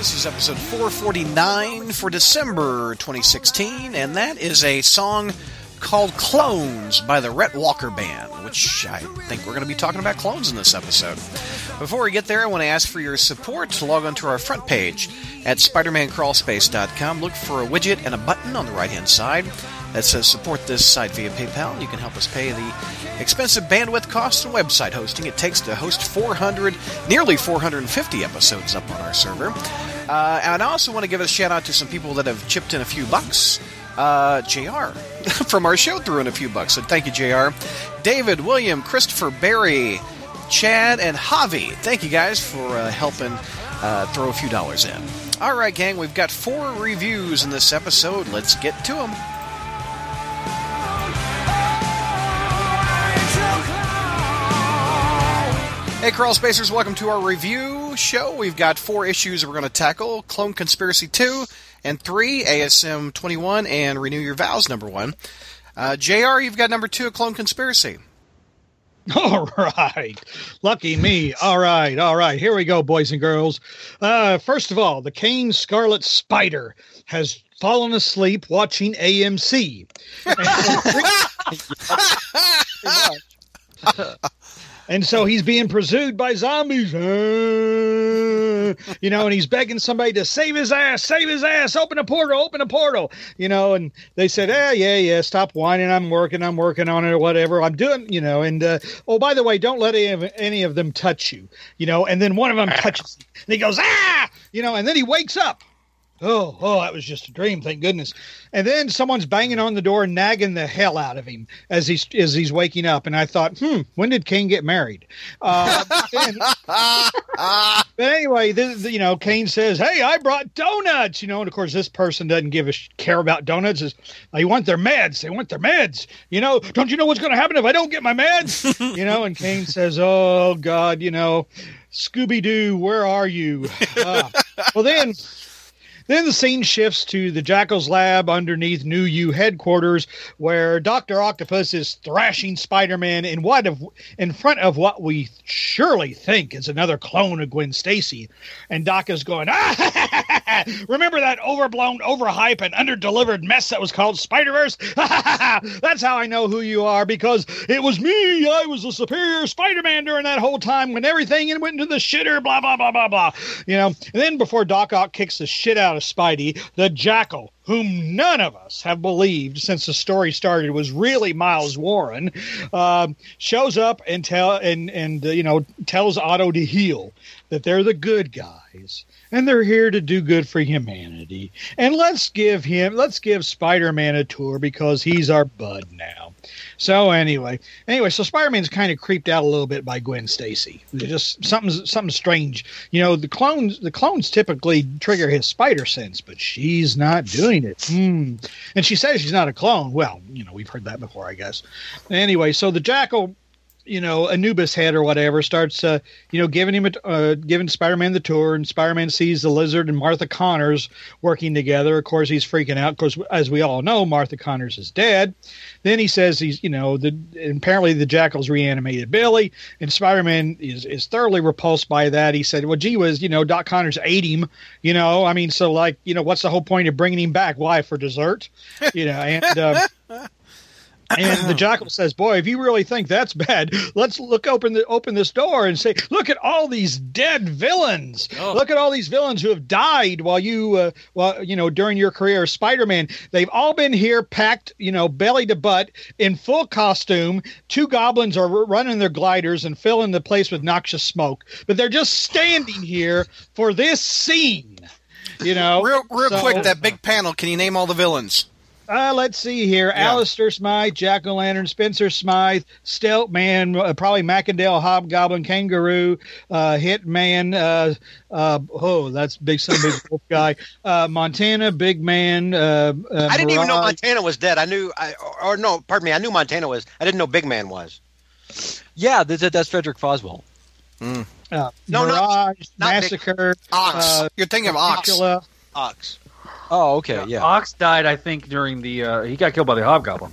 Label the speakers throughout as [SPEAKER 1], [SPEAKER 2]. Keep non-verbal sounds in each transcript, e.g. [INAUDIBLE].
[SPEAKER 1] This is episode 449 for December 2016, and that is a song called Clones by the Rhett Walker Band, which I think we're going to be talking about clones in this episode. Before we get there, I want to ask for your support. Log onto our front page at SpidermanCrawlspace.com. Look for a widget and a button on the right hand side that says support this site via PayPal. You can help us pay the expensive bandwidth costs and website hosting it takes to host 400, nearly 450 episodes up on our server. Uh, and I also want to give a shout out to some people that have chipped in a few bucks. Uh, JR [LAUGHS] from our show threw in a few bucks, so thank you, JR. David, William, Christopher, Barry, Chad, and Javi. Thank you guys for uh, helping uh, throw a few dollars in. All right, gang, we've got four reviews in this episode. Let's get to them. Hey, Crawl Spacers, welcome to our review show. We've got four issues we're going to tackle Clone Conspiracy 2 and 3, ASM 21, and Renew Your Vows number 1. Uh, JR, you've got number 2 of Clone Conspiracy. [LAUGHS]
[SPEAKER 2] All right. Lucky me. All right. All right. Here we go, boys and girls. Uh, first of all, the Kane Scarlet Spider has fallen asleep watching AMC. [LAUGHS] [LAUGHS] and so he's being pursued by zombies. Uh, you know, and he's begging somebody to save his ass, save his ass, open a portal, open a portal. You know, and they said, "Yeah, yeah, yeah, stop whining. I'm working, I'm working on it, or whatever. I'm doing." You know, and uh, oh, by the way, don't let any of, any of them touch you. You know, and then one of them touches, and he goes, "Ah!" You know, and then he wakes up. Oh, oh, that was just a dream, thank goodness. And then someone's banging on the door, nagging the hell out of him as he's as he's waking up. And I thought, hmm, when did Kane get married? [LAUGHS] Uh, then, [LAUGHS] but anyway, this, you know, Kane says, "Hey, I brought donuts." You know, and of course, this person doesn't give a sh- care about donuts. Is they want their meds? They want their meds. You know, don't you know what's going to happen if I don't get my meds? [LAUGHS] you know, and Kane says, "Oh God, you know." Scooby Doo, where are you? Uh, well, then then the scene shifts to the Jackal's lab underneath New U headquarters, where Doctor Octopus is thrashing Spider-Man in what of, in front of what we surely think is another clone of Gwen Stacy, and Doc is going, ah, remember that overblown, overhype, and underdelivered mess that was called Spider-Verse? That's how I know who you are because it was me. I was the superior Spider-Man during that whole time when everything went into the shitter. Blah blah blah blah blah. You know, and then before Doc Ock kicks the shit out of Spidey, the Jackal, whom none of us have believed since the story started was really Miles Warren, uh, shows up and tell and and uh, you know tells Otto to heal that they're the good guys and they're here to do good for humanity. And let's give him let's give Spider-Man a tour because he's our bud now. So anyway, anyway, so Spider-Man's kind of creeped out a little bit by Gwen Stacy. Just something something strange. You know, the clones the clones typically trigger his spider sense, but she's not doing it. Hmm. And she says she's not a clone. Well, you know, we've heard that before, I guess. Anyway, so the Jackal you know Anubis head or whatever starts uh, you know giving him a, uh, giving Spider-Man the tour and Spider-Man sees the lizard and Martha Connors working together. Of course he's freaking out because as we all know Martha Connors is dead. Then he says he's you know the apparently the jackals reanimated Billy and Spider-Man is is thoroughly repulsed by that. He said well gee was you know Doc Connors ate him you know? I mean so like you know what's the whole point of bringing him back? Why? For dessert? You know and uh, [LAUGHS] and the jackal says, "Boy, if you really think that's bad, let's look open the open this door and say, look at all these dead villains.
[SPEAKER 1] Oh.
[SPEAKER 2] Look at all these villains who have died while you, uh, while you know, during your career as Spider-Man. They've all been here, packed, you know, belly to butt, in full costume. Two goblins are r- running their gliders and filling the place with noxious smoke, but they're just standing here for this scene." You know,
[SPEAKER 1] Real, real
[SPEAKER 2] So-
[SPEAKER 1] quick, that big panel. Can you name all the villains?
[SPEAKER 2] Uh, let's see here.
[SPEAKER 1] Yeah.
[SPEAKER 2] Alistair Smythe, Jack O' Lantern, Spencer Smythe, Stiltman, uh, probably Macendale, Hobgoblin, Kangaroo, uh, Hitman. Uh, uh, oh, that's big son, big wolf guy. Uh, Montana, Big Man. Uh, uh,
[SPEAKER 3] I didn't even know Montana was dead. I knew, I, or, or no, pardon me, I knew Montana was. I didn't know Big Man was.
[SPEAKER 4] Yeah, that's, that's Frederick Foswell.
[SPEAKER 2] Uh,
[SPEAKER 3] No, not-
[SPEAKER 2] Mirage,
[SPEAKER 3] not Big-
[SPEAKER 2] Massacre,
[SPEAKER 1] Ox.
[SPEAKER 2] Uh,
[SPEAKER 1] You're thinking of Ox.
[SPEAKER 3] Ox.
[SPEAKER 4] Oh, okay, yeah.
[SPEAKER 5] Ox died, I think, during the. Uh, he got killed by the Hobgoblin.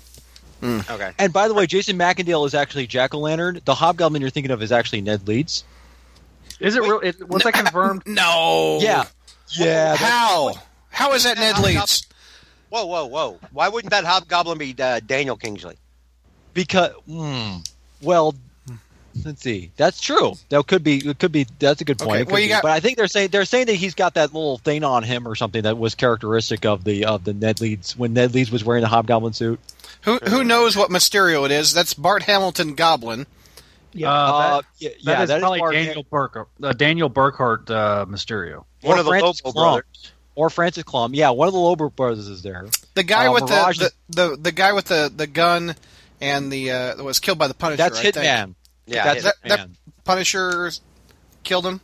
[SPEAKER 3] Okay.
[SPEAKER 4] And by the way, Jason Macendale is actually Jack O' Lantern. The Hobgoblin you're thinking of is actually Ned Leeds.
[SPEAKER 5] Is it real? It, was that confirmed? [LAUGHS]
[SPEAKER 1] No.
[SPEAKER 4] Yeah. Yeah,
[SPEAKER 1] How? How is that Ned Leeds?
[SPEAKER 3] Whoa, whoa, whoa! Why wouldn't that hobgoblin be uh, Daniel Kingsley?
[SPEAKER 4] because hmm, well, let's see. That's true. That could be. It could be. That's a good point.
[SPEAKER 1] Okay, well, you
[SPEAKER 4] be.
[SPEAKER 1] got-
[SPEAKER 4] but I think they're saying they're saying that he's got that little thing on him or something that was characteristic of the of the Ned Leeds when Ned Leeds was wearing the hobgoblin suit.
[SPEAKER 1] Who who knows what Mysterio it is? That's Bart Hamilton Goblin.
[SPEAKER 6] Yeah.
[SPEAKER 5] Uh,
[SPEAKER 4] Uh,
[SPEAKER 5] that,
[SPEAKER 4] yeah,
[SPEAKER 5] that
[SPEAKER 4] yeah,
[SPEAKER 5] is
[SPEAKER 4] that is
[SPEAKER 5] probably
[SPEAKER 4] Mark
[SPEAKER 5] Daniel Berkhart, uh, Daniel Berkhart uh, Mysterio.
[SPEAKER 3] One
[SPEAKER 4] or
[SPEAKER 3] of the
[SPEAKER 4] Francis
[SPEAKER 3] Lobo
[SPEAKER 4] Klum.
[SPEAKER 3] brothers.
[SPEAKER 4] or Francis Klum. Yeah, one of the Lobo brothers is there.
[SPEAKER 1] The guy
[SPEAKER 4] Uh,
[SPEAKER 1] with
[SPEAKER 4] Mirage
[SPEAKER 1] the,
[SPEAKER 4] is-
[SPEAKER 1] the, the the guy with the, the gun and the uh, was killed by the Punisher.
[SPEAKER 4] That's
[SPEAKER 1] I think.
[SPEAKER 4] Hitman.
[SPEAKER 3] Yeah,
[SPEAKER 4] That's
[SPEAKER 1] that- that- Punisher killed him.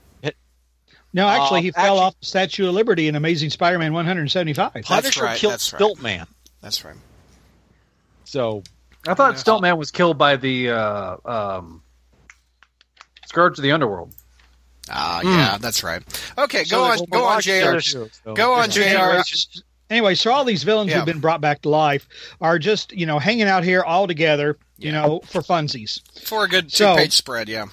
[SPEAKER 6] no, actually,
[SPEAKER 4] uh,
[SPEAKER 6] he fell
[SPEAKER 4] actually-
[SPEAKER 6] off the Statue of Liberty in Amazing Spider-Man 175.
[SPEAKER 4] Punisher
[SPEAKER 1] right,
[SPEAKER 4] killed
[SPEAKER 1] that's right.
[SPEAKER 4] Stiltman.
[SPEAKER 1] That's right.
[SPEAKER 4] So
[SPEAKER 5] I thought
[SPEAKER 1] Yeah.
[SPEAKER 5] Stiltman was killed by the uh, um, Scourge of the Underworld.
[SPEAKER 1] Ah, yeah, that's right. Okay,
[SPEAKER 4] So
[SPEAKER 1] go on,
[SPEAKER 4] there's
[SPEAKER 1] go on,
[SPEAKER 4] Mirage
[SPEAKER 1] Jr.
[SPEAKER 4] there, so-
[SPEAKER 1] Go on, Jr.
[SPEAKER 6] Anyway, so all these villains
[SPEAKER 1] Yeah.
[SPEAKER 6] who've been brought back to life are just, you know, hanging out here all together, you know, for funsies.
[SPEAKER 1] for a good two
[SPEAKER 6] So-
[SPEAKER 1] page spread. Yeah.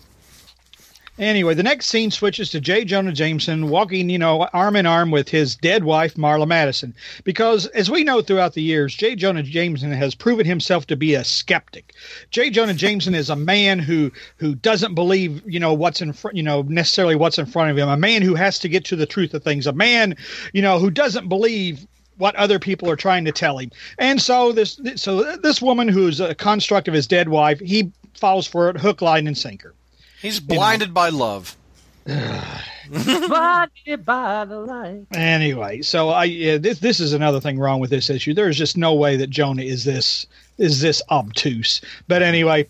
[SPEAKER 6] Anyway, the next scene switches to J. Jonah Jameson walking, you know, arm in arm with his dead wife, Marla Madison. Because as we know throughout the years, J. Jonah Jameson has proven himself to be a skeptic. J. Jonah Jameson is a man who who doesn't believe, you know, what's in front, you know, necessarily what's in front of him. A man who has to get to the truth of things. A man, you know, who doesn't believe what other people are trying to tell him. And so this so this woman who's a construct of his dead wife, he falls for it hook, line, and sinker.
[SPEAKER 1] He's blinded by love. [SIGHS]
[SPEAKER 5] Blinded by the light.
[SPEAKER 6] Anyway, so I yeah, this this is another thing wrong with this issue. There's just no way that Jonah is this is this obtuse. But anyway,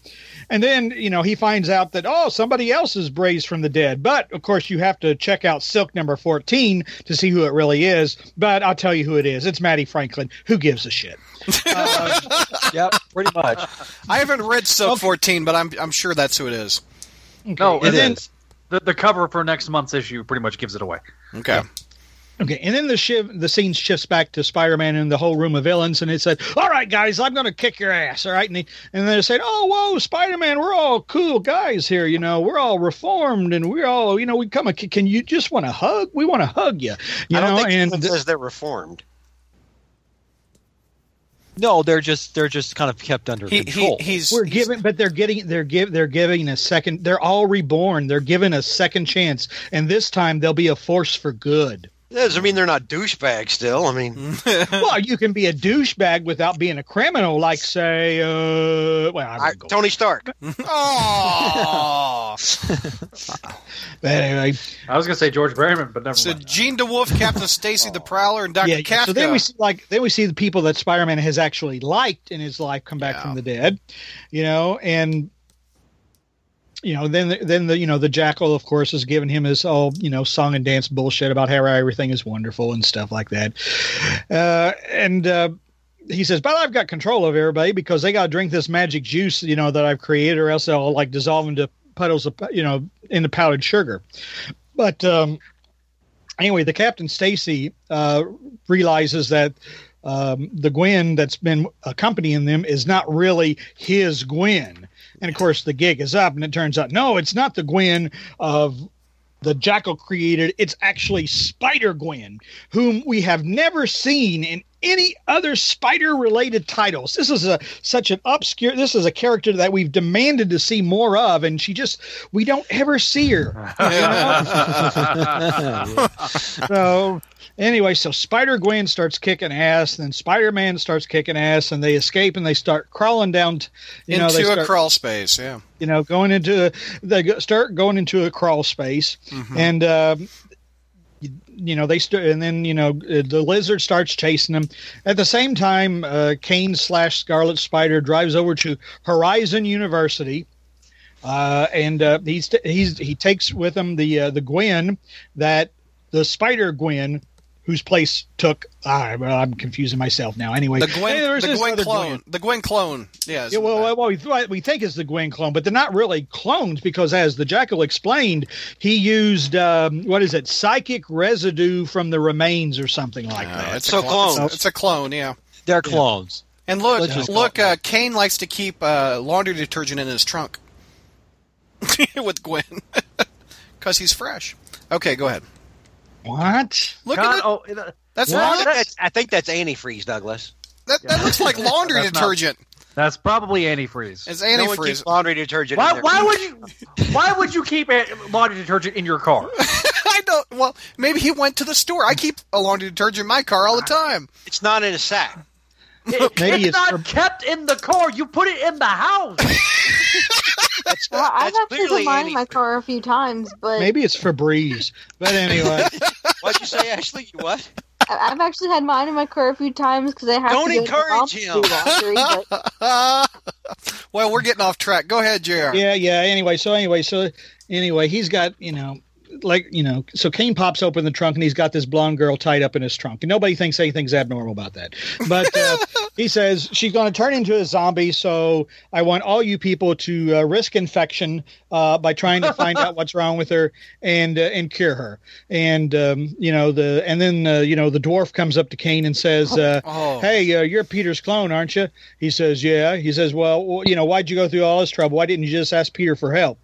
[SPEAKER 6] and then you know he finds out that oh somebody else is raised from the dead. But of course you have to check out Silk number fourteen to see who it really is. But I'll tell you who it is. It's Mattie Franklin. Who gives a shit? [LAUGHS]
[SPEAKER 4] Uh, yep, pretty much.
[SPEAKER 1] I haven't read Silk
[SPEAKER 6] Okay.
[SPEAKER 1] 14, but I'm I'm sure that's who it is.
[SPEAKER 5] No,
[SPEAKER 6] and
[SPEAKER 4] It
[SPEAKER 6] then,
[SPEAKER 4] is.
[SPEAKER 5] The, the cover for next month's issue pretty much gives it away.
[SPEAKER 1] Okay.
[SPEAKER 6] Okay, and then the shiv- the scene shifts back to Spider-Man and the whole room of villains, and it said, "All right, guys, I'm going to kick your ass." All right, and, he, and they said, "Oh, whoa, Spider-Man, we're all cool guys here. You know, we're all reformed, and we're all, you know, we come. A, can you just want to hug? We want to hug you. You
[SPEAKER 3] I don't
[SPEAKER 6] know."
[SPEAKER 3] think
[SPEAKER 6] and
[SPEAKER 3] it says they're reformed.
[SPEAKER 4] No, they're just they're just kind of kept under
[SPEAKER 1] He, he
[SPEAKER 4] control.
[SPEAKER 1] he's
[SPEAKER 6] we're
[SPEAKER 1] he's-
[SPEAKER 6] giving, but they're getting, they're give, they're giving a second. They're all reborn. They're given a second chance, and this time they'll be a force for good.
[SPEAKER 3] That doesn't mean they're not douchebags still. I mean, [LAUGHS]
[SPEAKER 6] well, you can be a douchebag without being a criminal, like say, uh, well, I
[SPEAKER 3] I,
[SPEAKER 6] go
[SPEAKER 3] Tony Stark. [LAUGHS] [LAUGHS]
[SPEAKER 1] Oh,
[SPEAKER 6] But anyway,
[SPEAKER 5] I was going to say George Berryman, but never
[SPEAKER 1] so
[SPEAKER 5] mind.
[SPEAKER 1] Jean DeWolff, Captain Stacy the Prowler, and Doctor
[SPEAKER 6] yeah,
[SPEAKER 1] Kafka.
[SPEAKER 6] So then we see like then we see the people that Spider-Man has actually liked in his life come back
[SPEAKER 1] Yeah.
[SPEAKER 6] from the dead, you know, and you know then the, then the you know the Jackal of course is giving him his all you know song and dance bullshit about how everything is wonderful and stuff like that, uh, and. uh he says, but I've got control of everybody because they got to drink this magic juice, you know, that I've created, or else they'll like dissolve into puddles of, you know, into powdered sugar. But um, anyway, the Captain Stacy uh, realizes that um, the Gwen that's been accompanying them is not really his Gwen. And of course, the gig is up, and it turns out, no, it's not the Gwen of the Jackal created. It's actually Spider Gwen, whom we have never seen in any other spider related titles. This is a such an obscure this is a character that we've demanded to see more of and she just we don't ever see her. [LAUGHS] [LAUGHS] so anyway, so Spider Gwen starts kicking ass, then Spider Man starts kicking ass, and they escape and they start crawling down. t- You know, they
[SPEAKER 1] into a
[SPEAKER 6] start,
[SPEAKER 1] crawl space. Yeah.
[SPEAKER 6] you know, going into they start going into a crawl space, and um, you, know they st- and then you know uh, the lizard starts chasing them. At the same time, uh, Kane slash Scarlet Spider drives over to Horizon University. Uh, and uh, he's he's he takes with him the uh, the Gwen that the Spider Gwen whose place took. Ah, well, I'm confusing myself now. Anyway,
[SPEAKER 1] The Gwen,
[SPEAKER 6] there's
[SPEAKER 1] the Gwen clone.
[SPEAKER 6] Gwen.
[SPEAKER 1] The Gwen clone. Yes.
[SPEAKER 6] Yeah, well, well, well, we, th- we think it's the Gwen clone, but they're not really clones because, as the Jackal explained, he used um, what is it, psychic residue from the remains or something like
[SPEAKER 1] Uh,
[SPEAKER 6] that.
[SPEAKER 1] it's
[SPEAKER 3] So
[SPEAKER 1] a clone.
[SPEAKER 3] clones.
[SPEAKER 1] It's a clone. Yeah.
[SPEAKER 4] they're clones.
[SPEAKER 1] And look,
[SPEAKER 4] Let's
[SPEAKER 1] look. Uh, Kane likes to keep uh, laundry detergent in his trunk [LAUGHS] with Gwen [LAUGHS] because he's fresh. Okay, go ahead.
[SPEAKER 2] What?
[SPEAKER 1] Look
[SPEAKER 5] Con-
[SPEAKER 1] at it.
[SPEAKER 5] oh, it-
[SPEAKER 1] That's
[SPEAKER 3] I
[SPEAKER 1] not,
[SPEAKER 3] think that's, I think that's antifreeze, Douglas.
[SPEAKER 1] that, that looks like [LAUGHS] laundry
[SPEAKER 5] That's not-
[SPEAKER 1] detergent.
[SPEAKER 5] that's probably antifreeze.
[SPEAKER 1] It's
[SPEAKER 3] No one
[SPEAKER 1] antifreeze.
[SPEAKER 3] keeps laundry detergent. in
[SPEAKER 5] Why, why would you? Why would you keep a- laundry detergent in your car? [LAUGHS]
[SPEAKER 1] I don't. Well, maybe he went to the store. I keep a laundry detergent in my car all the time.
[SPEAKER 3] It's not in a sack.
[SPEAKER 5] It-
[SPEAKER 2] Maybe
[SPEAKER 5] it's,
[SPEAKER 2] it's
[SPEAKER 5] not
[SPEAKER 2] for-
[SPEAKER 5] kept in the car. You put it in the house.
[SPEAKER 3] That's, [LAUGHS]
[SPEAKER 7] Well, I've actually
[SPEAKER 3] clearly
[SPEAKER 7] put mine in my car a few times, but
[SPEAKER 2] Maybe it's Febreze. But anyway, [LAUGHS]
[SPEAKER 3] What'd you say, Ashley? You what?
[SPEAKER 7] I- I've actually had mine in my car a few times because I have
[SPEAKER 3] Don't
[SPEAKER 7] to go to
[SPEAKER 3] encourage him.
[SPEAKER 7] laundry. But [LAUGHS]
[SPEAKER 1] well, we're getting off track. Go ahead, Jr.
[SPEAKER 2] yeah, yeah. Anyway, so anyway, so anyway, he's got you know, like you know, so Kane pops open the trunk and he's got this blonde girl tied up in his trunk, and nobody thinks anything's abnormal about that. But uh, [LAUGHS] he says she's going to turn into a zombie, so I want all you people to uh, risk infection uh, by trying to find out [LAUGHS] what's wrong with her and uh, and cure her. And um, you know the and then uh, you know the dwarf comes up to Kane and says. Uh, [LAUGHS]
[SPEAKER 1] Oh,
[SPEAKER 2] hey, uh, you're Peter's clone, aren't you? He says, yeah. He says, well, you know, why'd you go through all this trouble? Why didn't you just ask Peter for help?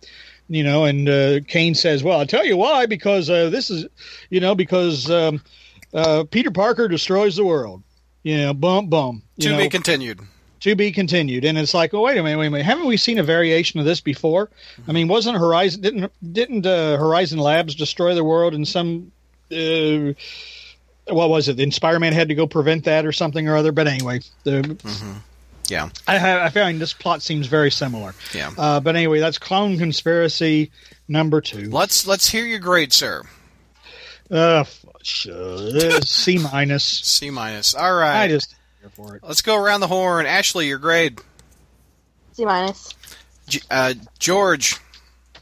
[SPEAKER 2] You know, and uh, Kane says, well, I'll tell you why, because uh, this is, you know, because um, uh, Peter Parker destroys the world. You know, bum, bum.
[SPEAKER 1] To
[SPEAKER 2] know,
[SPEAKER 1] be continued.
[SPEAKER 2] to be continued. And it's like, oh, wait a minute, wait a minute. Haven't we seen a variation of this before? I mean, wasn't Horizon, didn't, didn't uh, Horizon Labs destroy the world in some, uh, what was it? Then Spider-Man had to go prevent that or something or other. But anyway, the
[SPEAKER 1] Yeah,
[SPEAKER 2] I, ha- I find this plot seems very similar.
[SPEAKER 1] yeah.
[SPEAKER 2] Uh, but anyway, that's Clone Conspiracy number two.
[SPEAKER 1] Let's let's hear your grade, sir.
[SPEAKER 2] Uh, f- sh- uh, [LAUGHS] C minus.
[SPEAKER 1] C minus. All right.
[SPEAKER 2] I just here for it.
[SPEAKER 1] Let's go around the horn. Ashley, your grade.
[SPEAKER 7] C minus.
[SPEAKER 1] G- uh, George.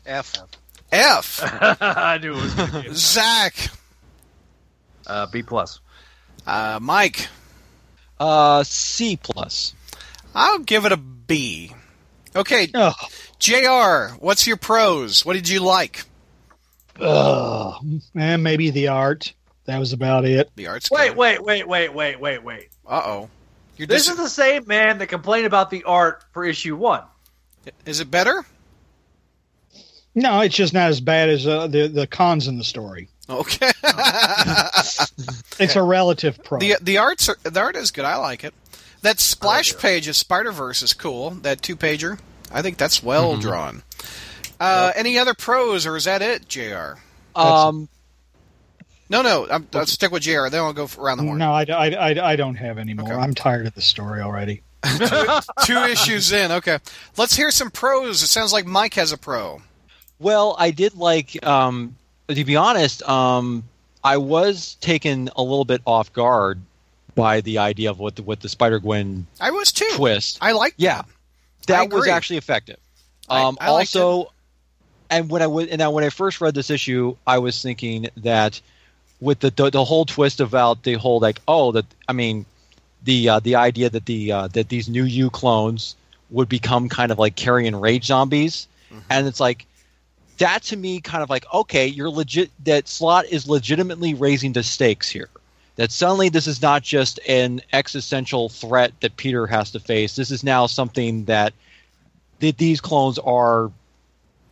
[SPEAKER 3] F.
[SPEAKER 1] F. [LAUGHS]
[SPEAKER 5] I knew it was
[SPEAKER 1] Zach.
[SPEAKER 5] uh, B plus.
[SPEAKER 1] Uh, Mike.
[SPEAKER 4] Uh, C plus.
[SPEAKER 1] I'll give it a B. Okay,
[SPEAKER 2] Oh,
[SPEAKER 1] Jr. What's your pros? What did you like?
[SPEAKER 2] ugh. and maybe the art. That was about it.
[SPEAKER 1] The art's
[SPEAKER 5] Wait, wait, wait, wait, wait, wait, wait.
[SPEAKER 1] Uh oh. You're
[SPEAKER 5] This is the same man that complained about the art for issue one.
[SPEAKER 1] is it better?
[SPEAKER 2] No, it's just not as bad as uh, the the cons in the story.
[SPEAKER 1] Okay. [LAUGHS]
[SPEAKER 2] It's a relative pro.
[SPEAKER 1] the the art's are, the art is good. I like it. That splash page of Spider Verse is cool. That two pager. I think that's well drawn. Uh, any other pros, or is that it, Jr.?
[SPEAKER 4] Um,
[SPEAKER 1] No, no. I'm, I'll stick with Jr. Then I'll go around the horn.
[SPEAKER 2] no, I, I, I, I don't have any more.
[SPEAKER 1] Okay.
[SPEAKER 2] I'm tired of the story already. [LAUGHS]
[SPEAKER 1] Two issues in. Okay, let's hear some pros. It sounds like Mike has a pro.
[SPEAKER 4] well, I did like. Um, to be honest, um, I was taken a little bit off guard by the idea of what the, what the Spider Gwen
[SPEAKER 1] I was too.
[SPEAKER 4] twist.
[SPEAKER 1] I like.
[SPEAKER 4] Yeah,
[SPEAKER 1] I
[SPEAKER 4] that was actually effective. Um,
[SPEAKER 1] I liked
[SPEAKER 4] also, and when I w- and now when I first read this issue, I was thinking that with the the, the whole twist about the whole like oh that I mean the uh, the idea that the uh, that these new U clones would become kind of like carrion rage zombies,
[SPEAKER 1] Mm-hmm.
[SPEAKER 4] and it's like that to me kind of like okay you're legit that slot is legitimately raising the stakes here that suddenly this is not just an existential threat that Peter has to face. This is now something that that these clones are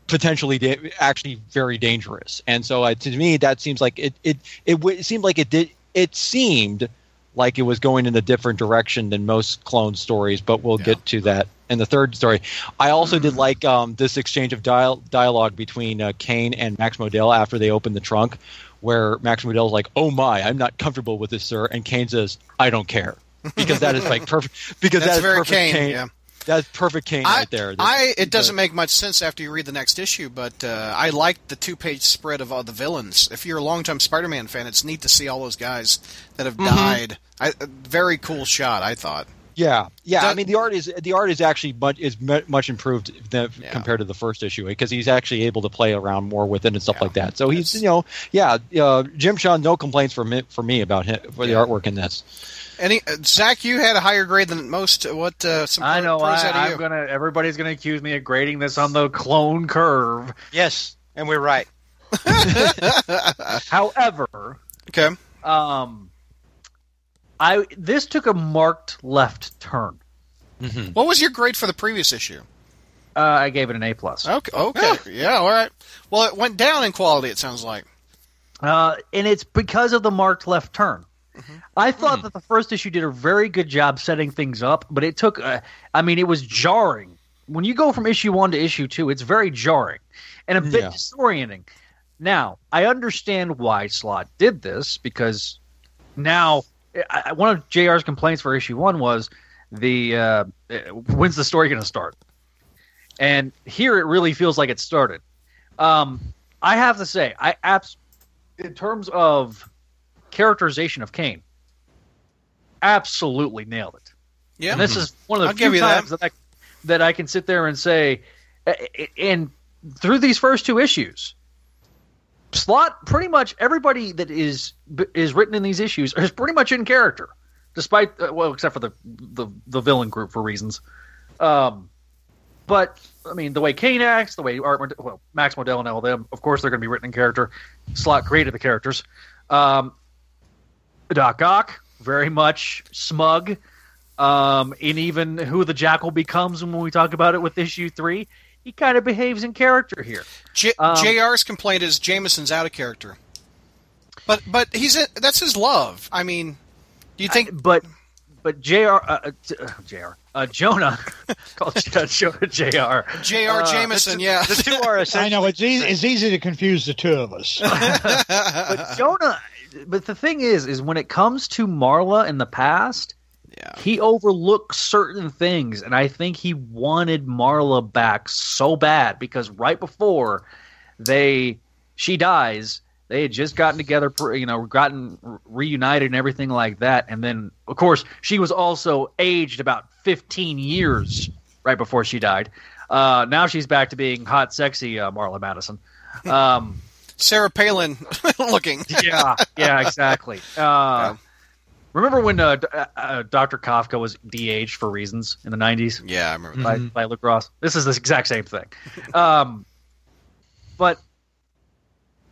[SPEAKER 4] potentially da- actually very dangerous. And so uh, to me, that seems like it it it, w- it seemed like it did it seemed like it was going in a different direction than most clone stories. But we'll
[SPEAKER 1] Yeah.
[SPEAKER 4] get to that in the third story. I also did like um, this exchange of dial- dialogue between uh, Kane and Max Modell after they opened the trunk. Where Max Modell's like, "Oh my, I'm not comfortable with this, sir," and Kane says, "I don't care," because that is like perfect. Because
[SPEAKER 1] That's
[SPEAKER 4] that is
[SPEAKER 1] very
[SPEAKER 4] perfect
[SPEAKER 1] Kane. Yeah.
[SPEAKER 4] That's perfect Kane
[SPEAKER 1] I,
[SPEAKER 4] right there.
[SPEAKER 1] I it doesn't make much sense after you read the next issue, but uh, I liked the two page spread of all the villains. If you're a longtime Spider Man fan, it's neat to see all those guys that have died. I, a very cool shot, I thought.
[SPEAKER 4] Yeah, yeah. I mean, the art is the art is actually much is much improved than,
[SPEAKER 1] Yeah.
[SPEAKER 4] compared to the first issue because he's actually able to play around more with it and stuff
[SPEAKER 1] Yeah.
[SPEAKER 4] like that. So he's
[SPEAKER 1] That's-
[SPEAKER 4] you know, yeah. Uh, Jim Cheung, no complaints for me for me about him for the artwork in this.
[SPEAKER 1] Any uh, Zach, you had a higher grade than most. What? Uh, some
[SPEAKER 5] I know. I,
[SPEAKER 1] out of
[SPEAKER 5] I'm gonna. Everybody's gonna accuse me of grading this on the clone curve.
[SPEAKER 3] Yes, and we're right. [LAUGHS] [LAUGHS]
[SPEAKER 5] However,
[SPEAKER 1] Okay.
[SPEAKER 5] um, I this took a marked left turn.
[SPEAKER 1] What was your grade for the previous issue?
[SPEAKER 5] Uh, I gave it an A plus.
[SPEAKER 1] Okay. Okay. yeah. All right. Well, it went down in quality. It sounds like.
[SPEAKER 5] uh, and it's because of the marked left turn. I thought that the first issue did a very good job setting things up, but it took. Uh, I mean, it was jarring when you go from issue one to issue two. It's very jarring and a bit
[SPEAKER 4] Yeah.
[SPEAKER 5] disorienting. Now, I understand why Slott did this because now I, one of Jr's complaints for issue one was the uh, uh, when's the story going to start, and here it really feels like it started. Um, I have to say, I abs- in terms of characterization of Kane, absolutely nailed it.
[SPEAKER 1] Yeah.
[SPEAKER 5] And this is one of the
[SPEAKER 1] I'll
[SPEAKER 5] few
[SPEAKER 1] you that.
[SPEAKER 5] times that. I, that I can sit there and say, uh, and through these first two issues, Slott pretty much everybody that is is written in these issues is pretty much in character, despite uh, well, except for the, the the villain group for reasons. Um, but I mean, the way Kane acts, the way Art, well, Max Modell and all of them, of course, they're going to be written in character. Slott created the characters. Um, Doc Ock, very much smug. Um, and even who the Jackal becomes when we talk about it with issue three, he kind of behaves in character here.
[SPEAKER 1] J-
[SPEAKER 5] Um,
[SPEAKER 1] JR's complaint is Jameson's out of character. But but he's a, that's his love. I mean, do you think
[SPEAKER 5] but but Jr. Uh, uh, uh, Jr. Uh, Jonah [LAUGHS] called J- Jonah Jr.
[SPEAKER 1] J.R. Jameson? Yeah,
[SPEAKER 3] The two are [LAUGHS]
[SPEAKER 2] I know it's easy. It's easy to confuse the two of us. [LAUGHS]
[SPEAKER 5] But Jonah. But the thing is, is when it comes to Marla in the past,
[SPEAKER 1] yeah.
[SPEAKER 5] he overlooks certain things, and I think he wanted Marla back so bad because right before they she dies, they had just gotten together, you know, gotten reunited and everything like that, and then of course she was also aged about fifteen years right before she died. Uh, now she's back to being hot, sexy uh, Marla Madison. Um,
[SPEAKER 1] Sarah Palin [LAUGHS] looking.
[SPEAKER 5] yeah, yeah, exactly. [LAUGHS] Uh, Remember when uh, uh, uh, Dr. Kafka was de-aged for reasons in the '90s
[SPEAKER 1] Yeah, I remember.
[SPEAKER 5] by, by Luke Ross? This is the exact same thing. Um, but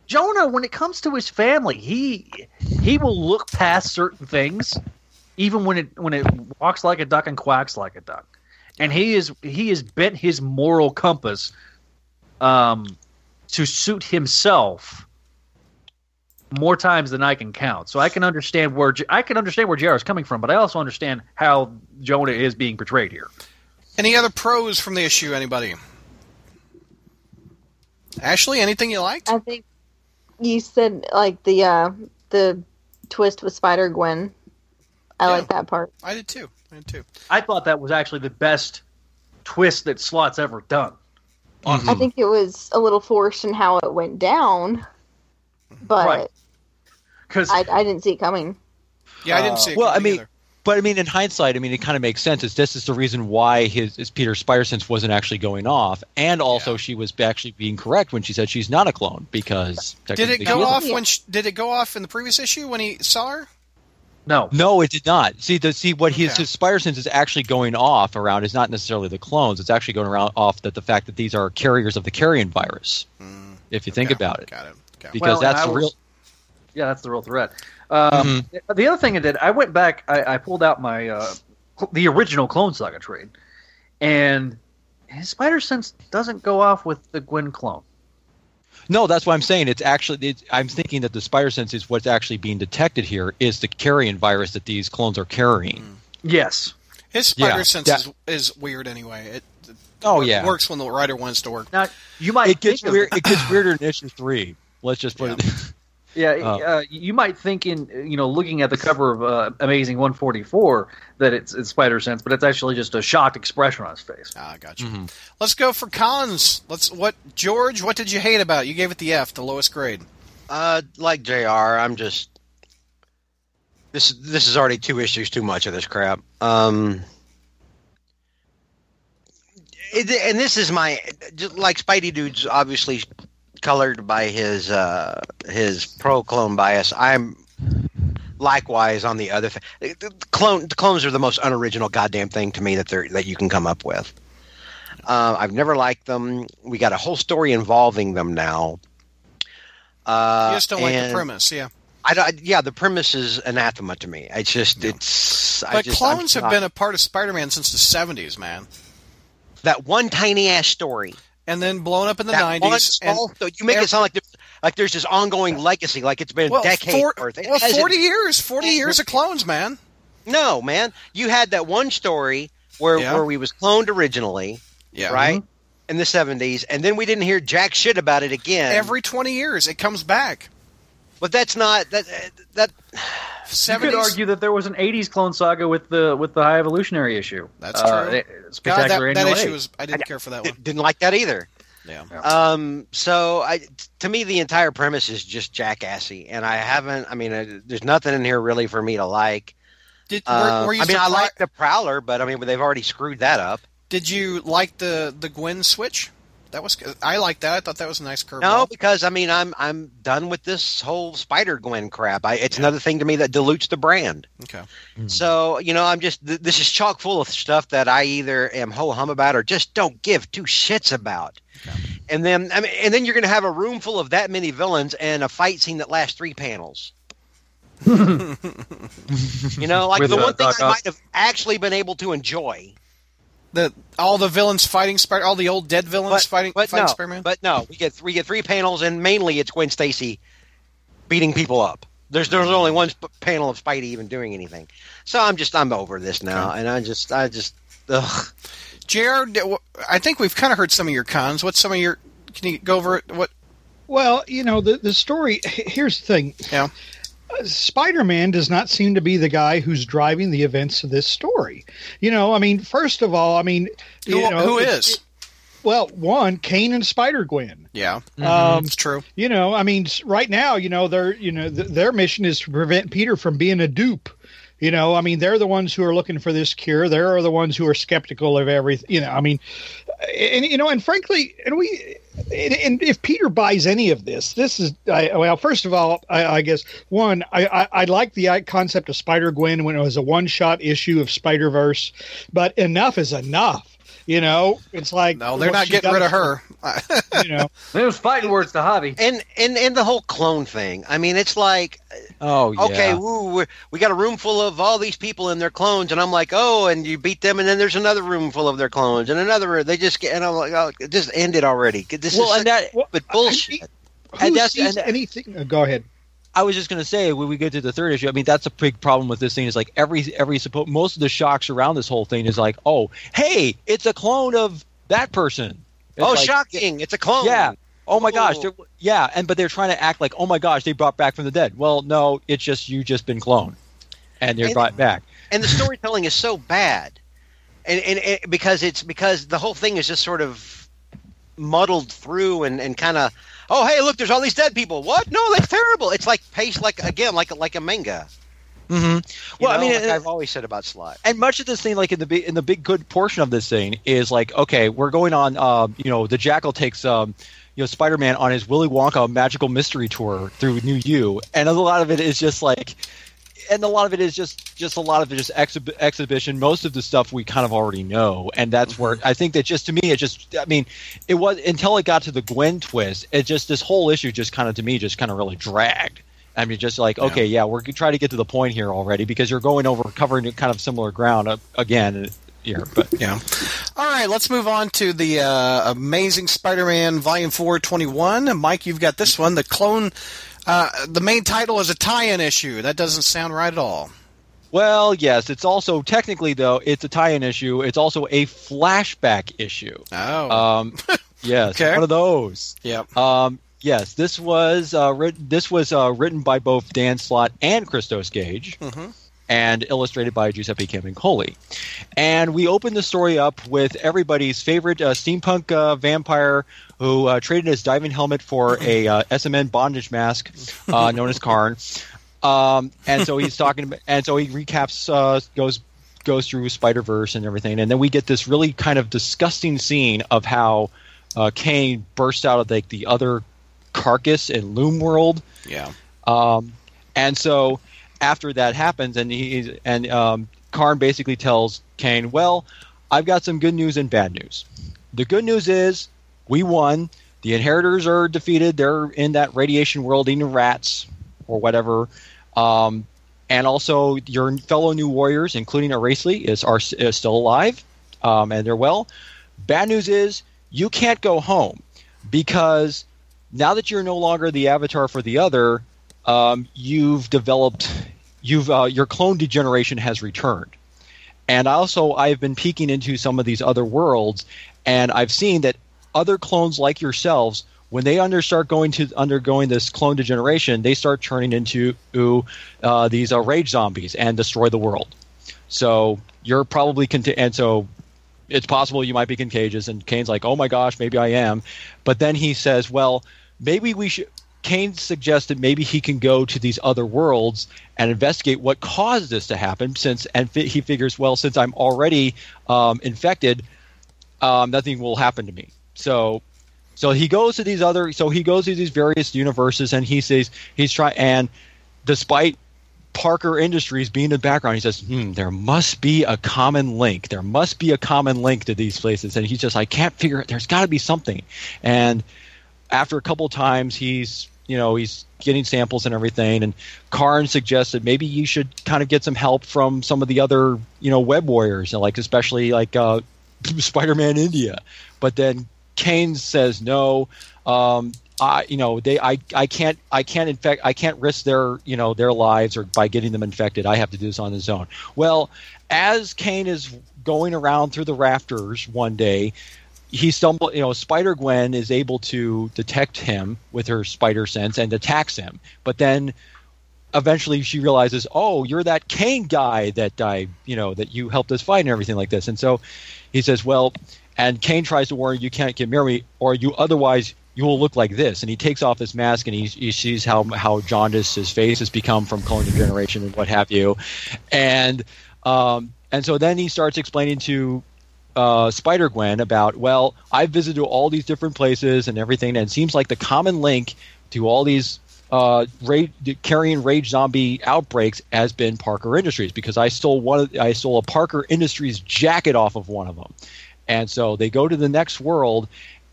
[SPEAKER 5] Jonah, when it comes to his family, he he will look past certain things, even when it when it walks like a duck and quacks like a duck. And he is he has bent his moral compass um, to suit himself more times than I can count. So I can understand where I can understand where JR is coming from, but I also understand how Jonah is being portrayed here.
[SPEAKER 1] Any other pros from the issue? Anybody? Ashley, anything you liked?
[SPEAKER 7] I think you said like the uh the twist with Spider Gwen. I
[SPEAKER 1] Yeah.
[SPEAKER 7] like that part.
[SPEAKER 1] I did too. I did too.
[SPEAKER 5] I thought that was actually the best twist that Slott's ever done.
[SPEAKER 7] I think it was a little forced in how it went down, but
[SPEAKER 5] Right. Because
[SPEAKER 7] I, I didn't see it coming.
[SPEAKER 1] Yeah, I didn't see it.
[SPEAKER 4] well, I mean,
[SPEAKER 1] either.
[SPEAKER 4] But I mean, in hindsight, I mean, it kind of makes sense. Is this is the reason why his, his Peter Spiresense wasn't actually going off, and also
[SPEAKER 1] Yeah.
[SPEAKER 4] she was actually being correct when she said she's not a clone because
[SPEAKER 1] did it go off when? Sh- did it go off in the previous issue when he saw her?
[SPEAKER 5] no,
[SPEAKER 4] No, it did not. See, the see what his
[SPEAKER 1] Okay.
[SPEAKER 4] his Spiresense is actually going off around is not necessarily the clones. It's actually going around off that the fact that these are carriers of the carrion virus. If you think
[SPEAKER 1] Hmm.
[SPEAKER 4] About it,
[SPEAKER 1] Got it. Okay.
[SPEAKER 4] because
[SPEAKER 5] Well,
[SPEAKER 4] that's the
[SPEAKER 5] was-
[SPEAKER 4] real.
[SPEAKER 5] Yeah, that's the real threat. Um, The other thing I did, I went back, I, I pulled out my uh, cl- the original Clone Saga trade, and his Spider Sense doesn't go off with the Gwen clone.
[SPEAKER 4] No, that's what I'm saying. It's actually it's, I'm thinking that the spider sense is what's actually being detected here is the carrion virus that these clones are carrying.
[SPEAKER 5] Yes.
[SPEAKER 1] His spider
[SPEAKER 4] Yeah,
[SPEAKER 1] sense
[SPEAKER 4] that-
[SPEAKER 1] is, is weird anyway. It, it
[SPEAKER 4] Oh
[SPEAKER 1] wor-
[SPEAKER 4] yeah,
[SPEAKER 1] works when the writer wants to work.
[SPEAKER 5] Now you might
[SPEAKER 4] it gets
[SPEAKER 5] think of-
[SPEAKER 4] weird. It gets weirder in issue three. Let's just put
[SPEAKER 1] Yeah.
[SPEAKER 4] it. [LAUGHS]
[SPEAKER 5] Yeah,
[SPEAKER 4] Oh.
[SPEAKER 5] uh, you might think in you know looking at the cover of uh, Amazing 144 that it's, it's Spider Sense, but it's actually just a shocked expression on his face.
[SPEAKER 1] Ah, I got you.
[SPEAKER 4] Mm-hmm.
[SPEAKER 1] Let's go for cons. Let's what George? What did you hate about? it? You gave it the F, the lowest grade.
[SPEAKER 3] Uh, like Jr. I'm just this. This is already two issues too much of this crap. Um, it, and this is my just like Spidey dude's obviously colored by his uh his pro clone bias. I'm likewise on the other thing. The clone the clones are the most unoriginal goddamn thing to me that they're that you can come up with. Uh, I've never liked them. We got a whole story involving them now. Uh,
[SPEAKER 1] you just don't like the premise, yeah.
[SPEAKER 3] I, don't- yeah, the premise is anathema to me. It's just it's.
[SPEAKER 1] But
[SPEAKER 3] just, I'm
[SPEAKER 1] clones have
[SPEAKER 3] not-
[SPEAKER 1] been a part of Spider-Man since the '70s, man.
[SPEAKER 3] that one tiny ass story.
[SPEAKER 1] And then blown up in the nineties.
[SPEAKER 3] So you make it sound like there's, like there's this ongoing legacy, like it's been
[SPEAKER 1] well,
[SPEAKER 3] decades
[SPEAKER 1] four-
[SPEAKER 3] worth. It
[SPEAKER 1] well, forty years, forty years of clones, man.
[SPEAKER 3] No, man. You had that one story where
[SPEAKER 1] Yeah.
[SPEAKER 3] where we was cloned originally,
[SPEAKER 1] Yeah,
[SPEAKER 3] right? Mm-hmm. In the seventies, and then we didn't hear jack shit about it again.
[SPEAKER 1] Every twenty years, it comes back.
[SPEAKER 3] But that's not that that.
[SPEAKER 5] You could argue that there was an '80s clone saga with the with the high evolutionary issue.
[SPEAKER 1] That's
[SPEAKER 5] Uh,
[SPEAKER 1] true.
[SPEAKER 5] it-
[SPEAKER 1] God,
[SPEAKER 5] Spectacular
[SPEAKER 1] that, that issue was. I didn't care for that one. [LAUGHS]
[SPEAKER 3] Didn't like that either.
[SPEAKER 1] Yeah.
[SPEAKER 3] Um, so I, to me, the entire premise is just jackassy, and I haven't. I mean, uh, there's nothing in here really for me to like.
[SPEAKER 1] Did were,
[SPEAKER 3] Uh,
[SPEAKER 1] were you
[SPEAKER 3] I mean, I like the Prowler, but I mean, they've already screwed that up.
[SPEAKER 1] Did you like the the Gwen switch? That was. I like that. I thought that was a nice curve.
[SPEAKER 3] No, because I mean, I'm I'm done with this whole Spider Gwen crap. I, it's another thing to me that dilutes the brand.
[SPEAKER 1] Okay.
[SPEAKER 3] So you know, I'm just th- this is chock full of stuff that I either am ho hum about or just don't give two shits about. Okay. And then I mean, and then you're going to have a room full of that many villains and a fight scene that lasts three panels. [LAUGHS] you know, like
[SPEAKER 5] With,
[SPEAKER 3] the one thing
[SPEAKER 5] Doc
[SPEAKER 3] I might have actually been able to enjoy.
[SPEAKER 1] The all the villains fighting Spider, all the old dead villains
[SPEAKER 3] But,
[SPEAKER 1] fighting
[SPEAKER 3] but
[SPEAKER 1] fighting
[SPEAKER 3] no,
[SPEAKER 1] Spider-Man.
[SPEAKER 3] but no, we get we get three panels, and mainly it's Gwen Stacy beating people up. There's there's only one panel of Spidey even doing anything. So I'm just I'm over this now, and I just I just ugh.
[SPEAKER 1] Jr. I think we've kind of heard some of your cons. What's some of your? Can you go over it? What?
[SPEAKER 2] Well, you know, the the story. Here's the thing.
[SPEAKER 1] Yeah.
[SPEAKER 2] Spider Man does not seem to be the guy who's driving the events of this story. You know, I mean, first of all, I mean,
[SPEAKER 1] Who,
[SPEAKER 2] you know,
[SPEAKER 1] who
[SPEAKER 2] it's-
[SPEAKER 1] is?
[SPEAKER 2] well, one, Kane and Spider Gwen.
[SPEAKER 1] Yeah,
[SPEAKER 2] Um,
[SPEAKER 1] it's true.
[SPEAKER 2] you know, I mean, right now, you know, their you know th- their mission is to prevent Peter from being a dupe. You know, I mean, they're the ones who are looking for this cure. They're the ones who are skeptical of everything. You know, I mean, and you know, and frankly, and we, and, and if Peter buys any of this, this is I, well. First of all, I, I guess one, I, I, I like the concept of Spider Gwen when it was a one shot issue of Spider Verse, but enough is enough. You know, it's like
[SPEAKER 1] No, they're not getting rid of her.
[SPEAKER 2] You know, [LAUGHS]
[SPEAKER 5] Those fighting words to Hobby.
[SPEAKER 3] and and and the whole clone thing. I mean, it's like
[SPEAKER 4] Oh yeah.
[SPEAKER 3] okay, woo, we're, we got a room full of all these people and their clones, and I'm like, oh, and you beat them, and then there's another room full of their clones, and another. They just get, and I'm like, oh, just end it already. This
[SPEAKER 4] Well,
[SPEAKER 3] is
[SPEAKER 4] and that
[SPEAKER 2] Well,
[SPEAKER 3] but bullshit.
[SPEAKER 2] who
[SPEAKER 4] And that's-
[SPEAKER 2] sees
[SPEAKER 4] and-
[SPEAKER 2] anything? uh, go ahead.
[SPEAKER 4] I was just going to say when we get to the third issue, I mean that's a big problem with this thing is like every every most of the shocks around this whole thing is like, oh, hey, it's a clone of that person. It's
[SPEAKER 3] oh,
[SPEAKER 4] like,
[SPEAKER 3] shocking! It's a clone.
[SPEAKER 4] Yeah. Oh my gosh.
[SPEAKER 3] Oh.
[SPEAKER 4] Yeah, and but they're trying to act like, oh my gosh, they brought back from the dead. Well, no, it's just you just been cloned, and they're
[SPEAKER 3] And-
[SPEAKER 4] brought back. [LAUGHS]
[SPEAKER 3] and the storytelling is so bad, and, and and because it's because the whole thing is just sort of muddled through and and kind of. Oh hey, look! There's all these dead people. What? No, that's terrible. It's like paced like again, like like a manga.
[SPEAKER 4] Mm-hmm.
[SPEAKER 3] You
[SPEAKER 4] Well, I mean,
[SPEAKER 3] like
[SPEAKER 4] it-
[SPEAKER 3] I've always said about Slott.
[SPEAKER 4] and much of this thing, like in the big in the big good portion of this thing, is like okay, we're going on. Um, you know, the Jackal takes um, you know, Spider Man on his Willy Wonka magical mystery tour through New U, and a lot of it is just like, and a lot of it is just just a lot of it just exhib- exhibition. Most of the stuff we kind of already know, and that's where I think that just to me, it just I mean, it was until it got to the Gwen twist, it just this whole issue just kind of to me just kind of really dragged. I mean, just like, okay, yeah, we're gonna try to get to the point here already because you're going over covering kind of similar ground uh, again here. But
[SPEAKER 1] Yeah. All right, let's move on to the uh, Amazing Spider-Man Volume 421. Mike, you've got this one. The clone. Uh, the main title is a tie-in issue. That doesn't sound right at all.
[SPEAKER 4] well, yes, it's also technically though it's a tie-in issue. It's also a flashback issue.
[SPEAKER 1] Oh.
[SPEAKER 4] Um, [LAUGHS] yes,
[SPEAKER 1] Okay.
[SPEAKER 4] one of those.
[SPEAKER 1] yep.
[SPEAKER 4] Um, yes, this was uh, written. This was uh, written by both Dan Slott and Christos Gage,
[SPEAKER 1] Mhm.
[SPEAKER 4] and illustrated by Giuseppe Camuncoli. And we open the story up with everybody's favorite uh, steampunk uh, vampire who uh, traded his diving helmet for a uh, SMN bondage mask uh, [LAUGHS] known as Karn. Um, and so he's talking, about, and so he recaps, uh, goes goes through Spider Verse and everything, and then we get this really kind of disgusting scene of how uh, Kane burst out of like the other carcass in Loom World,
[SPEAKER 1] Yeah.
[SPEAKER 4] um, and so after that happens, and he and um, Karn basically tells Kane, "Well, I've got some good news and bad news. The good news is we won. The inheritors are defeated. They're in that radiation world eating rats or whatever." Um, and also, your fellow new warriors, including Aracely, is are is still alive, um, and they're well. Bad news is you can't go home because now that you're no longer the avatar for the other, um, you've developed, you've uh, your clone degeneration has returned. And also, I've been peeking into some of these other worlds, and I've seen that other clones like yourselves, when they under start going to undergoing this clone degeneration, they start turning into uh, these uh, rage zombies and destroy the world. So you're probably cont- and so it's possible you might be contagious. And Kane's like, oh my gosh, maybe I am. But then he says, well, maybe we should. Kane suggested maybe he can go to these other worlds and investigate what caused this to happen. Since and fi- he figures, well, since I'm already um, infected, um, nothing will happen to me. So, so he goes to these other. So he goes to these various universes, and he says he's trying. And despite Parker Industries being in the background, he says, hmm, there must be a common link. There must be a common link to these places. And he's just, I can't figure it. There's got to be something. And after a couple times, he's, you know, he's getting samples and everything. And Karn suggested maybe you should kind of get some help from some of the other, you know, web warriors, like especially like uh, [LAUGHS] Spider-Man India. But then Kane says no. Um, I, you know, they, I, I can't, I can't infect, I can't risk their, you know, their lives or by getting them infected. I have to do this on his own. Well, as Kane is going around through the rafters one day, he stumbled, you know, Spider Gwen is able to detect him with her spider sense and attacks him. But then eventually she realizes, oh, you're that Kane guy that I, you know, that you helped us fight and everything like this. And so he says, well, and Kane tries to warn you, can't get near me, or you otherwise you will look like this. And he takes off his mask and he, he sees how how jaundiced his face has become from clone degeneration and what have you. And um, and so then he starts explaining to uh, Spider Gwen about, well, I've visited all these different places and everything, and it seems like the common link to all these uh, rage, carrion rage zombie outbreaks has been Parker Industries because I stole one. Of, I stole a Parker Industries jacket off of one of them, and so they go to the next world,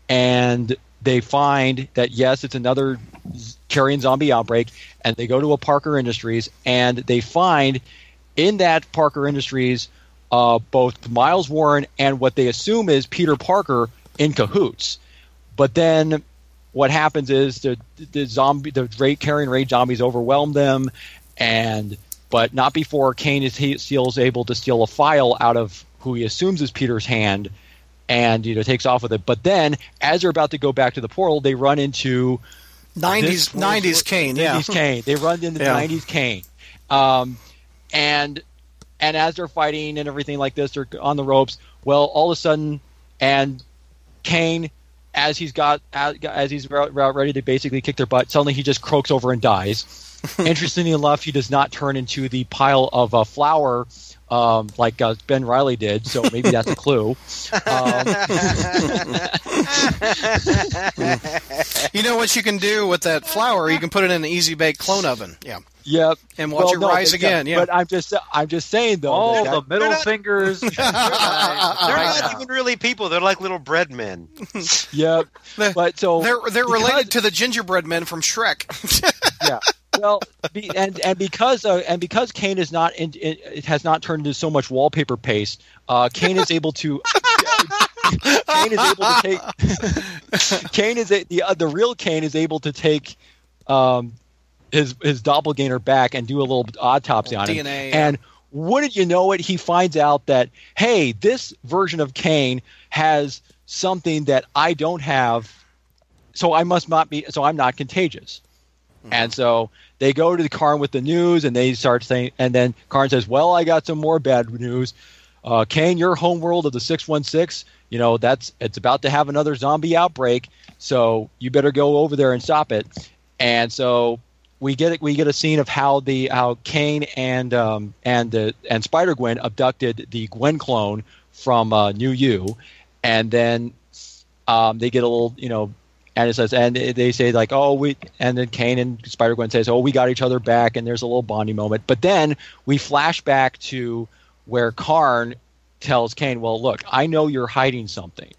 [SPEAKER 4] and they find that yes, it's another carrion zombie outbreak, and they go to a Parker Industries, and they find in that Parker Industries uh, both Miles Warren and what they assume is Peter Parker in cahoots. But then what happens is the the zombie the rate carrion rage zombies overwhelm them, and but not before Kane is he able to steal a file out of who he assumes is Peter's hand, and you know takes off with it. But then as they're about to go back to the portal, they run into
[SPEAKER 1] 90s 90s Kane, yeah.
[SPEAKER 4] 90s Kane. They run into
[SPEAKER 1] Yeah.
[SPEAKER 4] 90s Kane. Um, and and as they're fighting and everything like this, they're on the ropes. Well, all of a sudden, and Kane, as he's got as, as he's ready to basically kick their butt, suddenly he just croaks over and dies. [LAUGHS] Interestingly enough, he does not turn into the pile of uh, flour um, like uh, Ben Reilly did. So maybe that's a clue. [LAUGHS] Um,
[SPEAKER 1] You know what you can do with that flour? You can put it in an easy bake clone oven. Yeah.
[SPEAKER 4] Yep.
[SPEAKER 1] And watch it
[SPEAKER 4] no,
[SPEAKER 1] rise
[SPEAKER 4] but-
[SPEAKER 1] again. Yeah.
[SPEAKER 4] But I'm just I'm just saying though.
[SPEAKER 5] All
[SPEAKER 4] that-
[SPEAKER 5] the middle
[SPEAKER 3] They're not-
[SPEAKER 5] fingers. [LAUGHS]
[SPEAKER 3] They're not [LAUGHS] even really people. They're like little bread men. [LAUGHS]
[SPEAKER 4] Yep. But so
[SPEAKER 1] they're they're
[SPEAKER 4] because-
[SPEAKER 1] related to the gingerbread men from Shrek.
[SPEAKER 4] yeah. Well, be, and and because uh, and because Kane is not in, in, it has not turned into so much wallpaper paste. Uh, Kane is able to. Kane is able to take. Kane is a, the uh, the real Kane is able to take. Um, his his doppelganger back and do a little autopsy on him.
[SPEAKER 1] DNA,
[SPEAKER 4] And wouldn't you know it, he finds out that hey, this version of Kane has something that I don't have, so I must not be. So I'm not contagious. And so they go to the Karn with the news, and they start saying, and then Karn says, "Well, I got some more bad news. Uh, Kane, your homeworld of the six one six, you know that's it's about to have another zombie outbreak, so you better go over there and stop it." And so we get we get a scene of how the how Kane and um, and the and Spider Gwen abducted the Gwen clone from uh, New U, and then um, they get a little you know and it says and they say like oh we and then Kane and Spider Gwen says oh we got each other back and there's a little bonding moment. But then we flash back to where Karn tells Kane well look I know you're hiding something.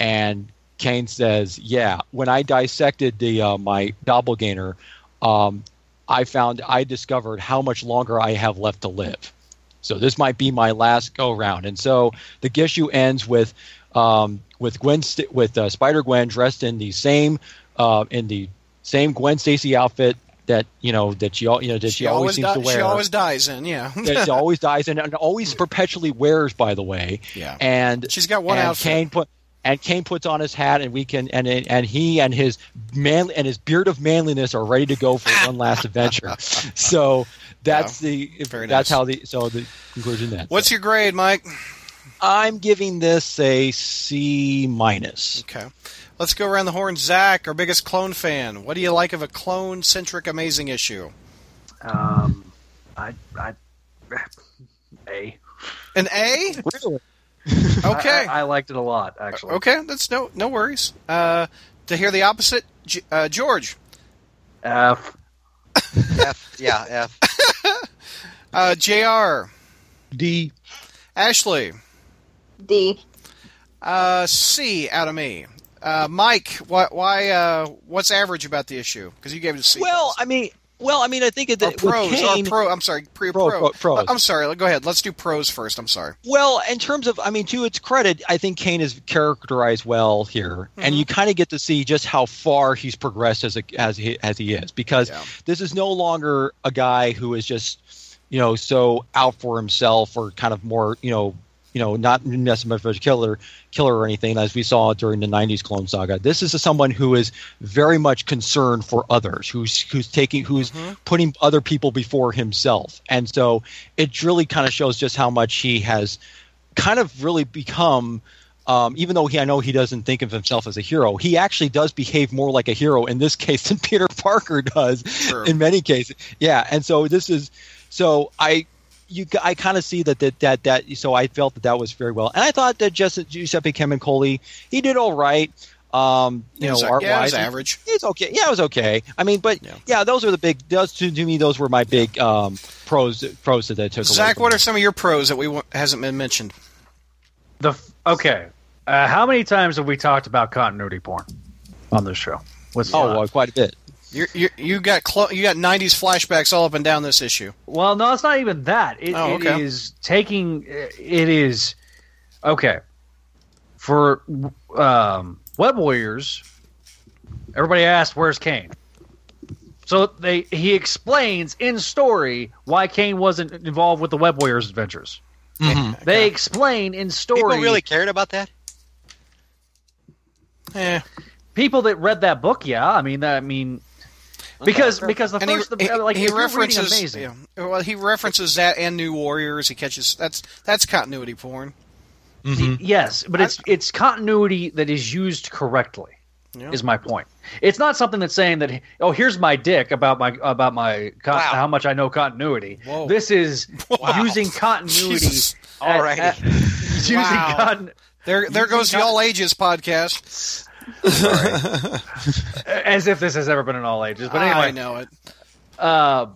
[SPEAKER 4] And Kane says yeah when I dissected the uh, my doppelganger um, I found I discovered how much longer I have left to live so this might be my last go round and so the issue ends with um, with Gwen St- with uh, Spider Gwen dressed in the same uh, in the same Gwen Stacy outfit that you know that she you know that she, always, seems
[SPEAKER 1] di-
[SPEAKER 4] to wear.
[SPEAKER 1] She always dies in, yeah. [LAUGHS]
[SPEAKER 4] that she always dies in and always perpetually wears. By the way,
[SPEAKER 1] Yeah.
[SPEAKER 4] and
[SPEAKER 1] She's got one
[SPEAKER 4] and
[SPEAKER 1] outfit.
[SPEAKER 4] Kane put and Kane puts on his hat, and we can and and he and his man and his beard of manliness are ready to go for one last adventure. [LAUGHS] So that's the
[SPEAKER 1] Very
[SPEAKER 4] that's
[SPEAKER 1] nice.
[SPEAKER 4] how the so the conclusion then.
[SPEAKER 1] What's your grade, Mike?
[SPEAKER 4] I'm giving this a C minus.
[SPEAKER 1] Okay. Let's go around the horn. Zach, our biggest clone fan. What do you like of a clone centric amazing issue?
[SPEAKER 5] Um, I, I, a.
[SPEAKER 1] An A?
[SPEAKER 4] Really? [LAUGHS]
[SPEAKER 1] Okay.
[SPEAKER 5] I, I, I liked it a lot, actually.
[SPEAKER 1] okay, that's no no worries. Uh, to hear the opposite, G- uh, George.
[SPEAKER 5] F. [LAUGHS]
[SPEAKER 3] F, yeah, F. [LAUGHS]
[SPEAKER 1] Uh, Jr.
[SPEAKER 2] D.
[SPEAKER 1] Ashley.
[SPEAKER 7] D.
[SPEAKER 1] Uh, C out of me. Uh, Mike, why? why uh, what's average about the issue? Because you gave it a C.
[SPEAKER 4] Well, I mean, well, I mean, I think it
[SPEAKER 1] or
[SPEAKER 4] with
[SPEAKER 1] pros,
[SPEAKER 4] Kane,
[SPEAKER 1] or pro. I'm sorry, pre
[SPEAKER 4] Pro-
[SPEAKER 1] pro.
[SPEAKER 4] pro- pros.
[SPEAKER 1] I'm sorry. Go ahead. Let's do pros first. I'm sorry.
[SPEAKER 4] Well, in terms of, I mean, to its credit, I think Kane is characterized well here, and you mm-hmm. kind of get to see just how far he's progressed as a, as he as he is, because
[SPEAKER 1] Yeah.
[SPEAKER 4] this is no longer a guy who is just, you know, so out for himself or kind of more, you know, you know, not necessarily a killer, killer or anything, as we saw during the '90s Clone Saga. This is someone who is very much concerned for others, who's who's taking, who's putting other people before himself, and so it really kind of shows just how much he has kind of really become. Um, even though he, I know he doesn't think of himself as a hero, he actually does behave more like a hero in this [LAUGHS] case than Peter Parker does
[SPEAKER 1] Sure.
[SPEAKER 4] in many cases. Yeah, and so this is so I you I kind of see that that that that so I felt that that was very well, and I thought that just Giuseppe Camuncoli he did all right. Um, you know,
[SPEAKER 1] uh,
[SPEAKER 4] art
[SPEAKER 1] yeah,
[SPEAKER 4] wise,
[SPEAKER 1] was average.
[SPEAKER 4] It's okay. Yeah, it was okay. I mean, but
[SPEAKER 1] Yeah.
[SPEAKER 4] yeah, those are the big. Those to, to me, those were my big um, pros. Pros that I took.
[SPEAKER 1] Zach,
[SPEAKER 4] from
[SPEAKER 1] what
[SPEAKER 4] it.
[SPEAKER 1] are some of your pros that we wa- hasn't been mentioned?
[SPEAKER 5] The okay. Uh, how many times have we talked about continuity porn on this show? What's
[SPEAKER 4] Oh, well, quite a bit.
[SPEAKER 1] You you you got clo- you got '90s flashbacks all up and down this issue.
[SPEAKER 5] Well, no, it's not even that. It,
[SPEAKER 1] Oh, okay.
[SPEAKER 5] is taking. It is okay for um, Web Warriors. Everybody asked, "Where's Kane?" So they he explains in story why Kane wasn't involved with the Web Warriors adventures. They explain in story.
[SPEAKER 3] People really cared about that?
[SPEAKER 1] Yeah.
[SPEAKER 5] people that read that book, yeah. I mean, I mean, because because the
[SPEAKER 1] And he,
[SPEAKER 5] first
[SPEAKER 1] he,
[SPEAKER 5] like
[SPEAKER 1] he
[SPEAKER 5] if you're reading
[SPEAKER 1] references
[SPEAKER 5] amazing.
[SPEAKER 1] yeah. well he references that and New Warriors. He catches that's that's continuity porn. Mm-hmm.
[SPEAKER 5] Yes, but it's it's continuity that is used correctly.
[SPEAKER 1] Yeah.
[SPEAKER 5] Is my point. It's not something that's saying that oh here's my dick about my about my con-
[SPEAKER 3] Wow.
[SPEAKER 5] how much I know continuity.
[SPEAKER 1] Whoa.
[SPEAKER 5] This is
[SPEAKER 3] Wow.
[SPEAKER 5] using [LAUGHS] continuity.
[SPEAKER 1] Jesus.
[SPEAKER 5] at- [LAUGHS] using
[SPEAKER 1] Wow.
[SPEAKER 5] con-
[SPEAKER 1] There there goes the all ages podcast.
[SPEAKER 5] As if this has ever been in all ages. But anyway,
[SPEAKER 1] I know it.
[SPEAKER 5] uh,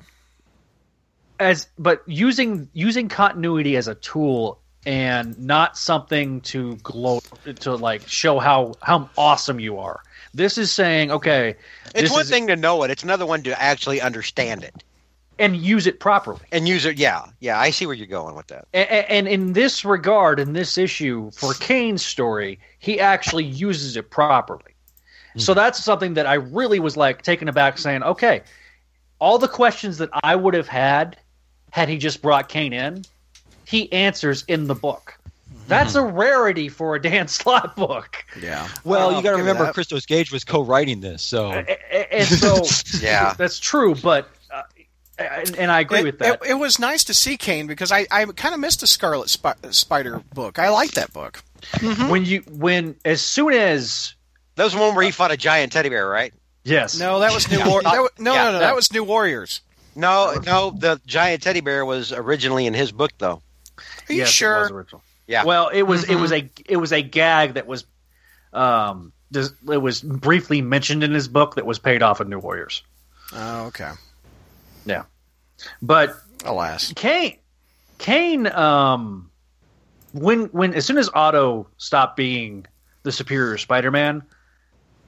[SPEAKER 5] as but using using continuity as a tool and not something to gloat to like show how how awesome you are. This is saying okay,
[SPEAKER 3] It's one
[SPEAKER 5] is-
[SPEAKER 3] thing to know it. It's another one to actually understand it
[SPEAKER 5] and use it properly.
[SPEAKER 3] and use it. Yeah, yeah. I see where you're going with that.
[SPEAKER 5] A- a- And in this regard, in this issue, for Kane's story, he actually uses it properly. So mm-hmm. that's something that I really was like taken aback, saying, okay, all the questions that I would have had had he just brought Kane in, he answers in the book. Mm-hmm. That's a rarity for a Dan [LAUGHS] Slott book.
[SPEAKER 1] Yeah.
[SPEAKER 4] Well,
[SPEAKER 1] I'll
[SPEAKER 4] you um, got to remember. Christos Gage was co-writing this, so
[SPEAKER 5] A- a- And so [LAUGHS]
[SPEAKER 3] Yeah.
[SPEAKER 5] that's true, but and, and I agree
[SPEAKER 1] It,
[SPEAKER 5] with that.
[SPEAKER 1] it, it was nice to see Kane because I, I kind of missed the Scarlet Spi- Spider book. I like that book.
[SPEAKER 5] When you when as soon as
[SPEAKER 3] That was the one where he fought a giant teddy bear, right?
[SPEAKER 5] yes,
[SPEAKER 1] No, that was New War- [LAUGHS] that wa- No,
[SPEAKER 3] Yeah,
[SPEAKER 1] no, no,
[SPEAKER 3] no.
[SPEAKER 1] that was New Warriors.
[SPEAKER 3] No, no. The giant teddy bear was originally in his book, though.
[SPEAKER 1] Are you
[SPEAKER 5] Yes, it was
[SPEAKER 1] sure?
[SPEAKER 5] original.
[SPEAKER 3] Yeah.
[SPEAKER 5] Well, it was it
[SPEAKER 1] Mm-hmm.
[SPEAKER 5] was a it was a gag that was um it was briefly mentioned in his book that was paid off in New Warriors.
[SPEAKER 1] Oh, okay.
[SPEAKER 5] But
[SPEAKER 1] Alas.
[SPEAKER 5] Kane Kane um when when as soon as Otto stopped being the superior Spider-Man,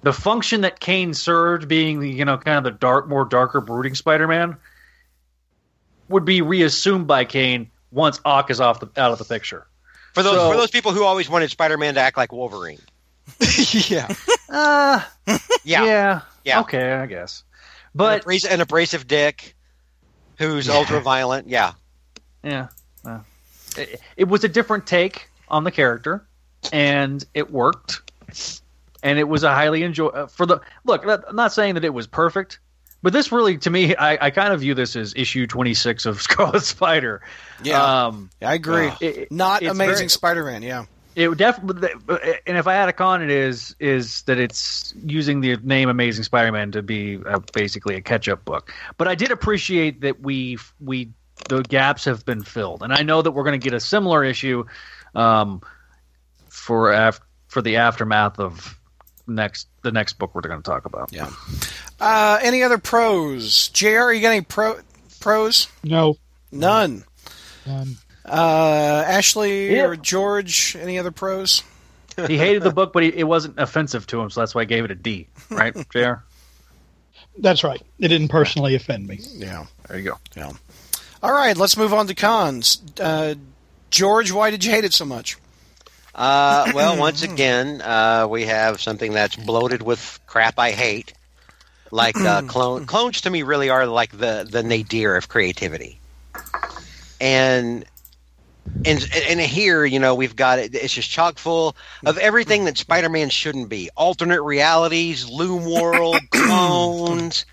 [SPEAKER 5] the function that Kane served being the you know kind of the dark more darker brooding Spider-Man would be reassumed by Kane once Ock is off the out of the picture.
[SPEAKER 3] For those
[SPEAKER 5] So-
[SPEAKER 3] for those people who always wanted Spider-Man to act like Wolverine. [LAUGHS]
[SPEAKER 4] yeah.
[SPEAKER 5] Uh,
[SPEAKER 3] Yeah,
[SPEAKER 5] yeah.
[SPEAKER 3] Yeah.
[SPEAKER 5] Okay, I guess.
[SPEAKER 3] an,
[SPEAKER 5] But
[SPEAKER 3] abrasive, an abrasive dick who's ultra violent. Yeah,
[SPEAKER 5] yeah, well, it, it was a different take on the character, and it worked. And it was a highly enjoy uh, for the look. I'm not saying that it was perfect, but this really, to me, I, I kind of view this as issue 26 of [LAUGHS] Scarlet Spider.
[SPEAKER 1] Yeah,
[SPEAKER 5] Um,
[SPEAKER 1] I agree.
[SPEAKER 5] it- it-
[SPEAKER 1] Not Amazing
[SPEAKER 5] very-
[SPEAKER 1] Spider-Man. Yeah.
[SPEAKER 5] It would definitely, and if I had a con, it is is that it's using the name Amazing Spider-Man to be uh basically a catch-up book. But I did appreciate that we we the gaps have been filled, and I know that we're going to get a similar issue um, for af- for the aftermath of next the next book we're going to talk about.
[SPEAKER 1] Yeah. Uh, any other pros? Jr. You got any pro pros?
[SPEAKER 2] No.
[SPEAKER 1] None.
[SPEAKER 2] Um,
[SPEAKER 1] Uh, Ashley
[SPEAKER 5] Yeah.
[SPEAKER 1] or George? Any other pros?
[SPEAKER 5] He hated the book, but he, it wasn't offensive to him, so that's why I gave it a D. Right, [LAUGHS] Jr.
[SPEAKER 2] that's right. It didn't personally offend me.
[SPEAKER 1] Yeah.
[SPEAKER 5] There you go.
[SPEAKER 1] Yeah. All right. Let's move on to cons. Uh, George, why did you hate it so much?
[SPEAKER 3] Uh, well, [CLEARS THROAT] once again, uh, we have something that's bloated with crap I hate. Like uh, [CLEARS THROAT] clone clones to me really are like the the nadir of creativity. And and and here, you know, we've got it. It's just chock full of everything that Spider-Man shouldn't be: alternate realities, Loom World, [CLEARS THROAT] clones.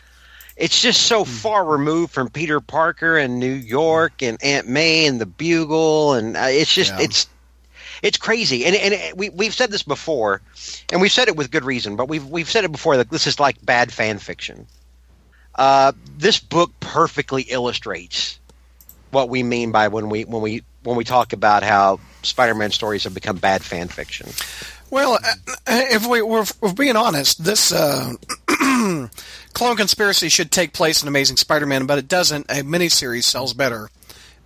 [SPEAKER 3] It's just so far removed from Peter Parker and New York and Aunt May and the Bugle, and uh, it's just
[SPEAKER 1] Yeah.
[SPEAKER 3] it's it's crazy. And and it, we we've said this before, and we've said it with good reason. But we've we've said it before that this is like bad fan fiction. Uh, this book perfectly illustrates what we mean by when we when we when we talk about how Spider-Man stories have become bad fan fiction.
[SPEAKER 1] Well, uh, if we, we're, we're being honest, this uh, [CLEARS THROAT] clone conspiracy should take place in Amazing Spider-Man, but it doesn't. A miniseries sells better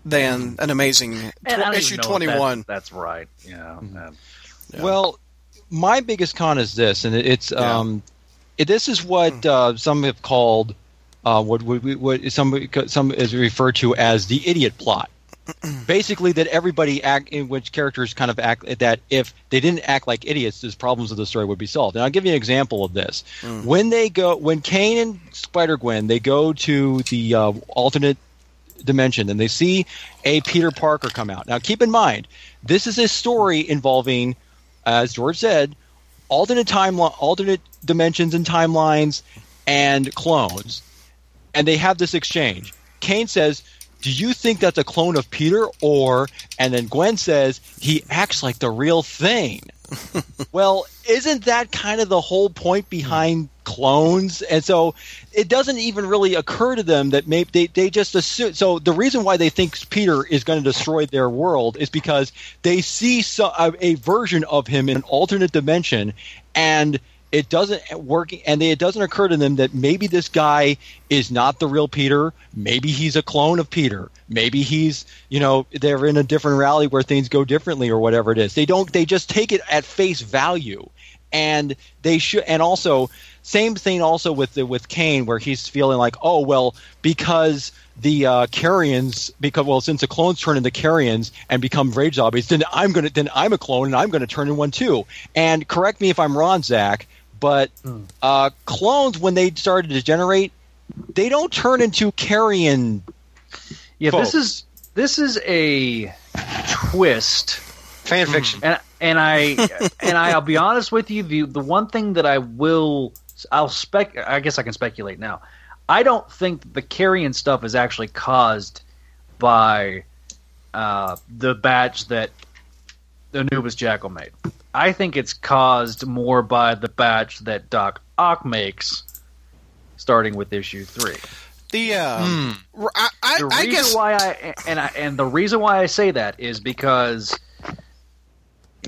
[SPEAKER 1] than an Amazing
[SPEAKER 5] And
[SPEAKER 1] issue
[SPEAKER 5] even know if
[SPEAKER 1] twenty-one.
[SPEAKER 5] That's, that's right. Yeah. um,
[SPEAKER 1] Yeah.
[SPEAKER 4] Well, my biggest con is this, and it- it's um, it, this is what uh, some have called uh, what what, what some some is referred to as the idiot plot. [CLEARS THROAT] Basically, that everybody act in which characters kind of act that if they didn't act like idiots, these problems of the story would be solved. And I'll give you an example of this. When they go, when Kane and Spider Gwen they go to the uh, alternate dimension and they see a Peter Parker come out. Now, keep in mind, this is a story involving, as George said, alternate timeline, alternate dimensions and timelines, and clones, and they have this exchange. Kane says, "Do you think that's a clone of Peter?" Or, and then Gwen says, "He acts like the real thing." [LAUGHS] well, isn't that kind of the whole point behind clones? And so it doesn't even really occur to them that maybe they, they just assume. So the reason why they think Peter is going to destroy their world is because they see so, a, a version of him in an alternate dimension and it doesn't work and it doesn't occur to them that maybe this guy is not the real peter. Maybe he's a clone of peter. Maybe he's you know they're in a different reality where things go differently or whatever it is. They don't they just take it at face value. And they should and also same thing also with the with Kane where he's feeling like oh well because the uh, Carrions because well since the clones turn into Carrions and become rage zombies then I'm gonna then I'm a clone and I'm gonna turn in one too. And correct me if I'm wrong Zach but uh, clones when they started to generate they don't turn into Carrion
[SPEAKER 5] Yeah,
[SPEAKER 4] Folks.
[SPEAKER 5] this is this is a twist,
[SPEAKER 3] Fan fiction.
[SPEAKER 5] and and I and I, I'll be honest with you. The the one thing that I will I'll spec. I guess I can speculate now. I don't think the carrion stuff is actually caused by uh, the batch that Anubis Jackal made. I think it's caused more by the batch that Doc Ock makes, starting with issue three.
[SPEAKER 1] The uh, r- I, I,
[SPEAKER 5] the
[SPEAKER 1] I
[SPEAKER 5] reason
[SPEAKER 1] guess
[SPEAKER 5] why I and I and the reason why I say that is because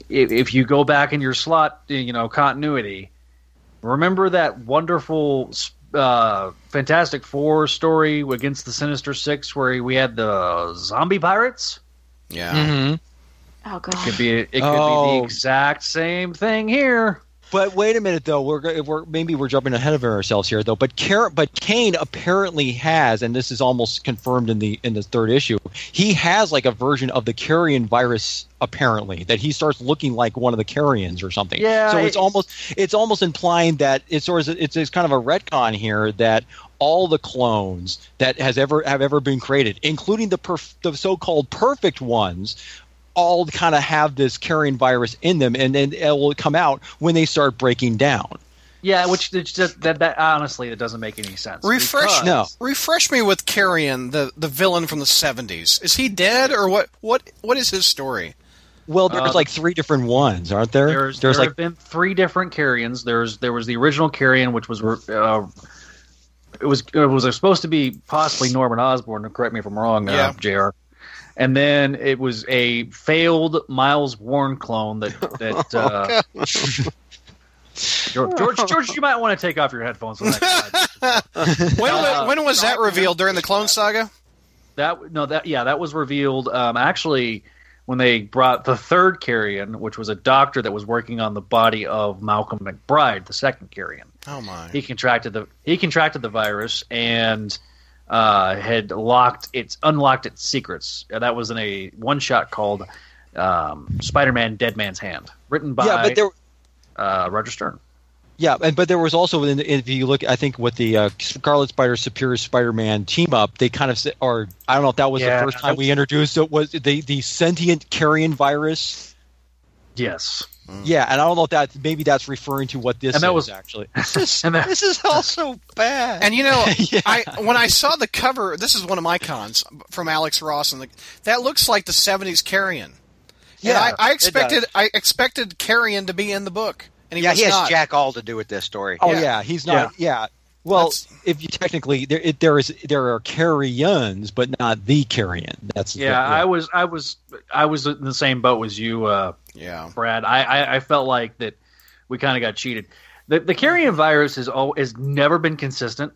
[SPEAKER 5] if, if you go back in your Slott, you know, continuity, remember that wonderful uh, Fantastic Four story against the Sinister Six, where we had the zombie pirates.
[SPEAKER 1] yeah.
[SPEAKER 4] mm-hmm.
[SPEAKER 7] Oh
[SPEAKER 5] It could be it could be
[SPEAKER 4] Oh.
[SPEAKER 5] the exact same thing here.
[SPEAKER 4] But wait a minute, though. We're, we're maybe we're jumping ahead of ourselves here, though. But Car- but Kane apparently has, and this is almost confirmed in the in the third issue. He has like a version of the carrion virus. Apparently, that he starts looking like one of the carrions or something.
[SPEAKER 5] Yeah,
[SPEAKER 4] So it's,
[SPEAKER 5] it's-
[SPEAKER 4] almost it's almost implying that it's sort of it's, it's kind of a retcon here that all the clones that has ever have ever been created, including the perf- the so-called perfect ones, all kind of have this carrion virus in them, and then it will come out when they start breaking down.
[SPEAKER 5] Yeah, which just that that honestly it doesn't make any sense.
[SPEAKER 1] Refresh
[SPEAKER 4] No.
[SPEAKER 1] refresh me with Carrion, the the villain from the seventies. Is he dead or what? What what is his story?
[SPEAKER 4] Well, there's
[SPEAKER 5] Uh,
[SPEAKER 4] like three different ones, aren't there?
[SPEAKER 5] There's, there
[SPEAKER 4] like
[SPEAKER 5] have been three different carrions. There's there was the original carrion, which was uh, it was it was supposed to be possibly Norman Osborn. Correct me if I'm wrong,
[SPEAKER 1] Yeah.
[SPEAKER 5] uh, Jr. And then it was a failed Miles Warren clone that [LAUGHS] that uh, George, George [LAUGHS] George you might want to take off your headphones when that [LAUGHS]
[SPEAKER 1] When,
[SPEAKER 5] Uh,
[SPEAKER 1] when was that revealed during the Clone Saga?
[SPEAKER 5] that no that yeah that was revealed um, actually when they brought the third carrion, which was a doctor that was working on the body of Malcolm McBride, the second carrion.
[SPEAKER 1] Oh my!
[SPEAKER 5] he contracted the he contracted the virus and uh, had locked its unlocked its secrets. Uh, That was in a one shot called um, Spider-Man: Dead Man's Hand, written by
[SPEAKER 4] yeah, but there.
[SPEAKER 5] uh, Roger Stern.
[SPEAKER 4] Yeah, and but there was also in, if you look, I think with the uh, Scarlet Spider Superior Spider-Man team up, they kind of or I don't know if that was
[SPEAKER 5] Yeah,
[SPEAKER 4] the first time
[SPEAKER 5] that
[SPEAKER 4] we introduced it was the the sentient carrion virus.
[SPEAKER 5] Yes, Mm.
[SPEAKER 4] Yeah, and I don't know if that maybe that's referring to what this
[SPEAKER 5] And that
[SPEAKER 4] is
[SPEAKER 5] was-
[SPEAKER 4] actually. [LAUGHS]
[SPEAKER 3] This is,
[SPEAKER 5] And that-
[SPEAKER 3] this is all so bad.
[SPEAKER 1] And you know, [LAUGHS]
[SPEAKER 4] Yeah.
[SPEAKER 1] I when I saw the cover, this is one of my cons from Alex Ross, and the, that looks like the '70s Carrion. Yeah,
[SPEAKER 4] Yeah,
[SPEAKER 1] I, I expected. I expected Carrion to be in the book, and he
[SPEAKER 3] yeah,
[SPEAKER 1] was
[SPEAKER 3] he has
[SPEAKER 1] not.
[SPEAKER 3] jack all to do with this story.
[SPEAKER 4] Oh
[SPEAKER 1] Yeah.
[SPEAKER 4] yeah, he's not. Yeah. Well,
[SPEAKER 1] That's-
[SPEAKER 4] if you technically there, it, there is there are carrions, but not the carrion. That's
[SPEAKER 5] yeah, I was I was I was in the same boat as you, uh,
[SPEAKER 1] Yeah,
[SPEAKER 5] Brad. I, I, I felt like that we kind of got cheated. The the carrion virus has al- has never been consistent.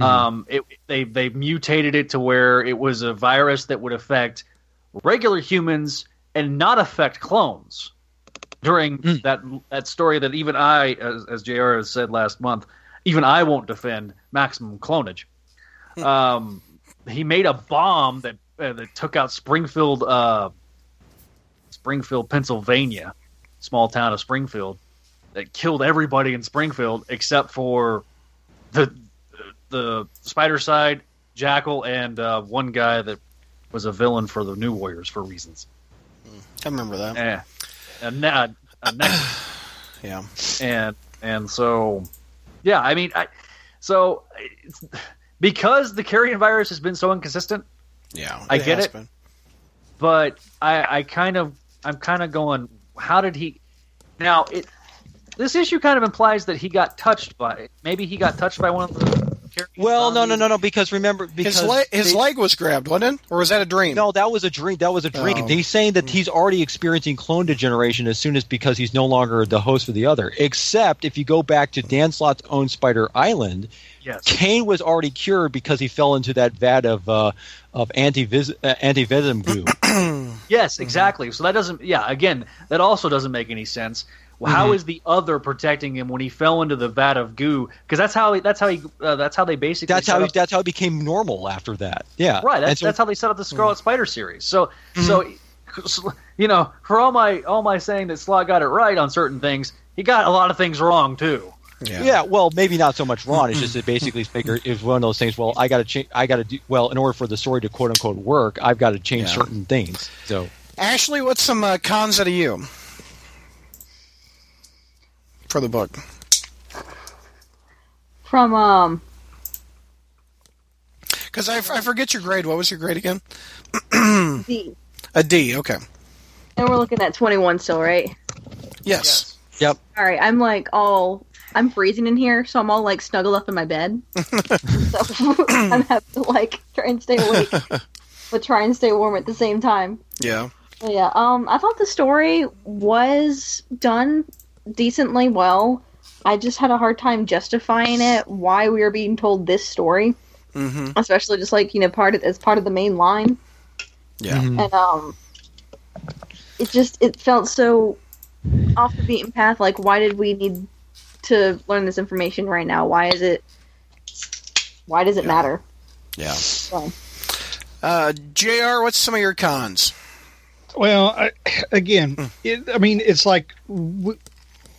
[SPEAKER 5] Um, it, they they mutated it to where it was a virus that would affect regular humans and not affect clones. During
[SPEAKER 4] Mm.
[SPEAKER 5] that that story that even I, as, as Jr. has said last month, even I won't defend maximum clonage. um, he made a bomb that uh, that took out Springfield, uh, Springfield, Pennsylvania, small town of Springfield, that killed everybody in Springfield except for the the Spidercide, Jackal, and uh, one guy that was a villain for the New Warriors for reasons.
[SPEAKER 1] I remember that.
[SPEAKER 5] Eh. And ne- a next
[SPEAKER 1] Yeah,
[SPEAKER 5] and and so yeah i mean i so because the carrion virus has been so inconsistent
[SPEAKER 1] yeah,
[SPEAKER 5] I get it.
[SPEAKER 1] been.
[SPEAKER 5] but i i kind of i'm kind of going how did he now it this issue kind of implies that he got touched by maybe he got touched by one of the carrion
[SPEAKER 4] Well, no, no, no, no. Because remember, because
[SPEAKER 1] His, le- his
[SPEAKER 4] they-
[SPEAKER 1] leg was grabbed, wasn't it? Or was that a dream?
[SPEAKER 4] No, that was a dream. That was a dream.
[SPEAKER 1] Oh.
[SPEAKER 4] He's saying that he's already experiencing clone degeneration as soon as because he's no longer the host for the other. Except if you go back to Dan Slott's own Spider Island,
[SPEAKER 5] yes
[SPEAKER 4] Kane was already cured because he fell into that vat of uh, of anti uh, anti venom goo. [CLEARS THROAT]
[SPEAKER 5] yes exactly so that doesn't yeah again that also doesn't make any sense well, how is the other protecting him when he fell into the vat of goo? Because that's how he, that's how he uh, that's how they basically
[SPEAKER 4] that's how he,
[SPEAKER 5] up-
[SPEAKER 4] that's how it became normal after that. Yeah,
[SPEAKER 5] Right. That's,
[SPEAKER 4] so- Mm-hmm.
[SPEAKER 5] that's how they set up the Scarlet Spider series. So so you know, for all my all my saying that Slott got it right on certain things, he got a lot of things wrong too.
[SPEAKER 4] Yeah. well, maybe not so much wrong. It's just that basically figure it was one of those things. Well, I got to change. I got to do well in order for the story to quote unquote work. I've got to change
[SPEAKER 1] Yeah.
[SPEAKER 4] certain things. So
[SPEAKER 1] Ashley, what's some uh, cons out of you for the book?
[SPEAKER 7] From um
[SPEAKER 1] Because I, I forget your grade. What was your grade again?
[SPEAKER 7] D.
[SPEAKER 1] A D. Okay.
[SPEAKER 7] And we're looking at 21 still, right?
[SPEAKER 1] Yes.
[SPEAKER 4] yep.
[SPEAKER 7] All right, I'm like all I'm freezing in here, so I'm all like snuggled up in my bed. [LAUGHS] so [LAUGHS] I'm having to like try and stay awake, [LAUGHS] but try and stay warm at the same time.
[SPEAKER 1] Yeah.
[SPEAKER 7] But yeah, um, I thought the story was done decently well. I just had a hard time justifying it why we were being told this story,
[SPEAKER 1] Mm-hmm.
[SPEAKER 7] especially just like you know part of as part of the main line,
[SPEAKER 1] Yeah.
[SPEAKER 4] Mhm.
[SPEAKER 7] and um, it just it felt so off the beaten path. Like, why did we need to learn this information right now? Why is it? Why does it matter?
[SPEAKER 1] Yeah.
[SPEAKER 7] So,
[SPEAKER 1] Uh, Jr. What's some of your cons?
[SPEAKER 2] Well, I, again, it, I mean, it's like we,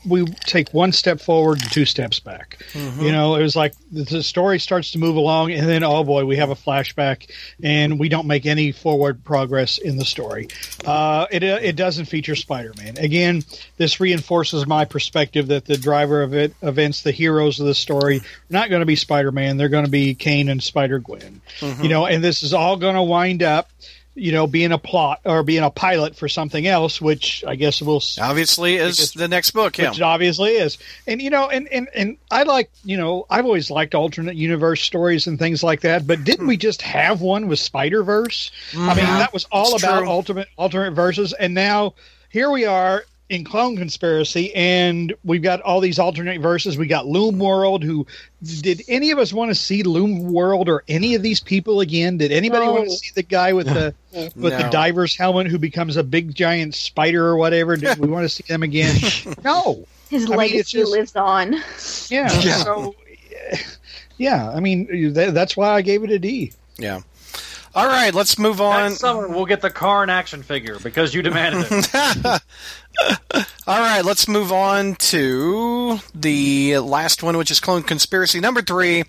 [SPEAKER 2] we take one step forward and two steps back. Mm-hmm. You know, it was like the, the story starts to move along, and then oh boy, we have a flashback, and we don't make any forward progress in the story. Uh, it uh, it doesn't feature Spider Man. Again, this reinforces my perspective that the driver of it events, the heroes of the story, are not going to be Spider Man. They're going to be Kane and Spider Gwen. Mm-hmm. You know, and this is all going to wind up you know, being a plot or being a pilot for something else, which I guess we'll s-
[SPEAKER 1] Obviously, is
[SPEAKER 2] guess-
[SPEAKER 1] the next book. Yeah.
[SPEAKER 2] which it obviously is. And you know, and, and and I like, you know, I've always liked alternate universe stories and things like that. But didn't we just have one with Spider Verse? I mean, mm-hmm. that was all
[SPEAKER 1] It's
[SPEAKER 2] about
[SPEAKER 1] true.
[SPEAKER 2] ultimate alternate verses, and now here we are in Clone Conspiracy, and we've got all these alternate verses. We got Loom World. Who did any of us want to see Loom World or any of these people again? Did anybody
[SPEAKER 7] No.
[SPEAKER 2] want to see the guy with the [LAUGHS] with the diver's helmet who becomes a big giant spider or whatever? Did we want to see them again? [LAUGHS] no.
[SPEAKER 7] his
[SPEAKER 2] I
[SPEAKER 7] legacy
[SPEAKER 2] it's just-
[SPEAKER 7] lives on.
[SPEAKER 2] Yeah.
[SPEAKER 4] Yeah.
[SPEAKER 2] So, [LAUGHS] yeah. I mean, that, that's why I gave it a D.
[SPEAKER 1] Yeah. All right, let's move on.
[SPEAKER 5] Next summer we'll get the car Karn action figure because you demanded it.
[SPEAKER 1] All right, let's move on to the last one, which is Clone Conspiracy number three.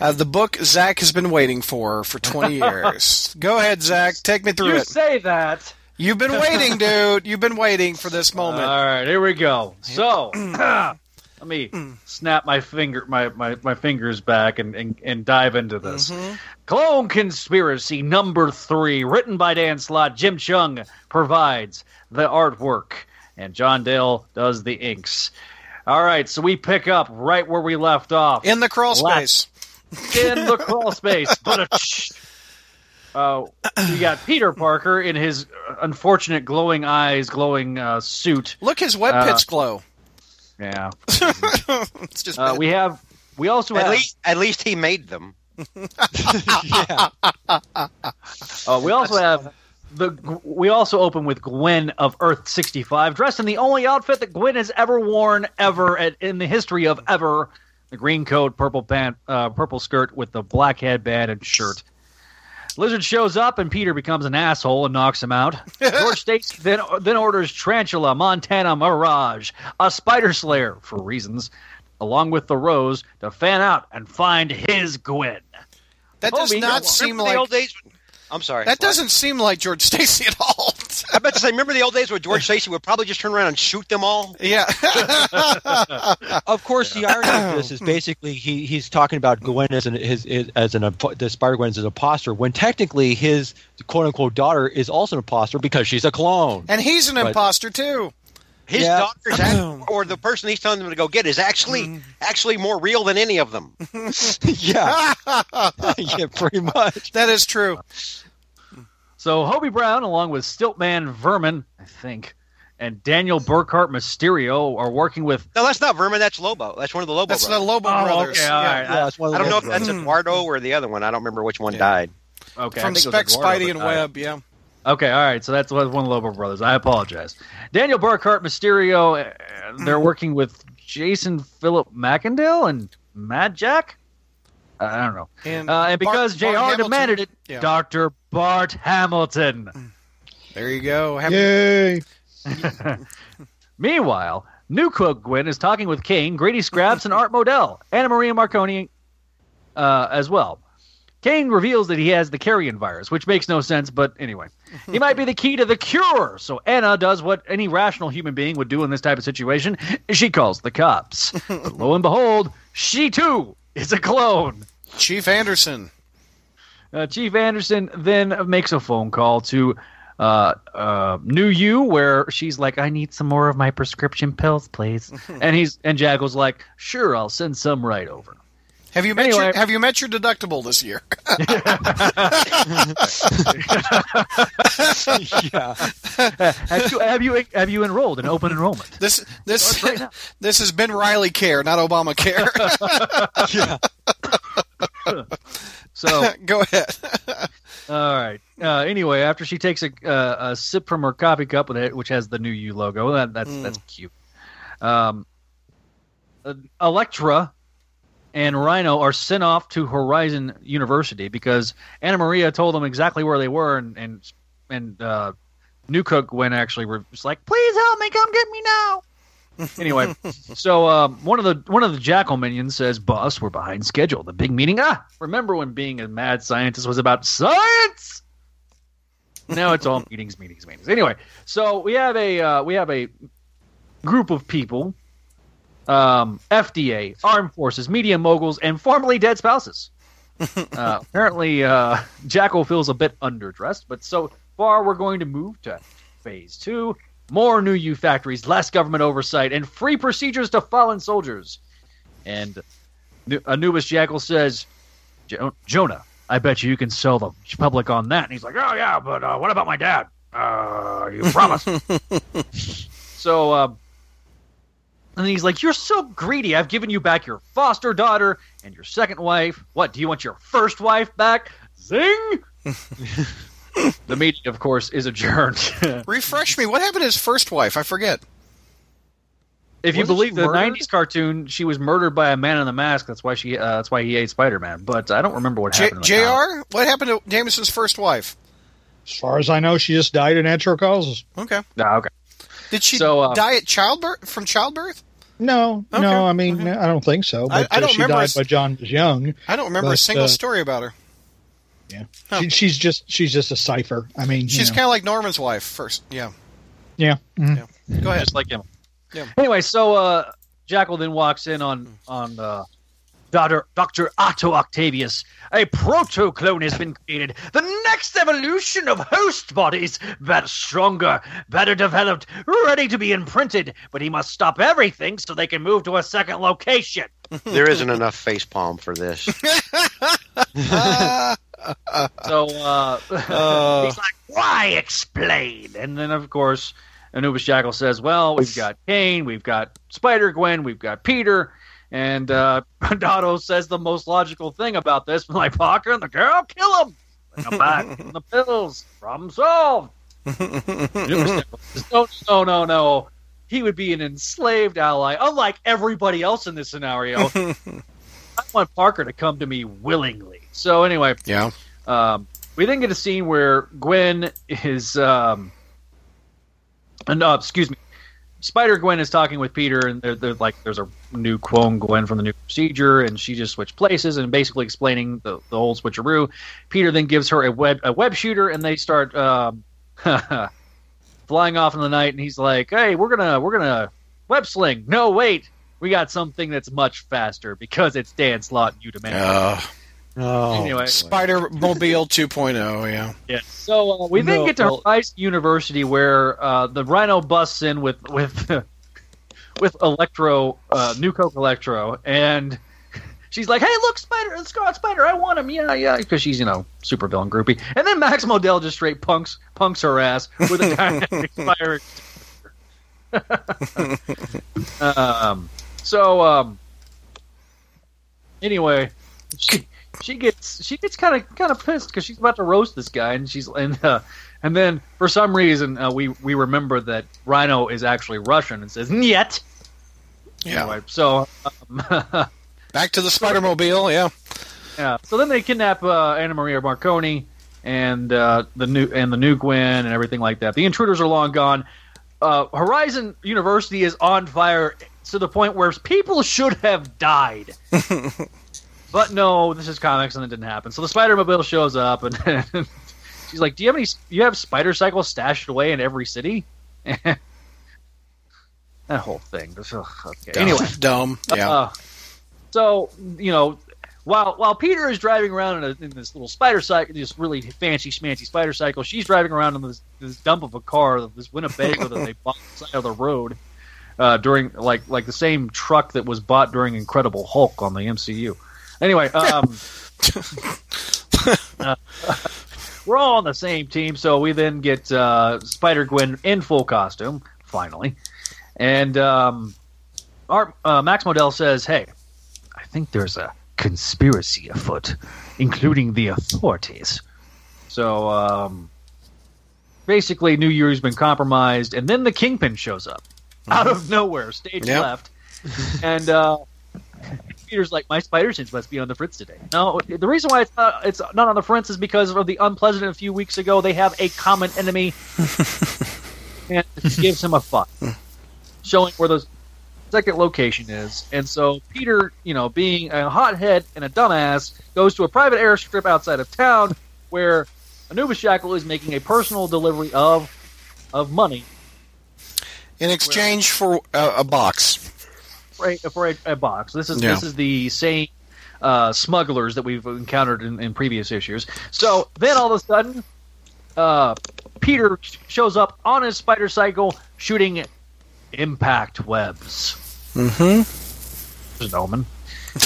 [SPEAKER 1] Uh, the book Zach has been waiting for for 20 [LAUGHS] years. Go ahead, Zach. Take me through
[SPEAKER 5] you
[SPEAKER 1] it.
[SPEAKER 5] say that.
[SPEAKER 1] You've been waiting, [LAUGHS] dude. You've been waiting for this moment.
[SPEAKER 5] All right, here we go. So, [CLEARS THROAT] [CLEARS THROAT] let me snap my finger, my, my, my fingers back and, and, and dive into this. Clone Conspiracy number three, written by Dan Slott. Jim Cheung provides the artwork, and John Dell does the inks. All right, so we pick up right where we left off
[SPEAKER 1] In the crawl
[SPEAKER 5] Last-
[SPEAKER 1] space. [LAUGHS]
[SPEAKER 5] in the crawl space. But uh, we got Peter Parker in his unfortunate glowing eyes, glowing uh, suit.
[SPEAKER 1] Look, his web
[SPEAKER 5] Uh,
[SPEAKER 1] pits glow.
[SPEAKER 5] Yeah. [LAUGHS]
[SPEAKER 1] It's just
[SPEAKER 5] Uh, we have. We also
[SPEAKER 3] At
[SPEAKER 5] have.
[SPEAKER 3] least, at least he made them. [LAUGHS]
[SPEAKER 4] yeah.
[SPEAKER 5] Uh, we also have the. We also open with Gwen of Earth sixty five, dressed in the only outfit that Gwen has ever worn ever at, in the history of ever. The green coat, purple pant, uh, purple skirt with the black headband and shirt. Lizard shows up and Peter becomes an asshole and knocks him out. [LAUGHS] George Stacy then then orders Tarantula, Montana Mirage, a spider slayer for reasons, along with the Rose to fan out and find his Gwen.
[SPEAKER 1] that does not seem like
[SPEAKER 3] days? I'm sorry.
[SPEAKER 1] that
[SPEAKER 3] What?
[SPEAKER 1] doesn't seem like George Stacy at all.
[SPEAKER 3] I bet to say, remember the old days where George Stacy would probably just turn around and shoot them all?
[SPEAKER 1] yeah. [LAUGHS]
[SPEAKER 4] Of course, the irony of this is basically he, he's talking about Gwen as an his, his as an the Spider Gwen as an imposter when technically his quote unquote daughter is also an imposter because she's a clone.
[SPEAKER 1] and he's an
[SPEAKER 4] But-
[SPEAKER 1] imposter too.
[SPEAKER 3] His
[SPEAKER 4] Yeah.
[SPEAKER 3] daughter's act- [CLEARS THROAT] or the person he's telling them to go get is actually mm-hmm. actually more real than any of them. [LAUGHS]
[SPEAKER 4] yeah, [LAUGHS] yeah, pretty much.
[SPEAKER 1] That is true.
[SPEAKER 5] So Hobie Brown, along with Stiltman Vermin, I think, and Daniel Berkhart Mysterio are working with.
[SPEAKER 3] No, that's not Vermin. That's Lobo. That's one of the Lobo
[SPEAKER 1] That's the
[SPEAKER 3] brothers.
[SPEAKER 1] Lobo
[SPEAKER 5] Oh,
[SPEAKER 1] brothers.
[SPEAKER 5] okay, all
[SPEAKER 1] Yeah.
[SPEAKER 5] right.
[SPEAKER 4] Yeah, it's one
[SPEAKER 3] I don't know if
[SPEAKER 4] brothers.
[SPEAKER 3] that's Eduardo or the other one. I don't remember which one
[SPEAKER 1] Yeah.
[SPEAKER 3] died.
[SPEAKER 5] Okay,
[SPEAKER 1] From
[SPEAKER 5] think it
[SPEAKER 1] Spec,
[SPEAKER 5] Eduardo
[SPEAKER 1] Spidey, and
[SPEAKER 5] died.
[SPEAKER 1] Webb. Yeah.
[SPEAKER 5] Okay, all right. So that's one of the Lobo brothers. I apologize. Daniel Berkhart Mysterio. uh, They're working with Jason Philip Macendale and Mad Jack. I don't know.
[SPEAKER 1] And,
[SPEAKER 5] Uh, and because
[SPEAKER 1] Bart-
[SPEAKER 5] Jr.
[SPEAKER 1] Bart
[SPEAKER 5] demanded it,
[SPEAKER 1] Yeah.
[SPEAKER 5] Doctor Bart Hamilton.
[SPEAKER 1] There you go. Have-
[SPEAKER 2] Yay! [LAUGHS]
[SPEAKER 5] Meanwhile, New Coke Gwen is talking with Kane, Grady Scraps, and Art Modell, Anna Maria Marconi uh, as well. Kane reveals that he has the carrion virus, which makes no sense, but anyway. He might be the key to the cure. So Anna does what any rational human being would do in this type of situation. She calls the cops. but lo and behold, she too is a clone.
[SPEAKER 1] Chief Anderson.
[SPEAKER 5] Uh, Chief Anderson then makes a phone call to uh, uh, New U, where she's like, "I need some more of my prescription pills, please." [LAUGHS] and he's and Jackal's like, "Sure, I'll send some right over."
[SPEAKER 1] Have you met your Have you met your deductible this year? [LAUGHS]
[SPEAKER 4] yeah,
[SPEAKER 5] have you have you have you enrolled in open enrollment?
[SPEAKER 1] This this
[SPEAKER 5] right
[SPEAKER 1] this has been Reilly Care, not Obamacare. [LAUGHS]
[SPEAKER 4] yeah.
[SPEAKER 5] So [LAUGHS]
[SPEAKER 1] Go ahead. [LAUGHS]
[SPEAKER 5] All right. Uh, anyway, after she takes a, uh, a sip from her coffee cup with it, which has the new U logo, that, that's
[SPEAKER 1] Mm.
[SPEAKER 5] that's cute. Um, uh, Electro and Rhino are sent off to Horizon University because Anna Maria told them exactly where they were, and and and uh, New Cook went actually was like, "Please help me, come get me now." Anyway, so um, one of the one of the Jackal minions says, "Boss, we're behind schedule. The big meeting. Ah, remember when being a mad scientist was about science? Now it's all meetings, meetings, meetings. Anyway, so we have a uh, we have a group of people, um, FDA, armed forces, media moguls, and formerly dead spouses. [LAUGHS] uh, apparently, uh, Jackal feels a bit underdressed, but so far we're going to move to phase two. More new U factories, less government oversight, and free procedures to fallen soldiers. And Anubis Jackal says, "Jo- Jonah, I bet you you can sell the public on that. And he's like, oh, yeah, but uh, what about my dad? Uh, you promised. [LAUGHS] so, um, and he's like, you're so greedy. I've given you back your foster daughter and your second wife. What, do you want your first wife back? Zing! [LAUGHS] the meeting, of course, is adjourned. [LAUGHS]
[SPEAKER 1] Refresh me. What happened to his first wife? I forget.
[SPEAKER 5] if you
[SPEAKER 4] Wasn't
[SPEAKER 5] believe the
[SPEAKER 4] murdered?
[SPEAKER 5] '90s cartoon, she was murdered by a man in the mask. That's why she. Uh, that's why he ate Spider-Man. But I don't remember what
[SPEAKER 1] J-
[SPEAKER 5] happened. in the.
[SPEAKER 1] Jr. What happened to Jameson's first wife?
[SPEAKER 2] As far as I know, she just died of natural causes.
[SPEAKER 1] Okay.
[SPEAKER 5] Ah, okay.
[SPEAKER 1] Did she
[SPEAKER 5] So, uh,
[SPEAKER 1] die at childbirth from childbirth?
[SPEAKER 2] No,
[SPEAKER 1] Okay,
[SPEAKER 2] no, I mean,
[SPEAKER 1] okay.
[SPEAKER 2] I don't think so.
[SPEAKER 1] I-
[SPEAKER 2] But
[SPEAKER 1] I
[SPEAKER 2] uh,
[SPEAKER 1] don't
[SPEAKER 2] she
[SPEAKER 1] remember
[SPEAKER 2] died
[SPEAKER 1] us-
[SPEAKER 2] by John was young.
[SPEAKER 1] I don't remember a single
[SPEAKER 2] uh,
[SPEAKER 1] story about her.
[SPEAKER 2] Yeah,
[SPEAKER 1] Huh.
[SPEAKER 2] she, she's just she's just a cipher. I mean,
[SPEAKER 1] She's kind of like Norman's wife. First, yeah.
[SPEAKER 2] yeah. mhm.
[SPEAKER 1] Yeah. Go ahead.
[SPEAKER 5] just like him.
[SPEAKER 1] Yeah.
[SPEAKER 5] Anyway, so uh, Jackal then walks in on on uh, Doctor Doctor Otto Octavius. A proto clone has been created. The next evolution of host bodies, better, stronger, better developed, ready to be imprinted. But he must stop everything so they can move to a second location.
[SPEAKER 3] There isn't enough face palm for this.
[SPEAKER 1] Ah, [LAUGHS] [LAUGHS]
[SPEAKER 5] So uh, [LAUGHS]
[SPEAKER 1] Uh.
[SPEAKER 5] he's like, "Why explain?" And then, of course, Anubis Jackal says, "Well, we've got Kane, we've got Spider Gwen, we've got Peter." And uh, [LAUGHS] Dotto says the most logical thing about this, [LAUGHS] like Parker and the girl, kill him. Him back. The pills. Problem solved. Anubis Jackal says, no, no, no, no. He would be an enslaved ally, unlike everybody else in this scenario. I want Parker to come to me willingly. So anyway,
[SPEAKER 1] yeah.
[SPEAKER 5] um, we then get a scene where Gwen is, um, uh, excuse me, Spider Gwen is talking with Peter, and they're, they're like, there's a new clone Gwen from the new procedure, and she just switched places and basically explaining the, the whole switcheroo. Peter then gives her a web a web shooter, and they start um, [LAUGHS] flying off in the night, and he's like, "Hey, we're gonna we're gonna web sling." No, wait. We got something that's much faster because it's Dan Slott and Udemy.
[SPEAKER 1] Uh,
[SPEAKER 4] Oh,
[SPEAKER 5] Anyway.
[SPEAKER 1] Spider Mobile [LAUGHS] 2.0. Yeah.
[SPEAKER 5] Yeah. So uh, we then
[SPEAKER 4] No,
[SPEAKER 5] get to
[SPEAKER 4] well-
[SPEAKER 5] Horizon University, where uh, the Rhino busts in with with [LAUGHS] with Electro, uh, New Coke Electro, and [LAUGHS] she's like, "Hey, look, Spider, Scarlet Spider, I want him, yeah, yeah," because she's you know super villain groupie. And then Max Modell just straight punks punks her ass with a dynamic fire. um. So um. Anyway, she she gets she gets kind of kind of pissed because she's about to roast this guy, and she's and uh, and then for some reason uh, we we remember that Rhino is actually Russian and says "Niet."
[SPEAKER 1] Yeah.
[SPEAKER 5] Anyway, so um, [LAUGHS]
[SPEAKER 1] Back to the Spider Mobile. Yeah.
[SPEAKER 5] yeah, so then they kidnap uh, Anna Maria Marconi and uh, the new and the new Gwen and everything like that. The intruders are long gone. Uh, Horizon University is on fire to the point where people should have died. [LAUGHS] but no, this is comics and it didn't happen. So the Spider Mobile shows up and [LAUGHS] she's like, "Do you have any? You have Spider Cycles stashed away in every city?" [LAUGHS] that whole thing. Ugh, okay.
[SPEAKER 1] Dumb.
[SPEAKER 5] Anyway,
[SPEAKER 1] Dumb. Yeah.
[SPEAKER 5] uh, so you know, while while Peter is driving around in, a, in this little spider cycle, this really fancy schmancy spider cycle, she's driving around in this, this dump of a car, this Winnebago that they bought on the side of the road uh, during like like the same truck that was bought during Incredible Hulk on the MCU. Anyway, [LAUGHS] um, [LAUGHS] uh, [LAUGHS] we're all on the same team, so we then get uh, Spider Gwen in full costume finally, and um, our uh, Max Modell says, "Hey, I think there's a conspiracy afoot, including the authorities." So um, basically, New Year's been compromised, and then the Kingpin shows up out of nowhere, stage
[SPEAKER 1] Yep.
[SPEAKER 5] left, and uh, Peter's like, "My spider sense must be on the fritz today." No, the reason why it's not it's not on the fritz is because of the unpleasant. A few weeks ago, they have a common enemy, [LAUGHS] and it gives him a fuck, showing where the second location is. And so Peter, you know, being a hothead and a dumbass, goes to a private airstrip outside of town where Anubis Jackal is making a personal delivery of of money
[SPEAKER 1] In exchange for uh, a box.
[SPEAKER 5] For a, for a, a box. This is
[SPEAKER 1] Yeah.
[SPEAKER 5] this is the same uh, smugglers that we've encountered in, in previous issues. So then all of a sudden, uh, Peter shows up on his spider cycle shooting impact webs.
[SPEAKER 1] Mm-hmm.
[SPEAKER 5] There's an omen.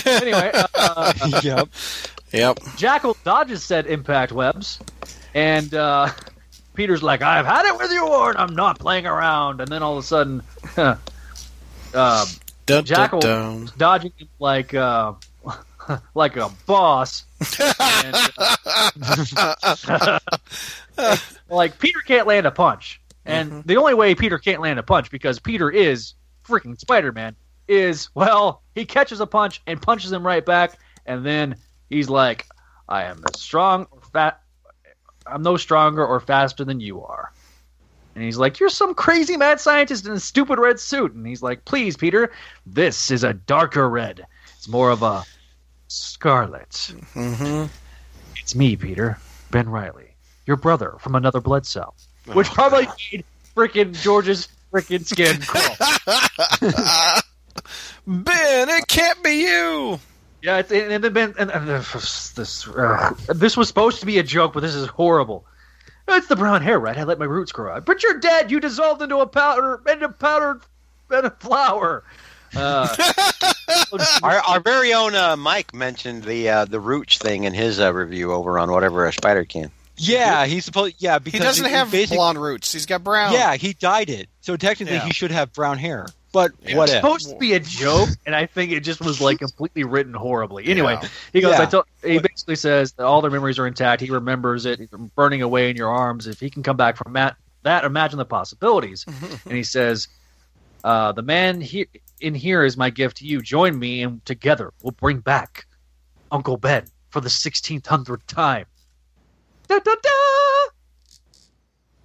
[SPEAKER 5] anyway, uh, [LAUGHS]
[SPEAKER 4] yep.
[SPEAKER 1] Yep.
[SPEAKER 5] Jackal dodges said impact webs, and uh, Peter's like, "I've had it with you, Ward. I'm not playing around." And then all of a sudden, [LAUGHS] uh,
[SPEAKER 1] Dun,
[SPEAKER 5] Jackal
[SPEAKER 1] dun, dun. [LAUGHS]
[SPEAKER 5] dodging him like uh, [LAUGHS] like a boss. And, uh, [LAUGHS] like Peter can't land a punch, and the only way Peter can't land a punch because Peter is freaking Spider Man is well he catches a punch and punches him right back, and then he's like, "I am as strong or fat. I'm no stronger or faster than you are." And he's like, You're some crazy mad scientist in a stupid red suit. And he's like, Please, Peter, this is a darker red. It's more of a scarlet.
[SPEAKER 1] Mhm.
[SPEAKER 5] It's me, Peter. Ben Reilly. Your brother from another blood cell. Which probably made frickin' George's frickin' skin crawl. [LAUGHS]
[SPEAKER 1] Ben, it can't be you.
[SPEAKER 5] yeah, it's, and then Ben, and, and this, this, uh, this was supposed to be a joke, but this is horrible. It's the brown hair, right? I let my roots grow out. But you're dead. You dissolved into a powder, into powdered, into flour. Uh, [LAUGHS]
[SPEAKER 3] Our, our very own uh, Mike mentioned the uh, the Rooch thing in his uh, review over on whatever a spider can.
[SPEAKER 4] Yeah, he's supposed. Yeah, because
[SPEAKER 1] He doesn't
[SPEAKER 4] it-
[SPEAKER 1] have
[SPEAKER 4] basic-
[SPEAKER 1] blonde roots. He's got brown.
[SPEAKER 4] Yeah, he dyed it, so technically
[SPEAKER 1] Yeah.
[SPEAKER 4] he should have brown hair. But
[SPEAKER 1] Yeah.
[SPEAKER 4] what
[SPEAKER 5] it's
[SPEAKER 4] if?
[SPEAKER 5] supposed to be a joke, and I think it just was like completely written horribly. Anyway,
[SPEAKER 1] Yeah.
[SPEAKER 5] he goes.
[SPEAKER 4] Yeah.
[SPEAKER 5] I told, he basically says that all their memories are intact. He remembers it burning away in your arms. If he can come back from that, that imagine the possibilities. [LAUGHS] and he says, uh, "The man here in here is my gift to you. Join me, and together we'll bring back Uncle Ben for the sixteenth hundredth time." Da, da, da!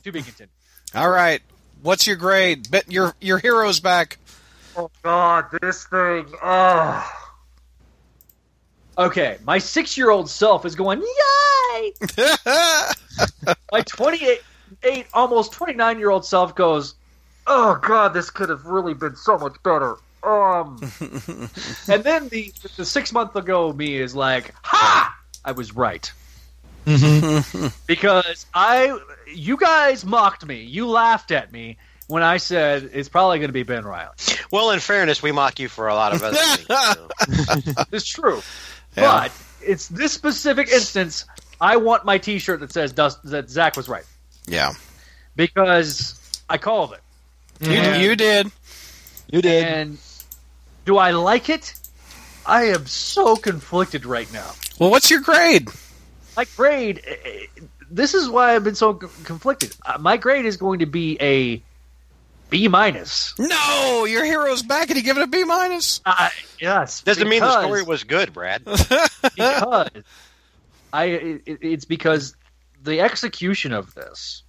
[SPEAKER 5] To be continued.
[SPEAKER 1] All right. What's your grade? Bet your your hero's back.
[SPEAKER 5] Oh God, this thing! Oh. Okay, my six-year-old self is going yay. [LAUGHS] My twenty-eight, almost twenty-nine-year-old self goes, "Oh God, this could have really been so much better." Um, [LAUGHS] and then the the six-month ago me is like, "Ha! I was right." because I, you guys mocked me. You laughed at me when I said it's probably going to be Ben Reilly.
[SPEAKER 3] Well, in fairness, we mock you for a lot of other things. [LAUGHS] so. [LAUGHS]
[SPEAKER 5] It's true.
[SPEAKER 1] Yeah.
[SPEAKER 5] But it's this specific instance. I want my T-shirt that says Dust, that Zach was right
[SPEAKER 1] yeah.
[SPEAKER 5] because I called it.
[SPEAKER 1] You, you did.
[SPEAKER 4] You did.
[SPEAKER 5] And do I like it? I am so conflicted right now.
[SPEAKER 1] Well, what's your grade?
[SPEAKER 5] My grade. eh, eh, This is why I've been so conflicted. Uh, My grade is going to be a B minus.
[SPEAKER 1] No, your hero's back, and he give it a B minus.
[SPEAKER 5] Uh, yes,
[SPEAKER 3] Doesn't mean the story was good, Brad. [LAUGHS]
[SPEAKER 5] because I it, it's because the execution of this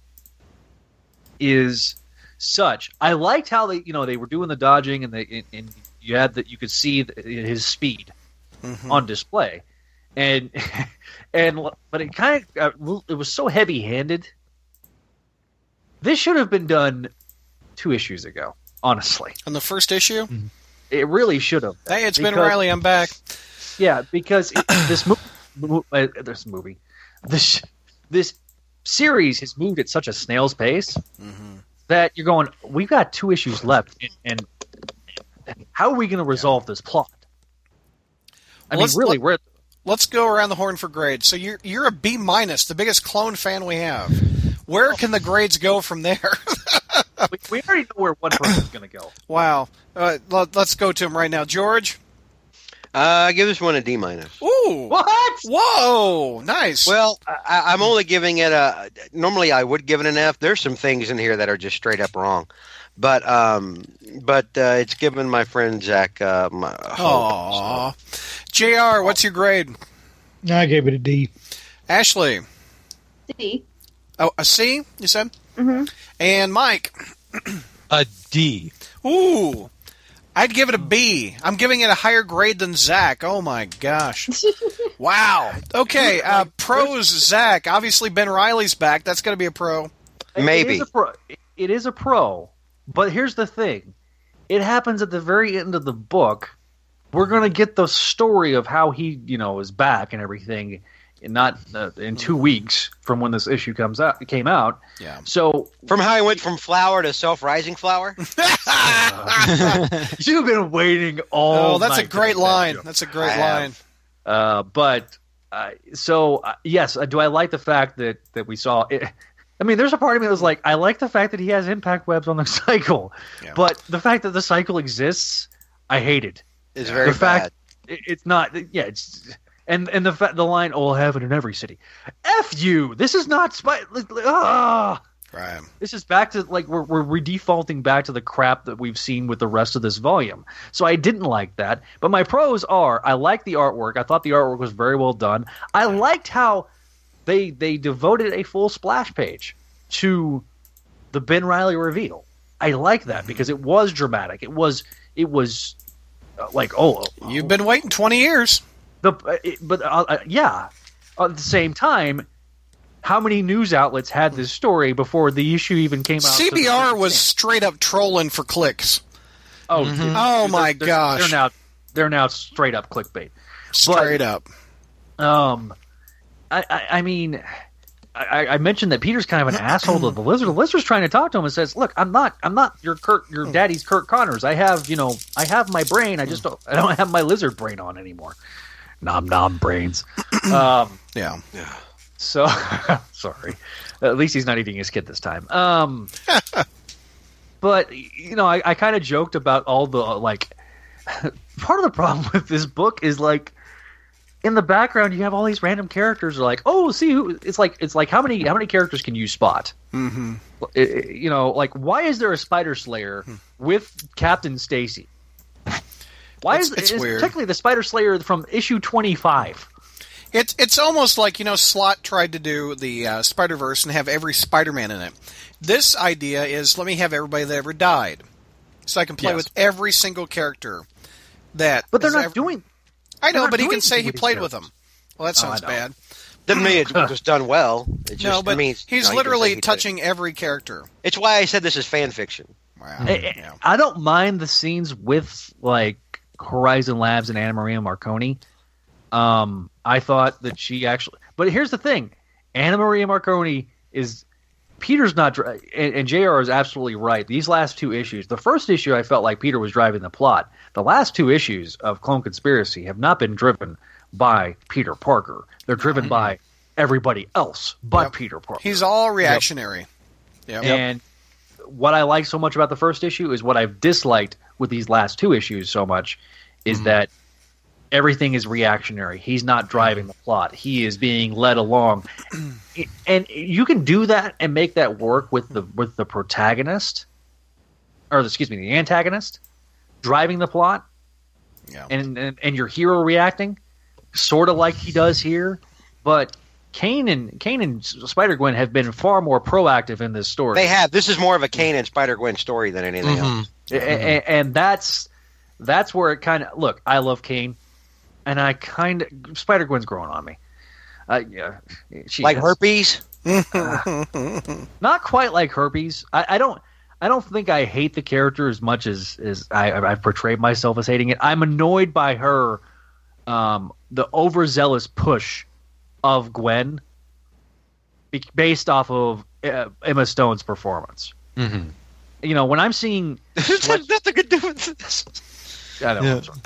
[SPEAKER 5] is such. I liked how they you know they were doing the dodging and they and you had that you could see the, his speed on display, and [LAUGHS] and but it kind of uh, it was so heavy handed. This should have been done two issues ago. Honestly,
[SPEAKER 1] On the first issue.
[SPEAKER 5] it really should have.
[SPEAKER 1] Hey, it's Ben
[SPEAKER 5] Because-
[SPEAKER 1] Reilly. I'm back.
[SPEAKER 5] Yeah, because it, [COUGHS] this movie, uh, this movie, this this series has moved at such a snail's pace that you're going. We've got two issues left, and, and how are we going to resolve this plot? I
[SPEAKER 1] Well,
[SPEAKER 5] mean, really,
[SPEAKER 1] let-
[SPEAKER 5] we're
[SPEAKER 1] Let's go around the horn for grades. So you're you're a B minus, the biggest clone fan we have. Where can the grades go from there? [LAUGHS]
[SPEAKER 5] we, we already know where one person's going to go. [COUGHS]
[SPEAKER 1] wow. Uh, let, us go to him right now, George.
[SPEAKER 3] Uh, give this one a D minus.
[SPEAKER 1] Ooh.
[SPEAKER 5] What?
[SPEAKER 1] Whoa. Nice.
[SPEAKER 3] Well, I, I'm only giving it a. Normally, I would give it an F. There's some things in here that are just straight up wrong, but um, but uh, it's given my friend Zach uh, my hope.
[SPEAKER 1] Aw. JR, what's your grade?
[SPEAKER 2] I gave it a D.
[SPEAKER 1] Ashley.
[SPEAKER 7] D.
[SPEAKER 1] Oh, a C, you said?
[SPEAKER 7] Mhm.
[SPEAKER 1] And Mike.
[SPEAKER 4] A D.
[SPEAKER 1] Ooh. I'd give it a B. I'm giving it a higher grade than Zach. Oh my gosh. [LAUGHS] wow. Okay. Uh, pros, Zach. Obviously, Ben Reilly's back. That's going to be a pro.
[SPEAKER 3] Maybe.
[SPEAKER 5] It is, a pro, it is a pro, but here's the thing: it happens at the very end of the book. We're gonna get the story of how he, you know, is back and everything, and not uh, in two weeks from when this issue comes out came out.
[SPEAKER 1] Yeah.
[SPEAKER 5] So
[SPEAKER 3] From how I went from flower to self-rising flower. [LAUGHS] [LAUGHS]
[SPEAKER 5] you've been waiting all.
[SPEAKER 1] Oh, that's a
[SPEAKER 5] night to
[SPEAKER 1] great
[SPEAKER 5] make that
[SPEAKER 1] line. That's a great
[SPEAKER 3] I have.
[SPEAKER 1] line.
[SPEAKER 5] Uh, but uh, so uh, yes, uh, do I like the fact that that we saw it? [LAUGHS] I mean, there's a part of me that was like, I like the fact that he has impact webs on the cycle,
[SPEAKER 1] Yeah.
[SPEAKER 5] but the fact that the cycle exists, I hated. it.
[SPEAKER 3] Is very
[SPEAKER 5] The fact-
[SPEAKER 3] bad.
[SPEAKER 5] It- It's not, yeah, it's and and the fa- the line, "Oh, I'll have it in every city." F you. This is not spy. Ah.
[SPEAKER 1] Right.
[SPEAKER 5] This is back to like we're we're redefaulting back to the crap that we've seen with the rest of this volume. So I didn't like that. But my pros are I like the artwork. I thought the artwork was very well done. I liked how they they devoted a full splash page to the Ben Reilly reveal. I like that because it was dramatic. It was it was uh, like oh
[SPEAKER 1] You've been waiting 20 years.
[SPEAKER 5] The uh, but uh, uh, yeah at the same time how many news outlets had this story before the issue even came out
[SPEAKER 1] CBR was straight up trolling for clicks.
[SPEAKER 5] oh
[SPEAKER 4] Mhm.
[SPEAKER 5] dude,
[SPEAKER 1] Oh
[SPEAKER 5] they're-
[SPEAKER 1] my
[SPEAKER 5] they're-
[SPEAKER 1] gosh.
[SPEAKER 5] they're now they're now straight up clickbait
[SPEAKER 1] Straight up.
[SPEAKER 5] um i i, I mean I, I mentioned that Peter's kind of an asshole to the [CLEARS THROAT] lizard. The lizard's trying to talk to him and says, "Look, I'm not, I'm not your Curt, your daddy's Curt Connors. I have, you know, I have my brain. I just don't, I don't have my lizard brain on anymore. Nom nom brains. [CLEARS THROAT] um,
[SPEAKER 1] Yeah. Yeah.
[SPEAKER 5] So [LAUGHS] sorry. At least he's not eating his kid this time. Um, [LAUGHS] but you know, I, I kind of joked about all the like. [LAUGHS] Part of the problem with this book is like, in the background, you have all these random characters. Are like, oh, see who? It's like it's like how many how many characters can you spot?
[SPEAKER 1] Mm-hmm.
[SPEAKER 5] It- it- you know, like why is there a Spider Slayer with Captain Stacy? Why
[SPEAKER 1] It's-
[SPEAKER 5] is
[SPEAKER 1] it's
[SPEAKER 5] it's
[SPEAKER 1] weird.
[SPEAKER 5] Particularly the Spider Slayer from issue twenty five.
[SPEAKER 1] It's it's almost like you know Slott tried to do the uh, Spider Verse and have every Spider Man in it. This idea is let me have everybody that ever died, so I can play
[SPEAKER 5] Yes.
[SPEAKER 1] with every single character that.
[SPEAKER 5] But they're not
[SPEAKER 1] ever-
[SPEAKER 5] doing.
[SPEAKER 1] I know, but he can say he
[SPEAKER 5] with these
[SPEAKER 1] played with them. Well, that
[SPEAKER 5] Oh,
[SPEAKER 1] sounds
[SPEAKER 5] know.
[SPEAKER 1] bad.
[SPEAKER 3] Doesn't mean it [LAUGHS] was done well. It just
[SPEAKER 1] no, but
[SPEAKER 3] means
[SPEAKER 1] he's
[SPEAKER 3] no,
[SPEAKER 1] literally
[SPEAKER 3] doesn't he did.
[SPEAKER 1] touching every character.
[SPEAKER 3] It's why I said this is fan fiction.
[SPEAKER 1] Wow.
[SPEAKER 5] I- I,
[SPEAKER 1] Yeah.
[SPEAKER 5] I don't mind the scenes with like Horizon Labs and Anna Maria Marconi. Um, I thought that she actually, but here's the thing: Anna Maria Marconi is Peter's not, and, and Jr. is absolutely right. These last two issues, the first issue, I felt like Peter was driving the plot. The last two issues of Clone Conspiracy have not been driven by Peter Parker. They're driven by everybody else but
[SPEAKER 1] Yep.
[SPEAKER 5] Peter Parker.
[SPEAKER 1] He's all reactionary. Yep.
[SPEAKER 5] And what I like so much about the first issue is what I've disliked with these last two issues so much is
[SPEAKER 1] Mm-hmm.
[SPEAKER 5] that everything is reactionary. He's not driving the plot. He is being led along. [CLEARS THROAT] and you can do that and make that work with the with the protagonist or excuse me, the antagonist driving the plot
[SPEAKER 1] Yeah.
[SPEAKER 5] and and, and your hero reacting sort of like he does here, but Kane and Kane and Spider Gwen have been far more proactive in this story.
[SPEAKER 3] They have. This is more of a Kane and Spider Gwen story than anything
[SPEAKER 4] Mhm.
[SPEAKER 3] else.
[SPEAKER 5] A- a- and that's that's where it kind of look. I love Kane, and I kind of Spider Gwen's growing on me. Uh, yeah, she
[SPEAKER 3] Like
[SPEAKER 5] is.
[SPEAKER 3] herpes. [LAUGHS]
[SPEAKER 5] not quite like herpes. I, I don't. I don't think I hate the character as much as as I, I've portrayed myself as hating it. I'm annoyed by her, um, the overzealous push of Gwen, be- based off of uh, Emma Stone's performance.
[SPEAKER 4] Mhm.
[SPEAKER 5] You know, when I'm seeing, [LAUGHS]
[SPEAKER 3] This has nothing to do with this.
[SPEAKER 5] I don't
[SPEAKER 4] Yeah.
[SPEAKER 5] know. I'm sorry.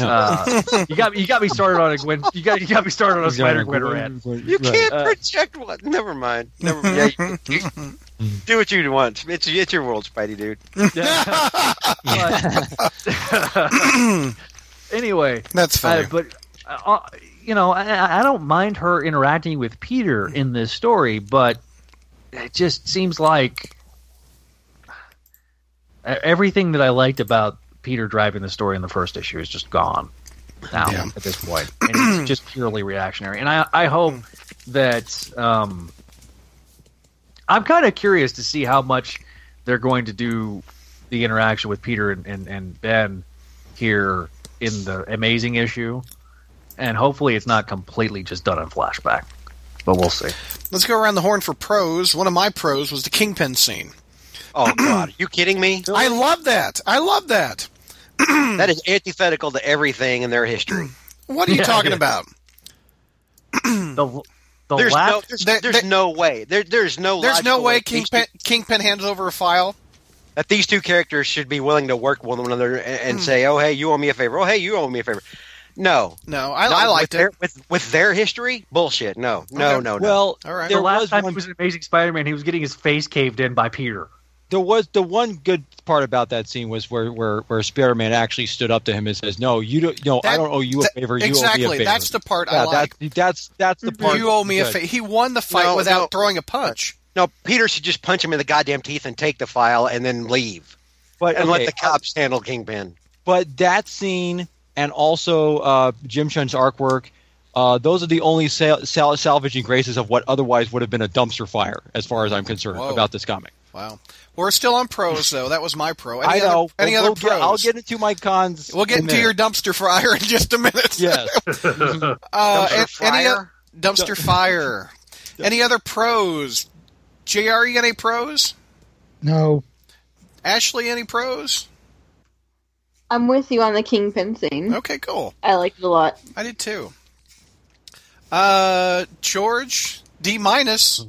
[SPEAKER 5] Uh, you got you got me started on a Gwen. You got you got me started on a Spider Gwen rant.
[SPEAKER 3] You can't
[SPEAKER 5] Uh,
[SPEAKER 3] project what. Never mind. Never. Yeah, you, you- [LAUGHS] do what you want. It's it's your world, Spidey dude. [LAUGHS]
[SPEAKER 5] anyway,
[SPEAKER 1] That's funny.
[SPEAKER 5] Uh, but uh, you know, I, I don't mind her interacting with Peter in this story, but it just seems like everything that I liked about Peter driving the story in the first issue is just gone now
[SPEAKER 1] Yeah.
[SPEAKER 5] at this point, and it's [CLEARS THROAT] just purely reactionary. And I, I hope that um, I'm kind of curious to see how much they're going to do the interaction with Peter and, and, and Ben here in the amazing issue, and hopefully it's not completely just done in flashback. But we'll see.
[SPEAKER 1] Let's go around the horn for pros. One of my pros was the Kingpin scene.
[SPEAKER 3] Oh God, you kidding me?
[SPEAKER 1] I love that. I love that.
[SPEAKER 3] That is antithetical to everything in their history.
[SPEAKER 1] What are you
[SPEAKER 5] Yeah,
[SPEAKER 1] talking
[SPEAKER 5] yeah.
[SPEAKER 1] about?
[SPEAKER 5] The the
[SPEAKER 3] There's no,
[SPEAKER 5] last
[SPEAKER 3] there's,
[SPEAKER 1] There-
[SPEAKER 3] there's
[SPEAKER 1] there-
[SPEAKER 3] no way. There, there's no.
[SPEAKER 1] There's no
[SPEAKER 3] logical
[SPEAKER 1] way Kingpin,
[SPEAKER 3] two-
[SPEAKER 1] Kingpin hands over a file.
[SPEAKER 3] that these two characters should be willing to work with one another and, and hmm. say, "Oh, hey, you owe me a favor. Oh, hey, you owe me a favor." No,
[SPEAKER 1] No, I,
[SPEAKER 3] No,
[SPEAKER 1] I liked
[SPEAKER 3] with their, with with their history. Bullshit. No, no,
[SPEAKER 1] Okay.
[SPEAKER 3] no, no.
[SPEAKER 4] Well,
[SPEAKER 1] All right.
[SPEAKER 5] the last time
[SPEAKER 4] one
[SPEAKER 5] he was in Amazing Spider-Man, he was getting his face caved in by Peter.
[SPEAKER 4] There was the one good part about that scene was where where where Spider-Man actually stood up to him and says, "No, you don't. No, I don't owe you a
[SPEAKER 1] that-
[SPEAKER 4] favor. You
[SPEAKER 1] exactly.
[SPEAKER 4] owe me a favor."
[SPEAKER 1] That's the part
[SPEAKER 4] yeah,
[SPEAKER 1] I like.
[SPEAKER 4] that's that's that's the part.
[SPEAKER 1] You owe me a favor. He won the fight
[SPEAKER 3] No,
[SPEAKER 1] without
[SPEAKER 3] no.
[SPEAKER 1] throwing a punch.
[SPEAKER 3] no, Peter should just punch him in the goddamn teeth and take the file and then leave
[SPEAKER 4] But
[SPEAKER 3] and
[SPEAKER 4] okay,
[SPEAKER 3] let the cops handle Kingpin.
[SPEAKER 4] but that scene and also uh, Jim Cheung's artwork, uh, those are the only sal- sal- salvaging graces of what otherwise would have been a dumpster fire, as far as I'm concerned
[SPEAKER 1] Whoa.
[SPEAKER 4] about this comic.
[SPEAKER 1] Wow. We're still on pros though. That was my pro. Any
[SPEAKER 4] I know.
[SPEAKER 1] Other, any
[SPEAKER 4] We'll-
[SPEAKER 1] other
[SPEAKER 4] we'll get-
[SPEAKER 1] pros?
[SPEAKER 4] I'll get into my cons.
[SPEAKER 1] We'll get
[SPEAKER 4] in a
[SPEAKER 1] into your dumpster fire [LAUGHS] in just a minute.
[SPEAKER 4] yes. [LAUGHS]
[SPEAKER 1] Uh,
[SPEAKER 3] Dumpster
[SPEAKER 1] an- any o-
[SPEAKER 3] fryer?
[SPEAKER 1] dumpster fire. [LAUGHS] any other pros? Jr. You got any pros?
[SPEAKER 2] No.
[SPEAKER 1] Ashley, any pros?
[SPEAKER 7] I'm with you on the Kingpin scene.
[SPEAKER 1] Okay, cool.
[SPEAKER 7] I liked it a lot.
[SPEAKER 1] I did too. Uh, George D minus.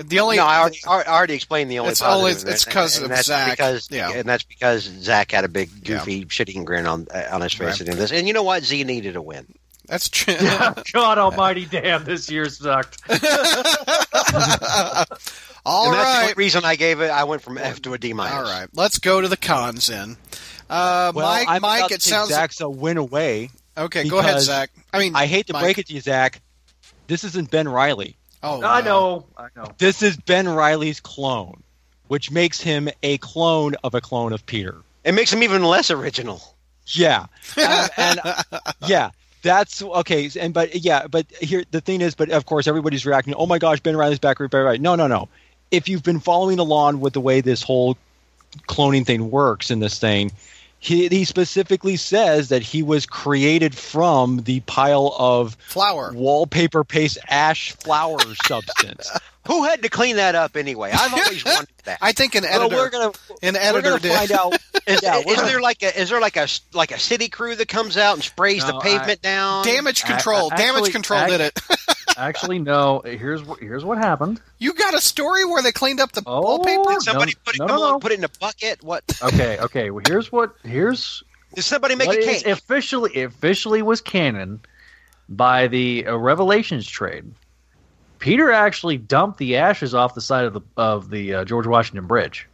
[SPEAKER 1] The only
[SPEAKER 3] no, I already, I already explained the only.
[SPEAKER 1] It's only-
[SPEAKER 3] positive,
[SPEAKER 1] it's 'cause of
[SPEAKER 3] that's
[SPEAKER 1] Zach.
[SPEAKER 3] Because,
[SPEAKER 1] Yeah.
[SPEAKER 3] and that's because Zach had a big goofy shit-eating grin on uh, on his face
[SPEAKER 1] Right.
[SPEAKER 3] in this. And you know what? Z needed a win.
[SPEAKER 1] that's true. [LAUGHS]
[SPEAKER 5] God Almighty, damn! This year sucked. [LAUGHS]
[SPEAKER 1] All
[SPEAKER 3] and that's the
[SPEAKER 1] right.
[SPEAKER 3] only reason I gave it. I went from F to a D minus.
[SPEAKER 1] All right. Let's go to the cons then. Uh,
[SPEAKER 4] Well,
[SPEAKER 1] Mike,
[SPEAKER 4] I'm
[SPEAKER 1] Mike, it sounds
[SPEAKER 4] Zach's a win away.
[SPEAKER 1] okay. Go ahead, Zach. I mean,
[SPEAKER 4] I hate to
[SPEAKER 1] Mike.
[SPEAKER 4] break it to you, Zach. This isn't Ben Reilly.
[SPEAKER 1] Oh,
[SPEAKER 5] I
[SPEAKER 1] no.
[SPEAKER 5] know, I know.
[SPEAKER 4] This is Ben Reilly's clone, which makes him a clone of a clone of Peter.
[SPEAKER 3] It makes him even less original.
[SPEAKER 4] Yeah, [LAUGHS] um, and yeah, that's okay. And but yeah, but here the thing is, but of course everybody's reacting. Oh my gosh, Ben Reilly's back. Ben Reilly. No, no, no. If you've been following along with the way this whole cloning thing works in this thing, he, he specifically says that he was created from the pile of
[SPEAKER 1] flour
[SPEAKER 4] wallpaper paste ash flour substance. [LAUGHS]
[SPEAKER 3] Who had to clean that up anyway? I've [LAUGHS] always wondered that.
[SPEAKER 1] I think an
[SPEAKER 4] well,
[SPEAKER 1] editor.
[SPEAKER 4] we're gonna
[SPEAKER 1] an
[SPEAKER 4] we're
[SPEAKER 1] editor
[SPEAKER 4] gonna
[SPEAKER 1] did.
[SPEAKER 4] find out. [LAUGHS]
[SPEAKER 3] Is,
[SPEAKER 4] Yeah,
[SPEAKER 3] is there like a is there like a like a city crew that comes out and sprays the
[SPEAKER 5] No,
[SPEAKER 3] pavement down?
[SPEAKER 1] Damage control.
[SPEAKER 5] I-
[SPEAKER 1] Damage
[SPEAKER 5] actually-
[SPEAKER 1] control
[SPEAKER 5] act-
[SPEAKER 1] did it. [LAUGHS]
[SPEAKER 5] Actually, no. Here's what here's what happened.
[SPEAKER 1] you got a story where they cleaned up the
[SPEAKER 5] Oh.
[SPEAKER 1] wallpaper?
[SPEAKER 3] Did somebody
[SPEAKER 5] No,
[SPEAKER 3] put it
[SPEAKER 5] no, no,
[SPEAKER 3] put it in a bucket? What?
[SPEAKER 5] Okay, okay. Well, here's what here's
[SPEAKER 3] Did somebody make
[SPEAKER 5] what
[SPEAKER 3] a cake?
[SPEAKER 5] officially officially was canon by the uh, Revelations trade. Peter actually dumped the ashes off the side of the of the uh, George Washington Bridge.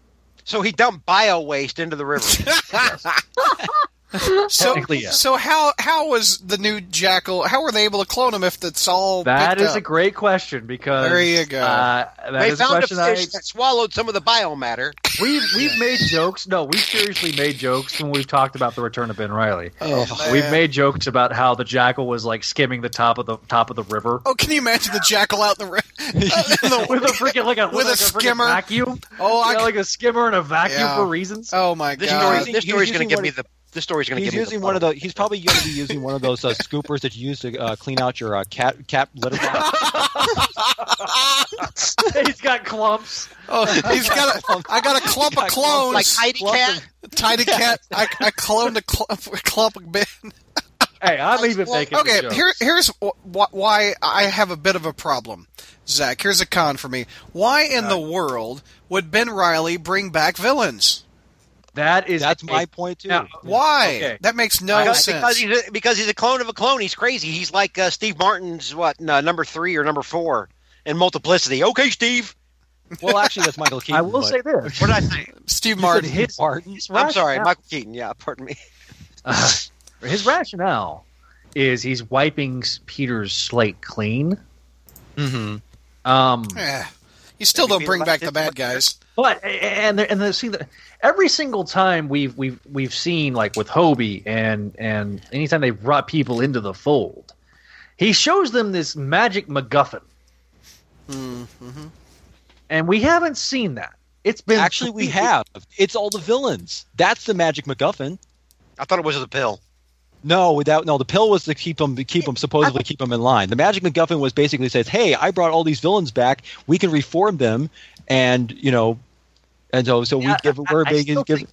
[SPEAKER 3] so he dumped bio waste into the river. [LAUGHS] [LAUGHS]
[SPEAKER 1] So,
[SPEAKER 5] Technically, yeah.
[SPEAKER 1] so how how was the new Jackal? How were they able to clone him if it's all
[SPEAKER 5] That is
[SPEAKER 1] up?
[SPEAKER 5] a great question because
[SPEAKER 1] There you go.
[SPEAKER 5] Uh, that
[SPEAKER 3] they
[SPEAKER 5] is
[SPEAKER 3] found a
[SPEAKER 5] question I,
[SPEAKER 3] fish that swallowed some of the biomatter.
[SPEAKER 5] we've we've made jokes. No, we've seriously made jokes when we've talked about the return of Ben Reilly.
[SPEAKER 1] Oh,
[SPEAKER 5] We've
[SPEAKER 1] man.
[SPEAKER 5] made jokes about how the jackal was like skimming the top of the top of the river
[SPEAKER 1] Oh, can you imagine the Jackal out in the, ri- in [LAUGHS] the [LAUGHS]
[SPEAKER 5] with a freaking like a
[SPEAKER 1] With a
[SPEAKER 5] like freaking
[SPEAKER 1] skimmer.
[SPEAKER 5] vacuum.
[SPEAKER 1] Oh, I
[SPEAKER 5] Yeah,
[SPEAKER 1] c-
[SPEAKER 5] like a skimmer and a vacuum
[SPEAKER 1] Yeah.
[SPEAKER 5] for reasons.
[SPEAKER 1] oh my
[SPEAKER 3] This
[SPEAKER 1] god!
[SPEAKER 3] story,
[SPEAKER 4] He's
[SPEAKER 3] this story's going to give me the. This story's going to
[SPEAKER 4] He's
[SPEAKER 3] give me
[SPEAKER 4] using
[SPEAKER 3] the
[SPEAKER 4] one of the. He's probably going to be using one of those uh, scoopers that you use to uh, clean out your uh, cat cat litter box. [LAUGHS]
[SPEAKER 5] He's got clumps.
[SPEAKER 1] Oh, he's got a. I got a clump of
[SPEAKER 4] got
[SPEAKER 1] clones.
[SPEAKER 3] like Heidi
[SPEAKER 4] Clump
[SPEAKER 3] Cat.
[SPEAKER 1] Tiny cat. I, I cloned a clump, a clump of Ben.
[SPEAKER 5] Hey, I'm even making
[SPEAKER 1] Okay,
[SPEAKER 5] the jokes.
[SPEAKER 1] here, here's wh- wh- why I have a bit of a problem. Zach, here's a con for me. Why in the world would Ben Reilly bring back villains?
[SPEAKER 5] That is
[SPEAKER 4] That's
[SPEAKER 5] a-
[SPEAKER 4] my point too.
[SPEAKER 5] Now,
[SPEAKER 1] Why?
[SPEAKER 5] Okay.
[SPEAKER 1] That makes no
[SPEAKER 3] Because,
[SPEAKER 1] sense.
[SPEAKER 3] because he's a, because he's a clone of a clone. He's crazy. He's like uh, Steve Martin's what no, number three or number four in Multiplicity. Okay, Steve.
[SPEAKER 4] Well, actually, that's Michael [LAUGHS] Keaton.
[SPEAKER 5] I will
[SPEAKER 4] but-
[SPEAKER 5] say this.
[SPEAKER 3] What did I say? [LAUGHS]
[SPEAKER 1] Steve Martin.
[SPEAKER 5] his-
[SPEAKER 4] Martin.
[SPEAKER 5] his
[SPEAKER 3] I'm sorry,
[SPEAKER 5] rationale-
[SPEAKER 3] Michael Keaton. Yeah, pardon me.
[SPEAKER 5] Uh, his rationale is he's wiping Peter's slate clean.
[SPEAKER 4] Mm-hmm.
[SPEAKER 5] Um,
[SPEAKER 1] Eh, you still don't bring back the bad guys.
[SPEAKER 5] But and and the, see the, every single time we've we've we've seen like with Hobie and and anytime they've brought people into the fold, he shows them this magic MacGuffin,
[SPEAKER 1] Mm-hmm.
[SPEAKER 5] and we haven't seen that. It's been
[SPEAKER 4] Actually, we have. It's all the villains. That's the magic MacGuffin.
[SPEAKER 3] I thought it was the pill.
[SPEAKER 4] No, without no. The pill was to keep them, keep them supposedly keep them in line. The magic MacGuffin was basically says, "Hey, I brought all these villains back. We can reform them, and you know, and so so
[SPEAKER 5] Yeah,
[SPEAKER 4] we give we're
[SPEAKER 5] I
[SPEAKER 4] big
[SPEAKER 5] still
[SPEAKER 4] give
[SPEAKER 5] think-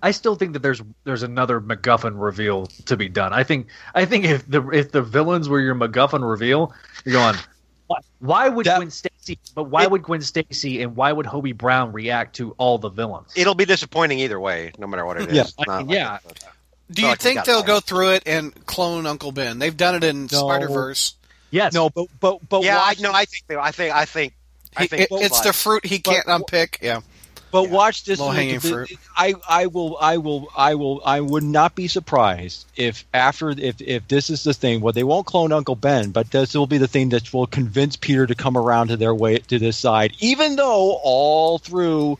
[SPEAKER 5] I still think that there's there's another MacGuffin reveal to be done. I think I think if the if the villains were your MacGuffin reveal, you're going. Why, why would
[SPEAKER 4] That-
[SPEAKER 5] Gwen Stacy? But why would Gwen Stacy and why would Hobie Brown react to all the villains?
[SPEAKER 3] It'll be disappointing either way, no matter what it is.
[SPEAKER 4] Yeah.
[SPEAKER 5] I mean,
[SPEAKER 3] like
[SPEAKER 5] yeah.
[SPEAKER 3] it's-
[SPEAKER 1] Do
[SPEAKER 3] Not
[SPEAKER 1] you
[SPEAKER 3] like
[SPEAKER 1] think they'll
[SPEAKER 3] it.
[SPEAKER 1] go through it and clone Uncle Ben? They've done it in
[SPEAKER 4] No.
[SPEAKER 1] Spider Verse.
[SPEAKER 5] yes.
[SPEAKER 4] no, but but but
[SPEAKER 3] yeah, I
[SPEAKER 4] watch,
[SPEAKER 3] no, I think they, I think I think I think
[SPEAKER 1] it's the fruit he
[SPEAKER 4] but-
[SPEAKER 1] can't unpick. Yeah.
[SPEAKER 4] but
[SPEAKER 3] yeah.
[SPEAKER 4] watch this. I I will I will I will I would not be surprised if after if if this is the thing. Well, they won't clone Uncle Ben, but this will be the thing that will convince Peter to come around to their way to this side. Even though all through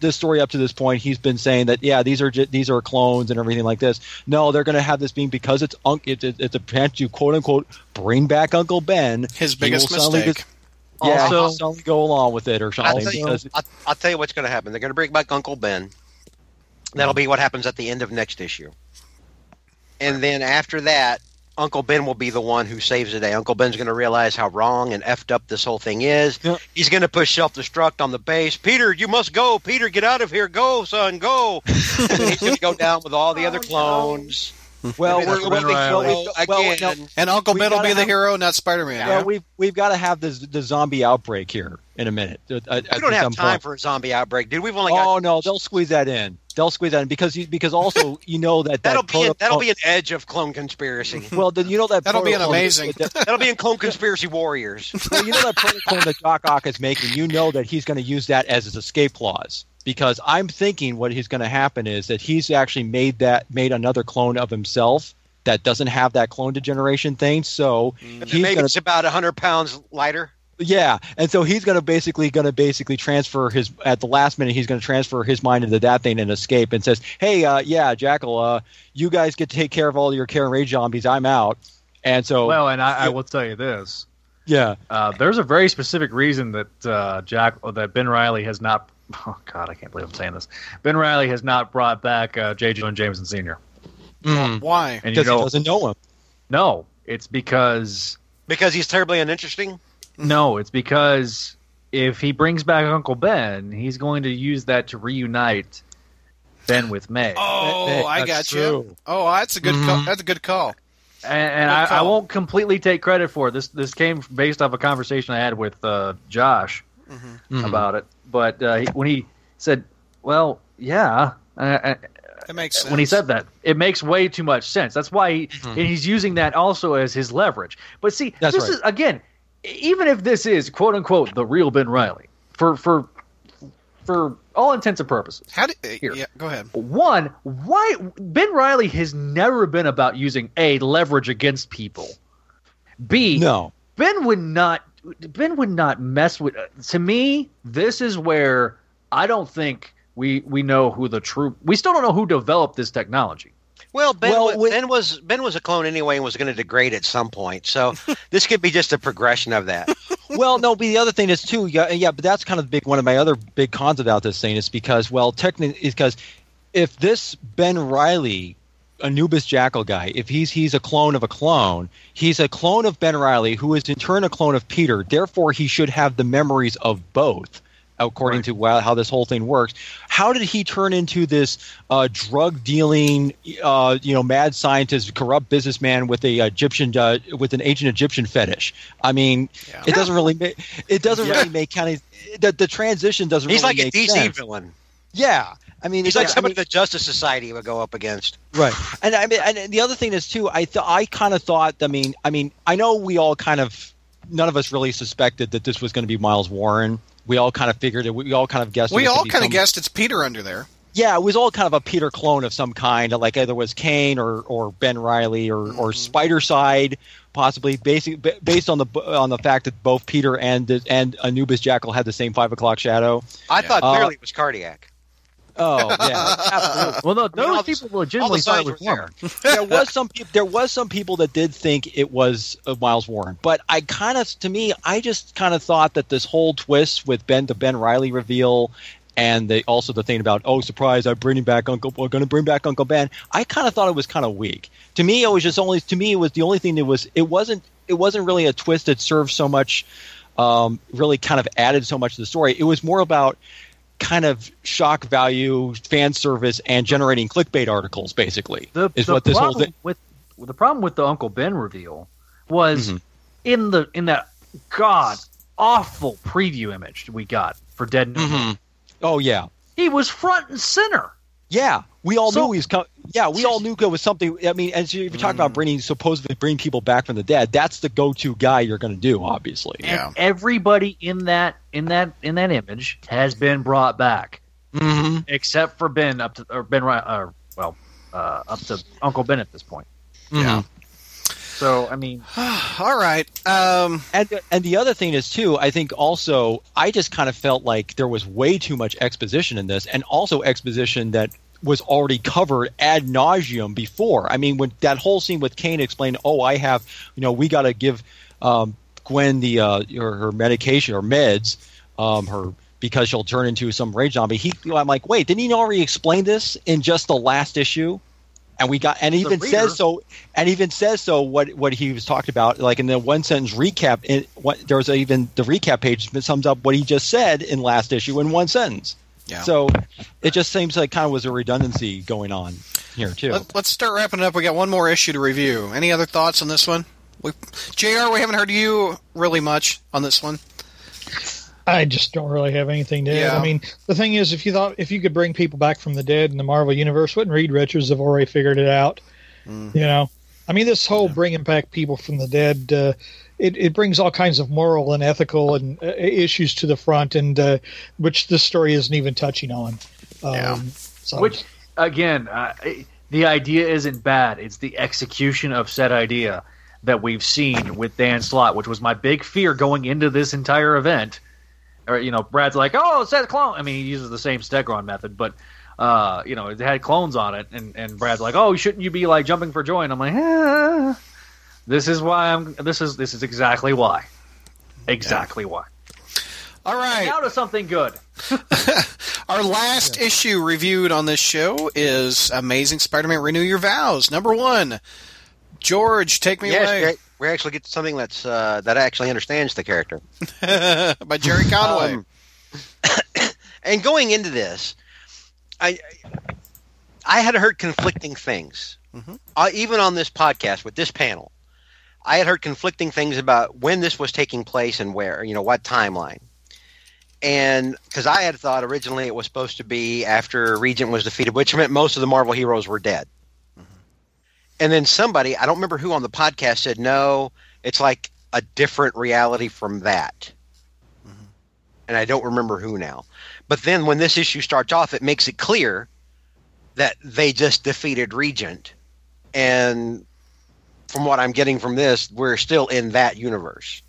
[SPEAKER 4] the story up to this point, he's been saying that yeah, these are these are clones and everything like this. No, they're going to have this being because it's un- it's a chance to quote unquote bring back Uncle Ben.
[SPEAKER 1] His biggest mistake.
[SPEAKER 4] just- yeah,
[SPEAKER 5] Also-
[SPEAKER 4] he'll go along with it or
[SPEAKER 3] I'll
[SPEAKER 4] something
[SPEAKER 3] tell, you,
[SPEAKER 4] because
[SPEAKER 3] I'll, I'll tell you what's going to happen. They're going to bring back Uncle Ben. That'll be what happens at the end of next issue. And then after that, Uncle Ben will be the one who saves the day. Uncle Ben's going to realize how wrong and effed up this whole thing is.
[SPEAKER 4] Yeah.
[SPEAKER 3] He's going to push self destruct on the base. Peter, you must go. Peter, get out of here. Go, son, go. [LAUGHS] and he's going to go down with all the oh, other
[SPEAKER 7] clones. no.
[SPEAKER 3] Clones. [LAUGHS]
[SPEAKER 4] well, we're,
[SPEAKER 3] that's
[SPEAKER 4] we're,
[SPEAKER 3] what
[SPEAKER 4] well,
[SPEAKER 5] Riley-
[SPEAKER 4] we've- well,
[SPEAKER 3] Again,
[SPEAKER 4] no,
[SPEAKER 1] And Uncle
[SPEAKER 4] We
[SPEAKER 1] Ben will
[SPEAKER 4] gotta
[SPEAKER 1] be the
[SPEAKER 4] have-
[SPEAKER 1] hero, not Spider Man.
[SPEAKER 4] well, we've we've got to have this the zombie outbreak here in a minute. Uh, uh, at, at
[SPEAKER 3] we don't have time
[SPEAKER 4] point.
[SPEAKER 3] for a zombie outbreak, dude. We've only got
[SPEAKER 4] Oh no, they'll squeeze that in. They'll squeeze that in because you, because also [LAUGHS] you know that
[SPEAKER 3] that'll
[SPEAKER 4] that
[SPEAKER 3] be an, that'll be an edge of clone conspiracy. [LAUGHS]
[SPEAKER 4] well the, you know that
[SPEAKER 1] That'll be an amazing.
[SPEAKER 4] that-
[SPEAKER 3] that'll be in Clone Conspiracy Warriors.
[SPEAKER 4] well, you know that protocol that Doc Ock is making. You know that he's going to use that as his escape clause because I'm thinking what he's going to happen is that he's actually made that made another clone of himself that doesn't have that clone degeneration thing. So he's
[SPEAKER 3] Maybe
[SPEAKER 4] going to
[SPEAKER 3] it's about hundred pounds lighter.
[SPEAKER 4] Yeah, and so he's going to basically going to basically transfer his at the last minute. He's going to transfer his mind into that thing and escape, and says, "Hey, uh, yeah, Jackal, uh, you guys get to take care of all your Carrion Rage zombies. I'm out." And so,
[SPEAKER 5] Well, and I, I will tell you this:
[SPEAKER 4] yeah,
[SPEAKER 5] uh, there's a very specific reason that uh, Jack that Ben Reilly has not. [LAUGHS] Oh God, I can't believe I'm saying this. Ben Reilly has not brought back uh, J. Jonah Jameson Sr.
[SPEAKER 1] Why?
[SPEAKER 5] And you
[SPEAKER 4] because he doesn't know him.
[SPEAKER 5] no, it's because
[SPEAKER 3] Because he's terribly uninteresting.
[SPEAKER 5] no, it's because if he brings back Uncle Ben, he's going to use that to reunite Ben with May.
[SPEAKER 1] Oh,
[SPEAKER 4] That-
[SPEAKER 1] I
[SPEAKER 4] that's
[SPEAKER 1] got you. Oh, that's a good call.
[SPEAKER 4] Mhm.
[SPEAKER 1] That's a good call.
[SPEAKER 5] and, and
[SPEAKER 1] Good
[SPEAKER 5] I, I won't completely take credit for it. This. This came based off a conversation I had with uh, Josh
[SPEAKER 4] Mhm.
[SPEAKER 5] about it. But uh, when he said, "Well, yeah," uh,
[SPEAKER 1] That makes sense.
[SPEAKER 5] when he said that, it makes way too much sense. That's why he,
[SPEAKER 4] Mhm.
[SPEAKER 5] and he's using that also as his leverage. But see,
[SPEAKER 4] That's
[SPEAKER 5] this
[SPEAKER 4] right.
[SPEAKER 5] is again, even if this is quote unquote the real Ben Reilly for for for all intents and purposes.
[SPEAKER 1] How did?
[SPEAKER 5] Here.
[SPEAKER 1] Yeah, go ahead.
[SPEAKER 5] One, why Ben Reilly has never been about using a leverage against people. B,
[SPEAKER 4] No,
[SPEAKER 5] Ben would not. Ben would not mess with. To me, this is where I don't think we we know who the true. We still don't know who developed this technology.
[SPEAKER 3] Well, Ben,
[SPEAKER 4] Well,
[SPEAKER 3] wa-
[SPEAKER 4] with-
[SPEAKER 3] ben was Ben was a clone anyway and was going to degrade at some point. So [LAUGHS] this could be just a progression of that.
[SPEAKER 4] well, no. But the other thing is too, yeah, yeah. But that's kind of big. One of my other big cons about this thing is because, well, technically, because if this Ben Reilly, Anubis Jackal guy, if he's he's a clone of a clone, he's a clone of Ben Reilly, who is in turn a clone of Peter. Therefore, he should have the memories of both. According to wow, how this whole thing works, how did he turn into this uh, drug dealing, uh, you know, mad scientist, corrupt businessman with a Egyptian, uh, with an ancient Egyptian fetish? I mean,
[SPEAKER 1] Yeah.
[SPEAKER 4] it doesn't really make it doesn't
[SPEAKER 5] Yeah.
[SPEAKER 4] really make kind of the, the transition doesn't.
[SPEAKER 3] He's
[SPEAKER 4] really
[SPEAKER 3] like a DC
[SPEAKER 4] sense.
[SPEAKER 3] villain.
[SPEAKER 4] Yeah, I mean,
[SPEAKER 3] He's
[SPEAKER 4] it's
[SPEAKER 3] like
[SPEAKER 4] I
[SPEAKER 3] somebody
[SPEAKER 4] mean-
[SPEAKER 3] the Justice Society would go up against.
[SPEAKER 4] right. And I mean, and the other thing is too. I th- I kind of thought. I mean, I mean, I know we all kind of none of us really suspected that this was going to be Miles Warren. We all kind of figured it. We all kind of guessed.
[SPEAKER 1] We
[SPEAKER 4] was
[SPEAKER 1] all kind of guessed it's Peter under there.
[SPEAKER 4] yeah, it was all kind of a Peter clone of some kind, like either was Kane or, or Ben Reilly or, or Spidercide, possibly based based on the on the fact that both Peter and and Anubis Jackal had the same five o'clock shadow.
[SPEAKER 3] I thought
[SPEAKER 4] Uh,
[SPEAKER 3] clearly it was cardiac.
[SPEAKER 4] Oh yeah, [LAUGHS] absolutely.
[SPEAKER 5] Well, no,
[SPEAKER 3] I mean,
[SPEAKER 5] those
[SPEAKER 3] the-
[SPEAKER 5] people legitimately thought it was
[SPEAKER 3] were
[SPEAKER 5] Warren.
[SPEAKER 3] there. [LAUGHS]
[SPEAKER 4] there was some people. There was some people that did think it was uh, Miles Warren, but I kind of, to me, I just kind of thought that this whole twist with Ben, the Ben Reilly reveal, and the, also the thing about oh surprise, I'm bringing back Uncle, we're going to bring back Uncle Ben. I kind of thought it was kind of weak. To me, it was just only. To me, it was the only thing that was. It wasn't. It wasn't really a twist that served so much. Um, really, kind of added so much to the story. It was more about kind of shock value, fan service, and generating clickbait articles. Basically,
[SPEAKER 5] The,
[SPEAKER 4] is
[SPEAKER 5] the
[SPEAKER 4] what this whole
[SPEAKER 5] problem
[SPEAKER 4] thing.
[SPEAKER 5] with the problem with the Uncle Ben reveal was
[SPEAKER 4] Mhm.
[SPEAKER 5] in the in that god awful preview image we got for Dead.
[SPEAKER 4] Mhm. Oh yeah,
[SPEAKER 5] He was front and center.
[SPEAKER 4] yeah. We all
[SPEAKER 5] So-
[SPEAKER 4] knew he was. Com- yeah, we all knew it was something. I mean, as you, if you talk about bringing supposedly bringing people back from the dead, that's the go-to guy you're going to do, obviously.
[SPEAKER 1] Yeah.
[SPEAKER 5] And everybody in that in that in that image has been brought back,
[SPEAKER 4] Mm-hmm.
[SPEAKER 5] except for Ben up to or Ben Ry- or well uh, up to Uncle Ben at this point.
[SPEAKER 1] Yeah.
[SPEAKER 5] So I mean, [SIGHS]
[SPEAKER 1] All right. Um,
[SPEAKER 4] And and the other thing is too, I think also I just kind of felt like there was way too much exposition in this, and also exposition that was already covered ad nauseum before. I mean, when that whole scene with Kane explained, "Oh, I have, you know, we got to give um, Gwen the uh, her, her medication or meds, um, her." Because she'll turn into some rage zombie. He, I'm like, wait, didn't he already explain this in just the last issue? And we got, and
[SPEAKER 5] The
[SPEAKER 4] even
[SPEAKER 5] reader-
[SPEAKER 4] says so, and even says so. What what he was talking about, like in the one sentence recap, in, what, there was even the recap page that sums up what he just said in last issue in one sentence.
[SPEAKER 1] Yeah.
[SPEAKER 4] So it just seems like kind of was a redundancy going on here too.
[SPEAKER 1] let, us start wrapping it up. We got one more issue to review. Any other thoughts on this one? We, Jr. We haven't heard you really much on this one.
[SPEAKER 2] I just don't really have anything to add.
[SPEAKER 1] Yeah.
[SPEAKER 2] I mean, the thing is, if you thought if you could bring people back from the dead in the Marvel universe, wouldn't Reed Richards have already figured it out?
[SPEAKER 1] Mm.
[SPEAKER 2] You know, I mean, this whole bringing back people from the dead, uh, it it brings all kinds of moral and ethical and uh, issues to the front, and uh, which this story isn't even touching on. Um,
[SPEAKER 1] Yeah.
[SPEAKER 2] so-
[SPEAKER 5] which again, uh, the idea isn't bad. It's the execution of said idea that we've seen with Dan Slott, which was my big fear going into this entire event. Or you know, Brad's like, "Oh, it's that clone." I mean, he uses the same Stegron method, but uh, you know, it had clones on it, and and Brad's like, "Oh, shouldn't you be like jumping for joy?" And I'm like, ah, "This is why I'm. This is this is exactly why, exactly why."
[SPEAKER 1] All right.
[SPEAKER 5] Now to something good. [LAUGHS]
[SPEAKER 1] Our last issue reviewed on this show is Amazing Spider-Man: Renew Your Vows, number one. George, take me
[SPEAKER 3] Yes,
[SPEAKER 1] away
[SPEAKER 3] we we actually get something that's uh, that actually understands the character. [LAUGHS]
[SPEAKER 1] by Gerry Conway.
[SPEAKER 3] Um, [COUGHS] and going into this, I I had heard conflicting things,
[SPEAKER 1] Mhm.
[SPEAKER 3] uh, even on this podcast with this panel. I had heard conflicting things about when this was taking place and where, you know, what timeline. And because I had thought originally it was supposed to be after Regent was defeated, which meant most of the Marvel heroes were dead. Mm-hmm. And then somebody, I don't remember who on the podcast, said, no, it's like a different reality from that mm-hmm. and I don't remember who now. But then when this issue starts off, it makes it clear that they just defeated Regent, and from what I'm getting from this, we're still in that universe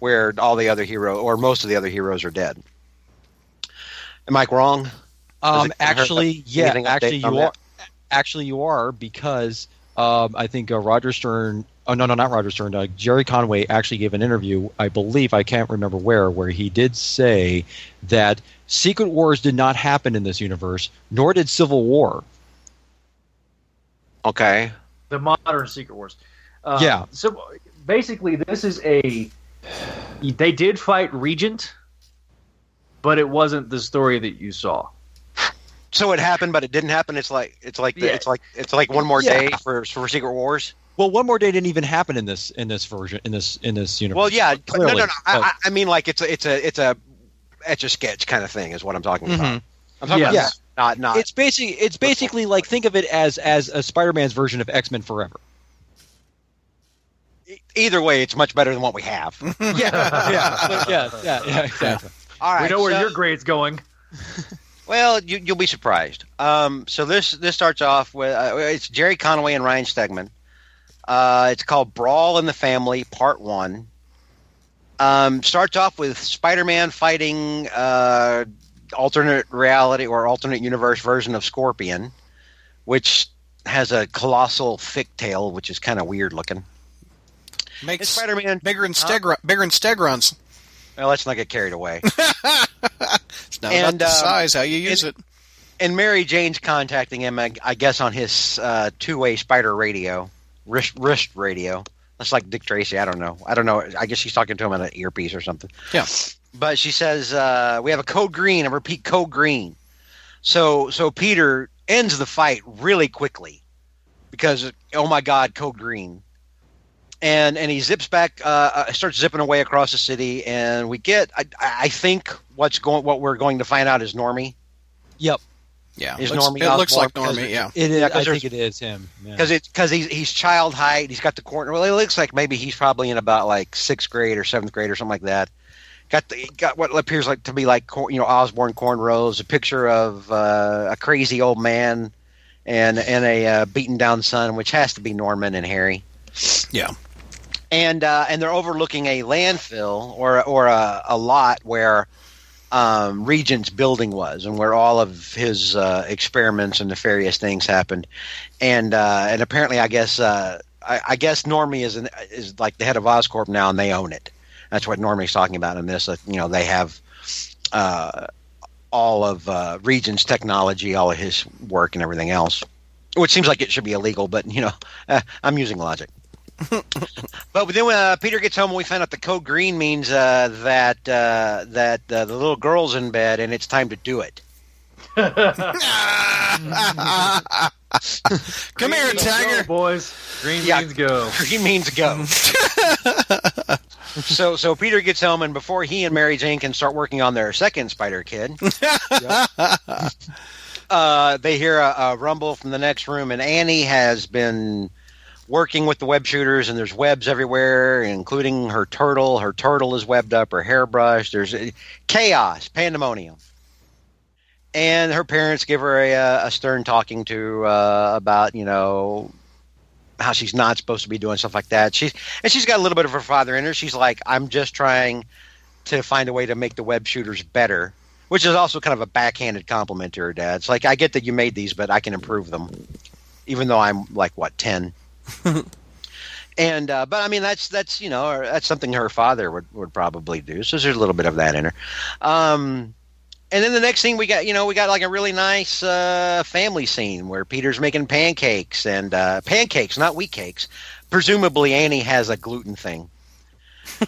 [SPEAKER 3] where all the other hero or most of the other heroes are dead. Am I wrong?
[SPEAKER 4] Um,
[SPEAKER 3] it- have you
[SPEAKER 4] actually, yeah, actually you are. Actually, you are because um, I think uh, Roger Stern. Oh no, no, not Roger Stern. Uh, Gerry Conway actually gave an interview. I believe I can't remember where, where he did say that Secret Wars did not happen in this universe, nor did Civil War.
[SPEAKER 3] Okay.
[SPEAKER 5] The modern Secret Wars. Uh,
[SPEAKER 4] Yeah.
[SPEAKER 5] So basically, this is a. They did fight Regent, but it wasn't the story that you saw.
[SPEAKER 3] So it happened, but it didn't happen. It's like it's like the,
[SPEAKER 5] Yeah.
[SPEAKER 3] it's like it's like one more
[SPEAKER 4] Yeah.
[SPEAKER 3] day for for Secret Wars.
[SPEAKER 4] Well, one more day didn't even happen in this in this version in this in this universe.
[SPEAKER 3] Well, yeah, but no, no, no. I,
[SPEAKER 4] but-
[SPEAKER 3] I- I mean, like it's a it's a it's a etch a sketch kind of thing is what I'm talking about. I'm talking
[SPEAKER 5] Yes.
[SPEAKER 3] about not not.
[SPEAKER 4] it's basically it's basically like think of it as as a Spider-Man's version of X Men Forever.
[SPEAKER 3] either way, it's much better than what we have. [LAUGHS]
[SPEAKER 4] yeah, [LAUGHS] yeah, yeah, yeah, yeah, exactly. [LAUGHS]
[SPEAKER 3] All right,
[SPEAKER 5] we know where
[SPEAKER 3] so,
[SPEAKER 5] your grade's going.
[SPEAKER 3] Well, you, you'll be surprised. Um, so this this starts off with uh, it's Gerry Conway and Ryan Stegman. Uh, it's called Brawl in the Family Part One. Um, starts off with Spider-Man fighting uh, alternate reality or alternate universe version of Scorpion, which has a colossal thick tail, which is kind of weird looking.
[SPEAKER 1] Makes
[SPEAKER 3] Spider-Man.
[SPEAKER 1] bigger than Stegron, bigger than Stegrons.
[SPEAKER 3] Well, let's not get carried away. [LAUGHS]
[SPEAKER 1] It's not
[SPEAKER 3] And,
[SPEAKER 1] about the
[SPEAKER 3] um,
[SPEAKER 1] size, how you use it.
[SPEAKER 3] and Mary Jane's contacting him, I, I guess, on his uh, two-way spider radio, wrist, wrist radio. That's like Dick Tracy. I don't know. I don't know. I guess she's talking to him on an earpiece or something.
[SPEAKER 1] Yeah.
[SPEAKER 3] But she says uh, we have a code green. I repeat, code green. So so Peter ends the fight really quickly because oh my God, code green. And and he zips back, uh, uh, starts zipping away across the city, and we get. I, I think what's going, what we're going to find out is Normie.
[SPEAKER 4] Yep,
[SPEAKER 1] Yeah.
[SPEAKER 3] Is
[SPEAKER 1] looks,
[SPEAKER 3] Normie
[SPEAKER 1] it looks like
[SPEAKER 3] Osborn, 'cause
[SPEAKER 1] Normie, yeah.
[SPEAKER 4] it is.
[SPEAKER 3] Yeah, 'cause
[SPEAKER 4] I think it is him. Yeah.
[SPEAKER 3] because it's because he's he's child height. He's got the corner. Well, it looks like maybe he's probably in about like sixth grade or seventh grade or something like that. Got the got what appears like to be like you know Osborn cornrows. A picture of uh, a crazy old man and and a uh, beaten down son, which has to be Norman and Harry.
[SPEAKER 1] Yeah.
[SPEAKER 3] And uh, and they're overlooking a landfill or or a, a lot where um, Regent's building was, and where all of his uh, experiments and nefarious things happened. And uh, and apparently, I guess uh, I, I guess Normie is an, is like the head of Oscorp now, and they own it. That's what Normie's talking about in this. That you know they have uh, all of uh, Regent's technology, all of his work, and everything else. Which seems like it should be illegal, but you know, uh, [LAUGHS] I'm using logic. [LAUGHS] but then when uh, Peter gets home, we find out the code green means uh, that uh, that uh, the little girl's in bed and it's time to do it. [LAUGHS]
[SPEAKER 1] Come here,
[SPEAKER 5] Go,
[SPEAKER 1] Tiger.
[SPEAKER 5] boys. Green
[SPEAKER 3] Yeah.
[SPEAKER 5] means go.
[SPEAKER 3] Green means go. [LAUGHS] so so Peter gets home and before he and Mary Jane can start working on their second Spider Kid, [LAUGHS] uh, they hear a, a rumble from the next room, and Annie has been working with the web shooters, and there's webs everywhere, including her turtle. Her turtle is webbed up, her hairbrush. There's uh, chaos, pandemonium. And her parents give her a, a stern talking to uh, about, you know, how she's not supposed to be doing stuff like that. She's and she's got a little bit of her father in her. She's like, I'm just trying to find a way to make the web shooters better, which is also kind of a backhanded compliment to her dad. It's like I get that you made these, but I can improve them, even though I'm like what ten. [LAUGHS] and uh, but I mean that's that's you know that's something her father would would probably do. So there's a little bit of that in her. Um, and then the next thing we got, you know, we got like a really nice uh, family scene where Peter's making pancakes and uh, pancakes, not wheat cakes. Presumably, Annie has a gluten thing,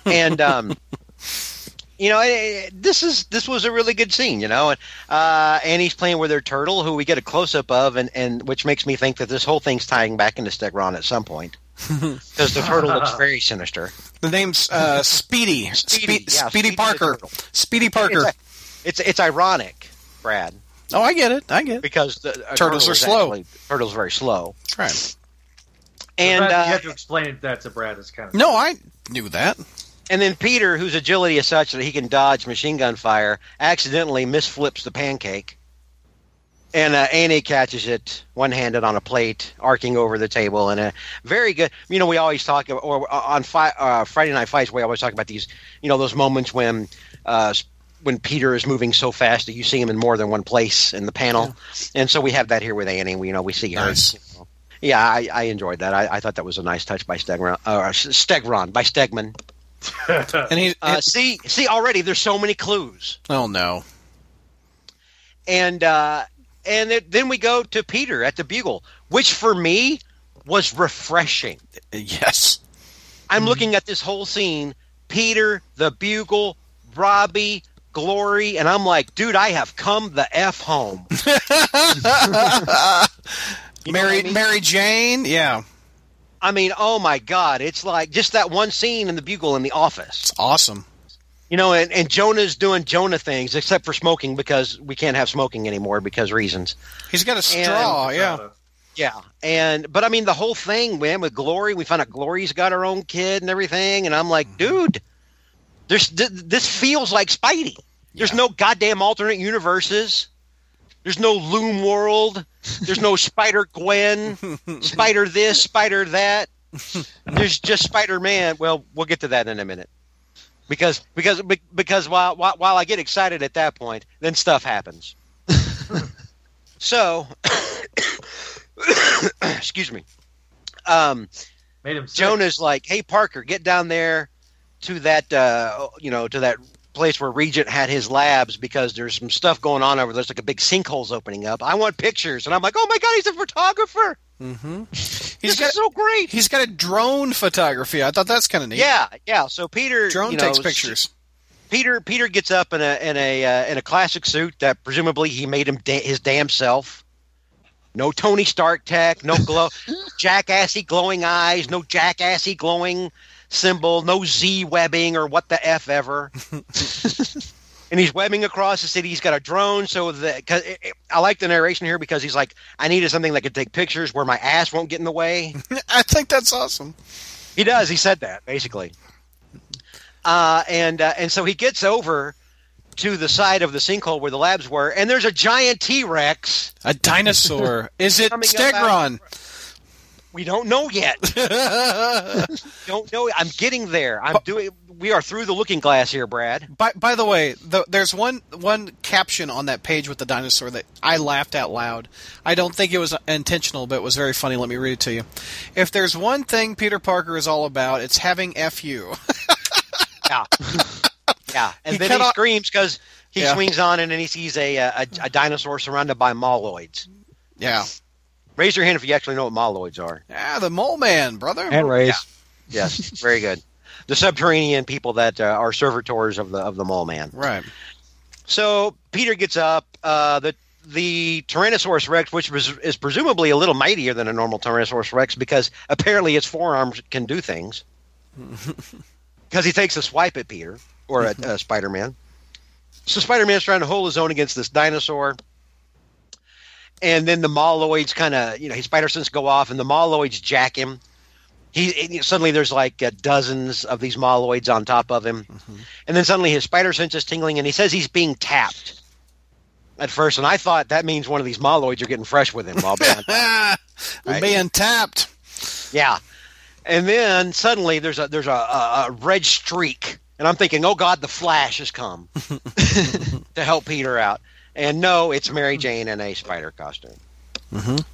[SPEAKER 3] and um, [LAUGHS] you know, eh, this is this was a really good scene, you know. And uh, Annie's playing with her turtle, who we get a close up of, and, and which makes me think that this whole thing's tying back into Stegron at some point [LAUGHS] because the turtle looks [LAUGHS] very sinister.
[SPEAKER 1] The name's uh, Speedy.
[SPEAKER 3] Speedy,
[SPEAKER 1] Spe-
[SPEAKER 3] yeah,
[SPEAKER 1] Speedy
[SPEAKER 3] Speedy the
[SPEAKER 1] Parker. Speedy Parker.
[SPEAKER 3] It's, it's it's ironic, Brad,
[SPEAKER 1] oh, I get it. I get it.
[SPEAKER 3] because the
[SPEAKER 1] Turtles
[SPEAKER 3] turtle
[SPEAKER 1] are slow.
[SPEAKER 3] actually- turtles are very slow,
[SPEAKER 1] Right.
[SPEAKER 3] and
[SPEAKER 5] Brad, you
[SPEAKER 3] uh,
[SPEAKER 5] have to explain that to Brad. It's kind of
[SPEAKER 1] No, I knew that.
[SPEAKER 3] and then Peter, whose agility is such that he can dodge machine gun fire, accidentally misflips the pancake, and uh, Annie catches it one-handed on a plate, arcing over the table, and a very good. You know, we always talk or uh, on fi- uh, Friday Night Fights, we always talk about these. You know, those moments when. Uh, when Peter is moving so fast that you see him in more than one place in the panel, and so we have that here with Annie. We you know we see her.
[SPEAKER 1] Nice.
[SPEAKER 3] you know. Yeah, I, I enjoyed that. I, I thought that was a nice touch by Stegron, uh, Stegron by Stegman. [LAUGHS]
[SPEAKER 1] And he.
[SPEAKER 3] Uh, see, see, already there's so many clues,
[SPEAKER 1] oh no.
[SPEAKER 3] and uh, and it, then we go to Peter at the Bugle, which for me was refreshing.
[SPEAKER 1] Yes.
[SPEAKER 3] I'm looking at this whole scene: Peter, the Bugle, Robbie, Glory, and I'm like, dude, I have come the f home. [LAUGHS] You know
[SPEAKER 1] Mary
[SPEAKER 3] I mean?
[SPEAKER 1] Mary Jane. Yeah.
[SPEAKER 3] I mean, oh my god, it's like just that one scene in the Bugle in the office.
[SPEAKER 1] It's awesome.
[SPEAKER 3] You know, and, and Jonah's doing Jonah things, except for smoking because we can't have smoking anymore because reasons.
[SPEAKER 1] He's got a straw. yeah.
[SPEAKER 3] Yeah, and but I mean the whole thing, man, with Glory, we found out Glory's got her own kid and everything, and I'm like, dude, there's th- this feels like Spidey. There's
[SPEAKER 1] Yeah.
[SPEAKER 3] no goddamn alternate universes. There's no Loom World. There's no [LAUGHS] Spider Gwen, Spider this, Spider that. There's just Spider Man. Well, we'll get to that in a minute. Because because because while, while while I get excited at that point, then stuff happens. [LAUGHS] so, [COUGHS] excuse me. Um,
[SPEAKER 5] Made him sick.
[SPEAKER 3] Jonah's like, "Hey Parker, get down there to that uh, you know to that place where Regent had his labs because there's some stuff going on over there. There's like a big sinkhole's opening up. I want pictures." And I'm like, "Oh my god, he's a photographer!
[SPEAKER 1] Mm-hmm. [LAUGHS]
[SPEAKER 3] This
[SPEAKER 1] He's got
[SPEAKER 3] is so great!"
[SPEAKER 1] he's got a drone photography. I thought that's kind of neat.
[SPEAKER 3] Yeah, yeah. So Peter
[SPEAKER 1] drone
[SPEAKER 3] you know,
[SPEAKER 1] takes pictures.
[SPEAKER 3] Peter Peter gets up in a in a uh, in a classic suit that presumably he made him da- his damn self. No Tony Stark tech, no glow, [LAUGHS] jackassy glowing eyes, no jackassy glowing symbol, no Z webbing or what the f ever. [LAUGHS] [LAUGHS] and he's webbing across the city. He's got a drone, so that cause it, it- I like the narration here because he's like, I needed something that could take pictures where my ass won't get in the way. [LAUGHS]
[SPEAKER 1] I think that's awesome.
[SPEAKER 3] He does. He said that basically. Uh, and uh, and so he gets over to the side of the sinkhole where the labs were, and there's a giant T Rex.
[SPEAKER 1] A dinosaur. Is it
[SPEAKER 3] Coming up
[SPEAKER 1] Stegron?
[SPEAKER 3] We don't know yet. [LAUGHS] [LAUGHS] don't know. I'm getting there. I'm doing. We are through the looking glass here, Brad.
[SPEAKER 1] by, by the way, the, there's one one caption on that page with the dinosaur that I laughed out loud. I don't think it was intentional, but it was very funny. Let me read it to you. If there's one thing Peter Parker is all about, it's having fu. [LAUGHS]
[SPEAKER 3] Yeah, yeah. And
[SPEAKER 1] He
[SPEAKER 3] then he screams because he
[SPEAKER 1] Yeah.
[SPEAKER 3] swings on and then he sees a, a a dinosaur surrounded by moloids.
[SPEAKER 1] yeah.
[SPEAKER 3] Raise your hand if you actually know what moloids are.
[SPEAKER 1] Yeah, the mole man, brother.
[SPEAKER 4] Hand raise.
[SPEAKER 3] Yes, very good. The subterranean people that uh, are servitors of the of the mole man.
[SPEAKER 1] Right.
[SPEAKER 3] So Peter gets up. Uh, the the Tyrannosaurus Rex, which was, is presumably a little mightier than a normal Tyrannosaurus Rex, because apparently its forearms can do things. [LAUGHS] Because he takes a swipe at Peter or at uh, [LAUGHS] Spider Man. So Spider Man's trying to hold his own against this dinosaur. And then the Moloids kind of, you know, his spider sense go off, and the Moloids jack him. He suddenly there's like uh, dozens of these Moloids on top of him, and then suddenly his spider sense is tingling, and he says he's being tapped at first, and I thought that means one of these Moloids are getting fresh with him while being [LAUGHS] Right.
[SPEAKER 1] being tapped.
[SPEAKER 3] Yeah, and then suddenly there's a there's a, a, a red streak, and I'm thinking, oh God, the Flash has come [LAUGHS] [LAUGHS] to help Peter out, and no, it's Mary Jane in a spider costume,
[SPEAKER 1] Mhm.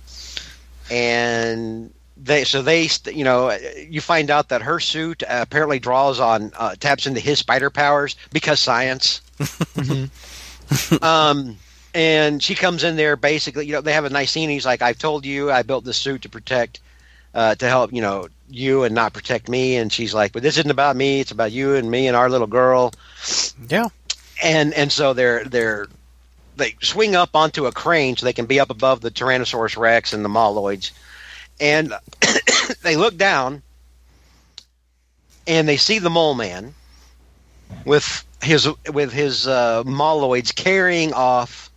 [SPEAKER 3] and they so they you know you find out that her suit uh, apparently draws on uh, taps into his spider powers because science. [LAUGHS] um. And she comes in there basically, you know, they have a nice scene. He's like, I've told you I built this suit to protect uh, to help you know you and not protect me and she's like but this isn't about me it's about you and me and our little girl
[SPEAKER 1] Yeah.
[SPEAKER 3] and and so they're they're they swing up onto a crane so they can be up above the tyrannosaurus rex and the moloids and [COUGHS] they look down and they see the mole man with his with his uh, moloids carrying off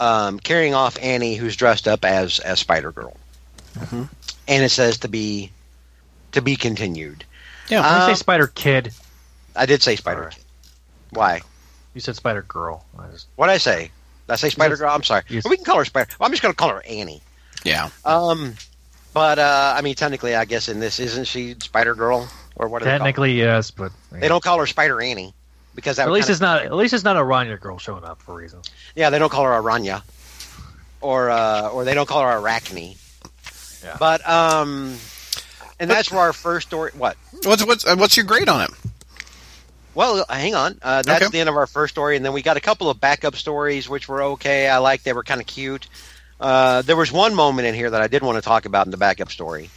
[SPEAKER 3] um, carrying off Annie who's dressed up as as Spider Girl
[SPEAKER 1] Mhm.
[SPEAKER 3] and it says to be to be continued.
[SPEAKER 1] Yeah.
[SPEAKER 5] When you
[SPEAKER 3] Um,
[SPEAKER 5] say Spider Kid,
[SPEAKER 3] I did say Spider.
[SPEAKER 5] Alright.
[SPEAKER 3] Why?
[SPEAKER 5] You said Spider Girl. Just,
[SPEAKER 3] What did I say? Did I say Spider Girl. I'm sorry.
[SPEAKER 5] Yes.
[SPEAKER 3] We can call her Spider. Well, I'm just going to call her Annie.
[SPEAKER 1] yeah.
[SPEAKER 3] Um, but uh, I mean, technically, I guess in this isn't she Spider Girl or what? do they call her?
[SPEAKER 5] technically, yes, but
[SPEAKER 3] they don't call her Spider Annie because that
[SPEAKER 5] At least
[SPEAKER 3] kinda-
[SPEAKER 5] it's not. At least it's not a Rania girl showing up for a reason.
[SPEAKER 3] Yeah, they don't call her Araña, or uh, or they don't call her Arachne.
[SPEAKER 5] Yeah.
[SPEAKER 3] But um, and that's where our first story. What?
[SPEAKER 1] What's what's uh, what's your grade on it?
[SPEAKER 3] Well, hang on. Uh, that's
[SPEAKER 1] Okay.
[SPEAKER 3] the end of our first story, and then we got a couple of backup stories, which were okay. I like they were kind of cute. Uh, there was one moment in here that I did want to talk about in the backup story.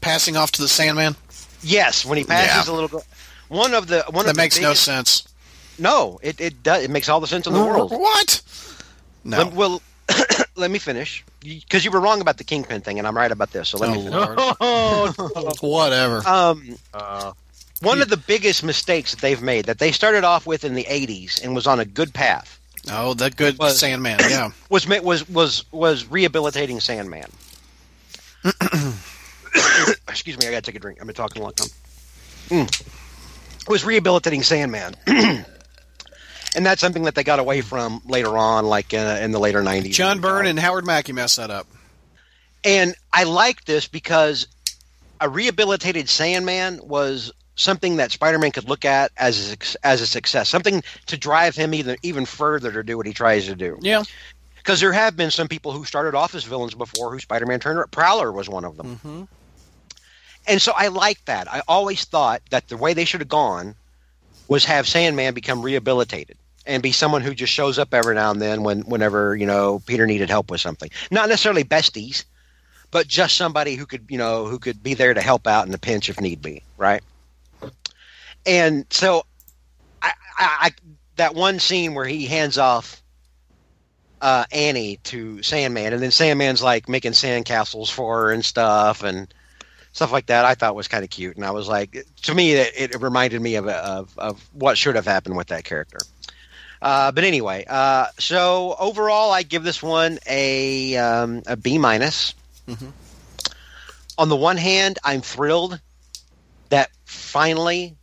[SPEAKER 1] Passing off to the Sandman.
[SPEAKER 3] Yes, when he passes
[SPEAKER 1] Yeah.
[SPEAKER 3] a little. girl- One of the one
[SPEAKER 1] That
[SPEAKER 3] of the
[SPEAKER 1] makes no sense.
[SPEAKER 3] No, it it does. It makes all the sense in the world.
[SPEAKER 1] What? No.
[SPEAKER 3] Let, well, [COUGHS] let me finish because you were wrong about the kingpin thing, and I'm right about this. So let
[SPEAKER 1] Oh,
[SPEAKER 3] me. Finish. [LAUGHS]
[SPEAKER 1] Lord. [LAUGHS] Whatever.
[SPEAKER 3] Um,
[SPEAKER 5] Uh,
[SPEAKER 3] one of the biggest mistakes that they've made that they started off with in the 80s and was on a good path
[SPEAKER 1] Oh, the good
[SPEAKER 3] was-
[SPEAKER 1] Sandman. [CLEARS THROAT] Yeah.
[SPEAKER 3] was was was was rehabilitating Sandman. [CLEARS THROAT] Excuse me, I gotta take a drink. I've been talking a long time. Mm. Was rehabilitating Sandman, [CLEARS THROAT] and that's something that they got away from later on, like uh, in the later '90s.
[SPEAKER 1] John Byrne and Howard Mackie messed that up.
[SPEAKER 3] And I like this because a rehabilitated Sandman was something that Spider-Man could look at as a, as a success, something to drive him even even further to do what he tries to do.
[SPEAKER 1] Yeah.
[SPEAKER 3] Because there have been some people who started off as villains before who Spider-Man turned. Prowler was one of them.
[SPEAKER 1] hmm
[SPEAKER 3] And so I like that. I always thought that the way they should have gone was have Sandman become rehabilitated and be someone who just shows up every now and then when whenever, you know, Peter needed help with something. Not necessarily besties, but just somebody who could, you know, who could be there to help out in a pinch if need be, right? And so I, I, I that one scene where he hands off uh, Annie to Sandman, and then Sandman's like making sandcastles for her and stuff, and stuff like that. I thought was kind of cute, and I was like, to me, it, it reminded me of, of of what should have happened with that character. Uh, but anyway, uh, so overall, I give this one a um, a B minus.
[SPEAKER 1] Mhm.
[SPEAKER 3] On the one hand, I'm thrilled that finally,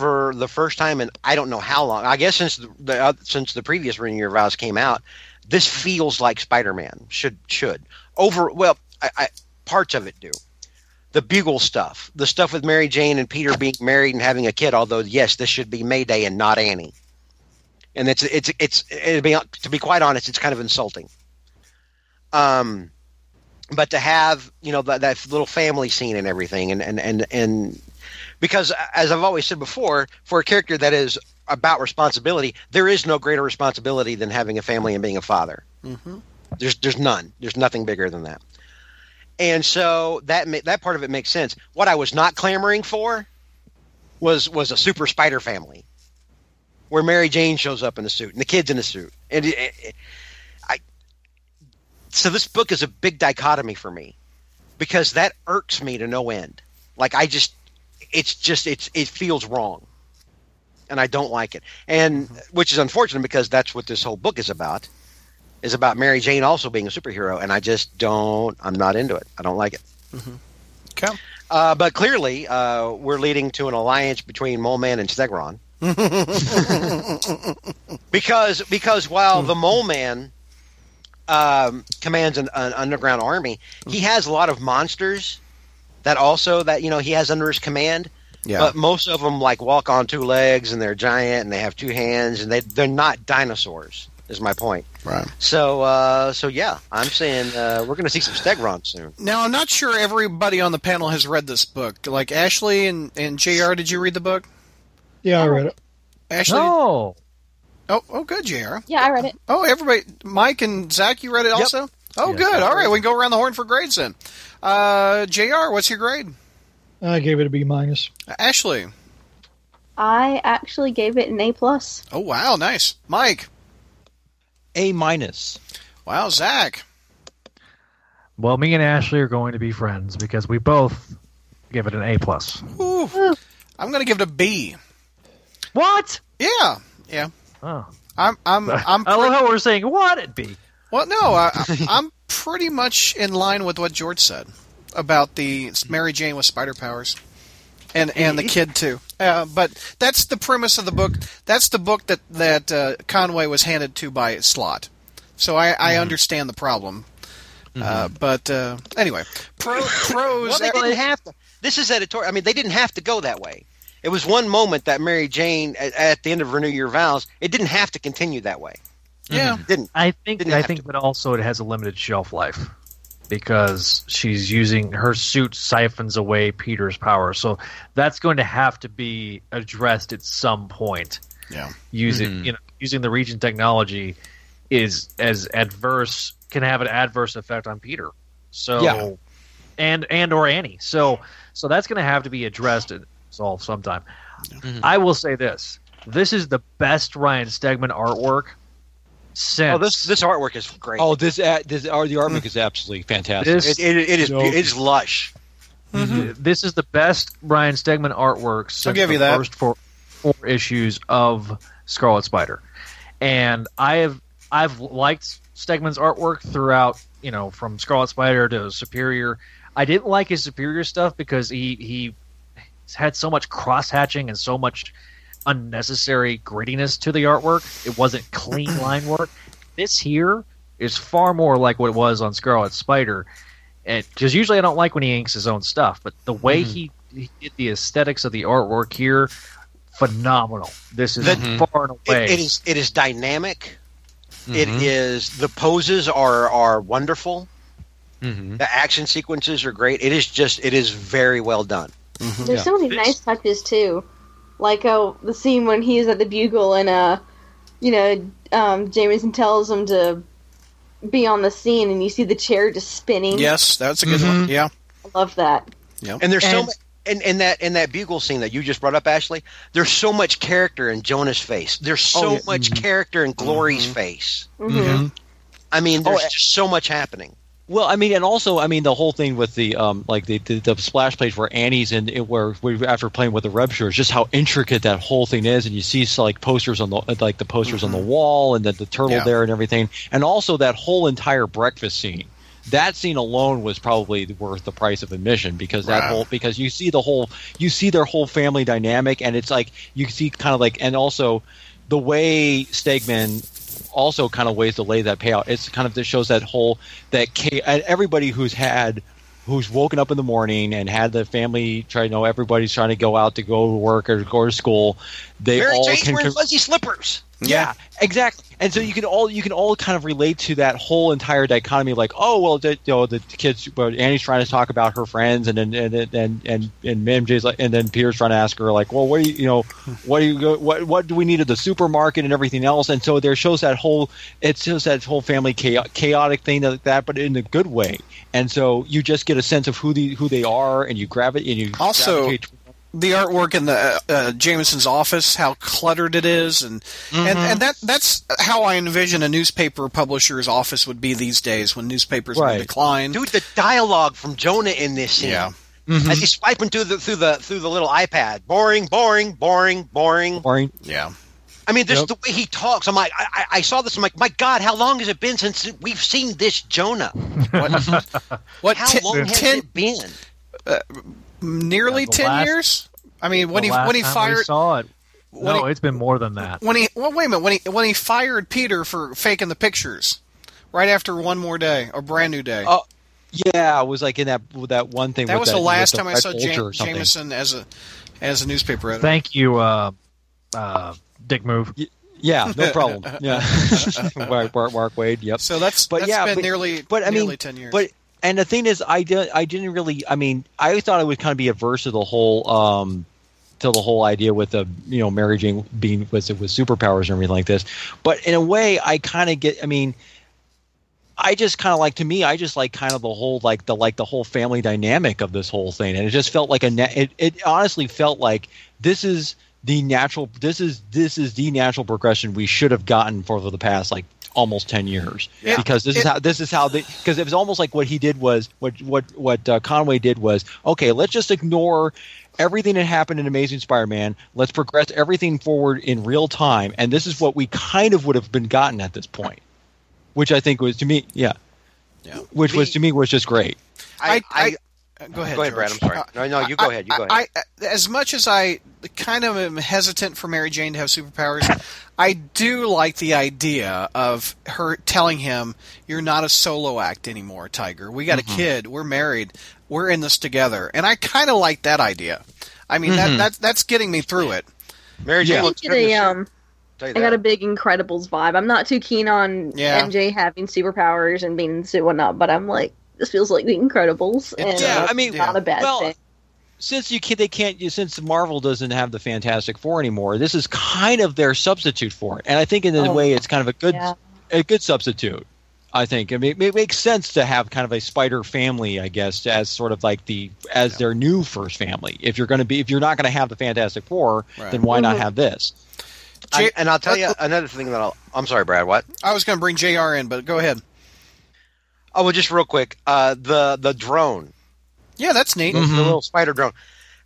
[SPEAKER 3] for the first time in I don't know how long, I guess since the, uh, since the previous Renew Your Vows came out, this feels like Spider-Man should should over well, I, I parts of it do. The bugle stuff, the stuff with Mary Jane and Peter being married and having a kid. Although yes, this should be Mayday and not Annie. And it's it's it's it'd be, to be quite honest, it's kind of insulting. Um, but to have you know that, that little family scene and everything, and and and and because uh, as I've always said before, for a character that is about responsibility, there is no greater responsibility than having a family and being a father.
[SPEAKER 1] hmm
[SPEAKER 3] There's there's none. There's nothing bigger than that. And so that ma- that part of it makes sense. What I was not clamoring for was was a super spider family, where Mary Jane shows up in a suit and the kids in a suit. And it, it- it- I so this book is a big dichotomy for me because that irks me to no end. Like I just it's just it's it feels wrong. And I don't like it. And which is unfortunate because that's what this whole book is about is about Mary Jane also being a superhero, and I just don't. I'm not into it. I don't like it.
[SPEAKER 1] Okay.
[SPEAKER 3] Uh, but clearly, uh, we're leading to an alliance between Mole Man and Stegron. [LAUGHS] because because while the Mole Man um, commands an, an underground army, he has a lot of monsters that also that you know he has under his command.
[SPEAKER 1] Yeah.
[SPEAKER 3] But most of them like walk on two legs and they're giant and they have two hands and they they're not dinosaurs. Is my point.
[SPEAKER 1] right.
[SPEAKER 3] So, uh, so yeah, I'm saying uh, we're going to see some Stegron soon.
[SPEAKER 1] Now, I'm not sure everybody on the panel has read this book. Like Ashley and, and JR, did you read the book?
[SPEAKER 2] Yeah, I read it.
[SPEAKER 1] Ashley?
[SPEAKER 5] No.
[SPEAKER 1] Oh, oh, good, JR.
[SPEAKER 7] Yeah, I read it.
[SPEAKER 1] Oh, everybody. Mike and Zach, you read it also? Oh,
[SPEAKER 5] Yes,
[SPEAKER 1] good. All right, we can go around the horn for grades then. Uh, JR, what's your grade?
[SPEAKER 2] I gave it a B minus.
[SPEAKER 1] Ashley.
[SPEAKER 7] I actually gave it an A plus.
[SPEAKER 1] Oh, wow, nice. Mike.
[SPEAKER 4] A minus.
[SPEAKER 1] Wow, Zach.
[SPEAKER 5] Well, me and Ashley are going to be friends because we both give it an A plus.
[SPEAKER 1] Ooh. I'm going to give it a B.
[SPEAKER 5] What?
[SPEAKER 1] Yeah, yeah.
[SPEAKER 5] Oh.
[SPEAKER 1] I'm, I'm, [LAUGHS] I'm.
[SPEAKER 5] I love how we're saying what it be.
[SPEAKER 1] Well, no, I, [LAUGHS] I'm pretty much in line with what George said about the Mary Jane with spider powers, and and the kid too. Uh, but that's the premise of the book. That's the book that that uh, Conway was handed to by Slott. So I, I understand the problem. Uh, but uh, anyway, pro, [LAUGHS] pros.
[SPEAKER 3] Well, they didn't have to. This is editorial. I mean, they didn't have to go that way. It was one moment that Mary Jane, at, at the end of Renew Your Vows, it didn't have to continue that way.
[SPEAKER 1] Yeah,
[SPEAKER 3] It didn't.
[SPEAKER 5] I think
[SPEAKER 3] Didn't
[SPEAKER 5] I think
[SPEAKER 3] to.
[SPEAKER 5] that also it has a limited shelf life because she's using her suit siphons away Peter's power. So that's going to have to be addressed at some point.
[SPEAKER 1] yeah.
[SPEAKER 5] Using
[SPEAKER 4] Mhm.
[SPEAKER 5] you know using the Regent technology is as adverse can have an adverse effect on Peter. So
[SPEAKER 4] Yeah.
[SPEAKER 5] and and or Annie. So so that's going to have to be addressed and solved sometime.
[SPEAKER 4] Mhm.
[SPEAKER 5] I will say this: this is the best Ryan Stegman artwork since
[SPEAKER 3] Oh, this this artwork is great.
[SPEAKER 4] Oh, this uh, this uh, the artwork is absolutely fantastic.
[SPEAKER 5] This-
[SPEAKER 3] it, it, it is
[SPEAKER 2] No.
[SPEAKER 3] it is lush.
[SPEAKER 5] This is the best Ryan Stegman artwork since
[SPEAKER 1] give
[SPEAKER 5] the
[SPEAKER 1] you that.
[SPEAKER 5] first four, four issues of Scarlet Spider, and I have I've liked Stegman's artwork throughout. You know, from Scarlet Spider to Superior. I didn't like his Superior stuff because he he had so much cross hatching and so much unnecessary grittiness to the artwork. It wasn't clean [CLEARS THROAT] line work. This here is far more like what it was on Scarlet Spider, and because usually I don't like when he inks his own stuff, but the way he, he did the aesthetics of the artwork here, phenomenal. This is
[SPEAKER 3] The-
[SPEAKER 5] far and away.
[SPEAKER 3] It, it is it is dynamic. It
[SPEAKER 4] Mhm.
[SPEAKER 3] is the poses are are wonderful.
[SPEAKER 4] Mhm.
[SPEAKER 3] The action sequences are great. It is just it is very well done.
[SPEAKER 7] There's
[SPEAKER 4] Yeah.
[SPEAKER 7] so many
[SPEAKER 5] This-
[SPEAKER 7] nice touches too, like oh the scene when he's at the bugle and uh, you know, um, Jameson tells him to be on the scene and you see the chair just spinning.
[SPEAKER 1] Yes, that's a good one. Yeah.
[SPEAKER 7] I love that. Yeah.
[SPEAKER 3] And there's so
[SPEAKER 5] And-
[SPEAKER 3] much in, in that in that bugle scene that you just brought up, Ashley. There's so much character in Jonah's face. There's so
[SPEAKER 4] Oh, yeah.
[SPEAKER 3] much character in Glory's face.
[SPEAKER 7] hmm
[SPEAKER 3] I mean, there's
[SPEAKER 4] Oh,
[SPEAKER 3] just so much happening.
[SPEAKER 4] Well, I mean, and also, I mean, the whole thing with the um, like the, the, the splash page where Annie's in, it, where we, after playing with the Reb Shores, just how intricate that whole thing is, and you see like posters on the like the posters on the wall, and then the turtle
[SPEAKER 1] Yeah.
[SPEAKER 4] there and everything, and also that whole entire breakfast scene. That scene alone was probably worth the price of admission because that
[SPEAKER 1] Wow.
[SPEAKER 4] whole because you see the whole you see their whole family dynamic, and it's like you see kind of like and also the way Stegman also kind of ways to lay that payout. It's kind of this shows that whole that cha- and everybody who's had who's woken up in the morning and had the family try. You know, everybody's trying to go out to go to work or go to school. They
[SPEAKER 3] Mary
[SPEAKER 4] all
[SPEAKER 3] Jane's
[SPEAKER 4] can.
[SPEAKER 3] wearing fuzzy slippers.
[SPEAKER 4] yeah, exactly. And so you can all you can all kind of relate to that whole entire dichotomy. Like, oh well, the, you know, the kids. Well, Annie's trying to talk about her friends, and then and and and and, and MJ's like, and then Peter's trying to ask her like, well, what do you you know, what do you go, what what do we need at the supermarket and everything else? And so there shows that whole it shows that whole family chaotic, chaotic thing like that, but in a good way. And so you just get a sense of who the who they are, and you grab it and you
[SPEAKER 1] Also- the artwork in the uh, uh, Jameson's office, how cluttered it is, and and and that that's how I envision a newspaper publisher's office would be these days when newspapers
[SPEAKER 4] Right.
[SPEAKER 1] would decline.
[SPEAKER 3] Dude, the dialogue from Jonah in this scene.
[SPEAKER 1] Yeah.
[SPEAKER 3] As he's swiping through the through the through the little iPad. Boring, boring, boring, boring.
[SPEAKER 4] boring.
[SPEAKER 1] Yeah.
[SPEAKER 3] I mean, this
[SPEAKER 4] Yep.
[SPEAKER 3] the way he talks. I'm like, I, I I saw this. I'm like, my God, how long has it been since we've seen this Jonah?
[SPEAKER 1] What? [LAUGHS] what?
[SPEAKER 3] How
[SPEAKER 1] ten,
[SPEAKER 3] long has
[SPEAKER 1] ten-
[SPEAKER 3] it been?
[SPEAKER 5] Uh, the
[SPEAKER 1] ten
[SPEAKER 5] last-
[SPEAKER 1] years. I mean, when
[SPEAKER 5] The
[SPEAKER 1] he
[SPEAKER 5] last
[SPEAKER 1] when he fired
[SPEAKER 5] saw it.
[SPEAKER 1] when
[SPEAKER 5] no,
[SPEAKER 1] he-
[SPEAKER 5] it's been more than that.
[SPEAKER 1] when he well, wait a minute when he when he fired Peter for faking the pictures right after one more day a brand new day.
[SPEAKER 4] Oh, Yeah, it was like in that that one thing.
[SPEAKER 1] that
[SPEAKER 4] with
[SPEAKER 1] was
[SPEAKER 4] that,
[SPEAKER 1] the last
[SPEAKER 4] with
[SPEAKER 1] time I saw
[SPEAKER 4] Vulture
[SPEAKER 1] Jam- Jameson as a as a newspaper editor.
[SPEAKER 5] Thank you, uh, uh, Dick Move.
[SPEAKER 4] Yeah, no [LAUGHS] problem. Yeah, [LAUGHS] Mark, Mark, Mark Waid. Yep.
[SPEAKER 1] So that's
[SPEAKER 4] But
[SPEAKER 1] that's
[SPEAKER 4] yeah,
[SPEAKER 1] been
[SPEAKER 4] but-
[SPEAKER 1] nearly
[SPEAKER 4] but I
[SPEAKER 1] nearly
[SPEAKER 4] mean,
[SPEAKER 1] ten years.
[SPEAKER 4] But and the thing is, I did I didn't really. I mean, I thought I would kind of be averse to the whole um to the whole idea with the you know Mary Jane being with with superpowers and everything like this. But in a way, I kind of get. I mean. I just kind of like to me. I just like kind of the whole like the like the whole family dynamic of this whole thing, and it just felt like a. Na- it, it honestly felt like this is the natural. This is this is the natural progression we should have gotten for the past like almost ten years.
[SPEAKER 1] Yeah.
[SPEAKER 4] because this is how this is how they because it was almost like what he did was what what what uh, Conway did was okay let's just ignore everything that happened in Amazing Spider-Man. Let's progress everything forward in real time. And this is what we kind of would have been gotten at this point which I think was to me yeah.
[SPEAKER 1] Yeah.
[SPEAKER 4] which was to me was just great.
[SPEAKER 3] I, I,
[SPEAKER 1] Uh, go ahead.
[SPEAKER 3] Go ahead, Brad, I'm sorry.
[SPEAKER 1] Uh,
[SPEAKER 3] No, no, you go ahead, you go
[SPEAKER 1] I, I, as much as I kind of am hesitant for Mary Jane to have superpowers, I do like the idea of her telling him, "You're not a solo act anymore, Tiger. We got
[SPEAKER 3] Mm-hmm.
[SPEAKER 1] a kid. We're married. We're in this together." And I kind of like that idea. I mean,
[SPEAKER 3] Mm-hmm.
[SPEAKER 1] that, that that's getting me through it.
[SPEAKER 3] Mary Jane
[SPEAKER 4] Yeah.
[SPEAKER 7] I
[SPEAKER 3] looks
[SPEAKER 7] get
[SPEAKER 3] good the
[SPEAKER 7] um. I got a big Incredibles vibe. I'm not too keen on
[SPEAKER 1] Yeah.
[SPEAKER 7] MJ having superpowers and being in suit and whatnot, but I'm like, this feels like the Incredibles, and
[SPEAKER 4] yeah, I mean,
[SPEAKER 7] not a bad
[SPEAKER 4] well,
[SPEAKER 7] thing.
[SPEAKER 4] since you can, they can't since Marvel doesn't have the Fantastic Four anymore this is kind of their substitute for it and I think in a
[SPEAKER 7] Oh,
[SPEAKER 4] way it's kind of a good
[SPEAKER 7] Yeah.
[SPEAKER 4] a good substitute. I think. I mean, it makes sense to have kind of a spider family, I guess, as sort of like the as their new first family. If you're going to be, if you're not going to have the Fantastic Four,
[SPEAKER 1] Right.
[SPEAKER 4] then why not
[SPEAKER 7] Mhm.
[SPEAKER 4] have this?
[SPEAKER 3] I-
[SPEAKER 1] J-
[SPEAKER 3] and I'll tell you another thing that I'll. I'm sorry, Brad. What?
[SPEAKER 1] I was going to bring Jr. in, but go ahead.
[SPEAKER 3] Oh, well, just real quick. Uh, the the drone,
[SPEAKER 1] Yeah, that's neat.
[SPEAKER 3] the
[SPEAKER 4] Mhm.
[SPEAKER 3] little spider drone.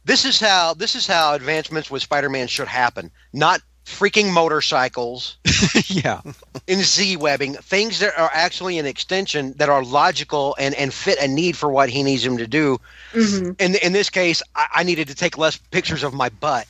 [SPEAKER 3] This is how this is how advancements with Spider-Man should happen. Not freaking motorcycles [LAUGHS]
[SPEAKER 4] yeah,
[SPEAKER 3] in Z webbing, things that are actually an extension that are logical and, and fit a need for what he needs him to do.
[SPEAKER 7] hmm
[SPEAKER 3] In in this case, I, I needed to take less pictures of my butt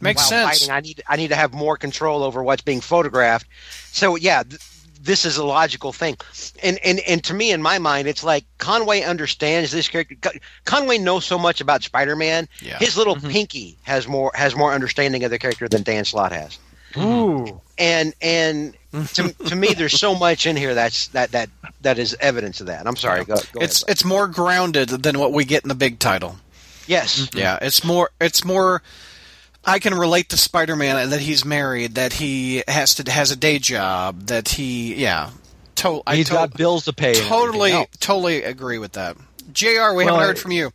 [SPEAKER 1] Makes
[SPEAKER 3] while
[SPEAKER 1] sense.
[SPEAKER 3] fighting. I need I need to have more control over what's being photographed. So yeah, th- this is a logical thing, and and and to me, in my mind, it's like Conway understands this character. Conway knows so much about Spider-Man.
[SPEAKER 1] Yeah.
[SPEAKER 3] His little mm-hmm. pinky has more has more understanding of the character than Dan Slott has.
[SPEAKER 5] Ooh.
[SPEAKER 3] And and [LAUGHS] to, to me, there's so much in here that's that that that is evidence of that. I'm sorry. Go, go
[SPEAKER 1] It's
[SPEAKER 3] ahead.
[SPEAKER 1] it's more grounded than what we get in the big title.
[SPEAKER 3] yes.
[SPEAKER 1] Yeah, it's more. It's more. I can relate to Spider-Man that he's married, that he has to has a day job, that he yeah. To, I
[SPEAKER 4] He's
[SPEAKER 1] to-
[SPEAKER 4] got bills to pay.
[SPEAKER 1] totally totally agree with that. Jr. We
[SPEAKER 2] Well,
[SPEAKER 1] haven't heard from you.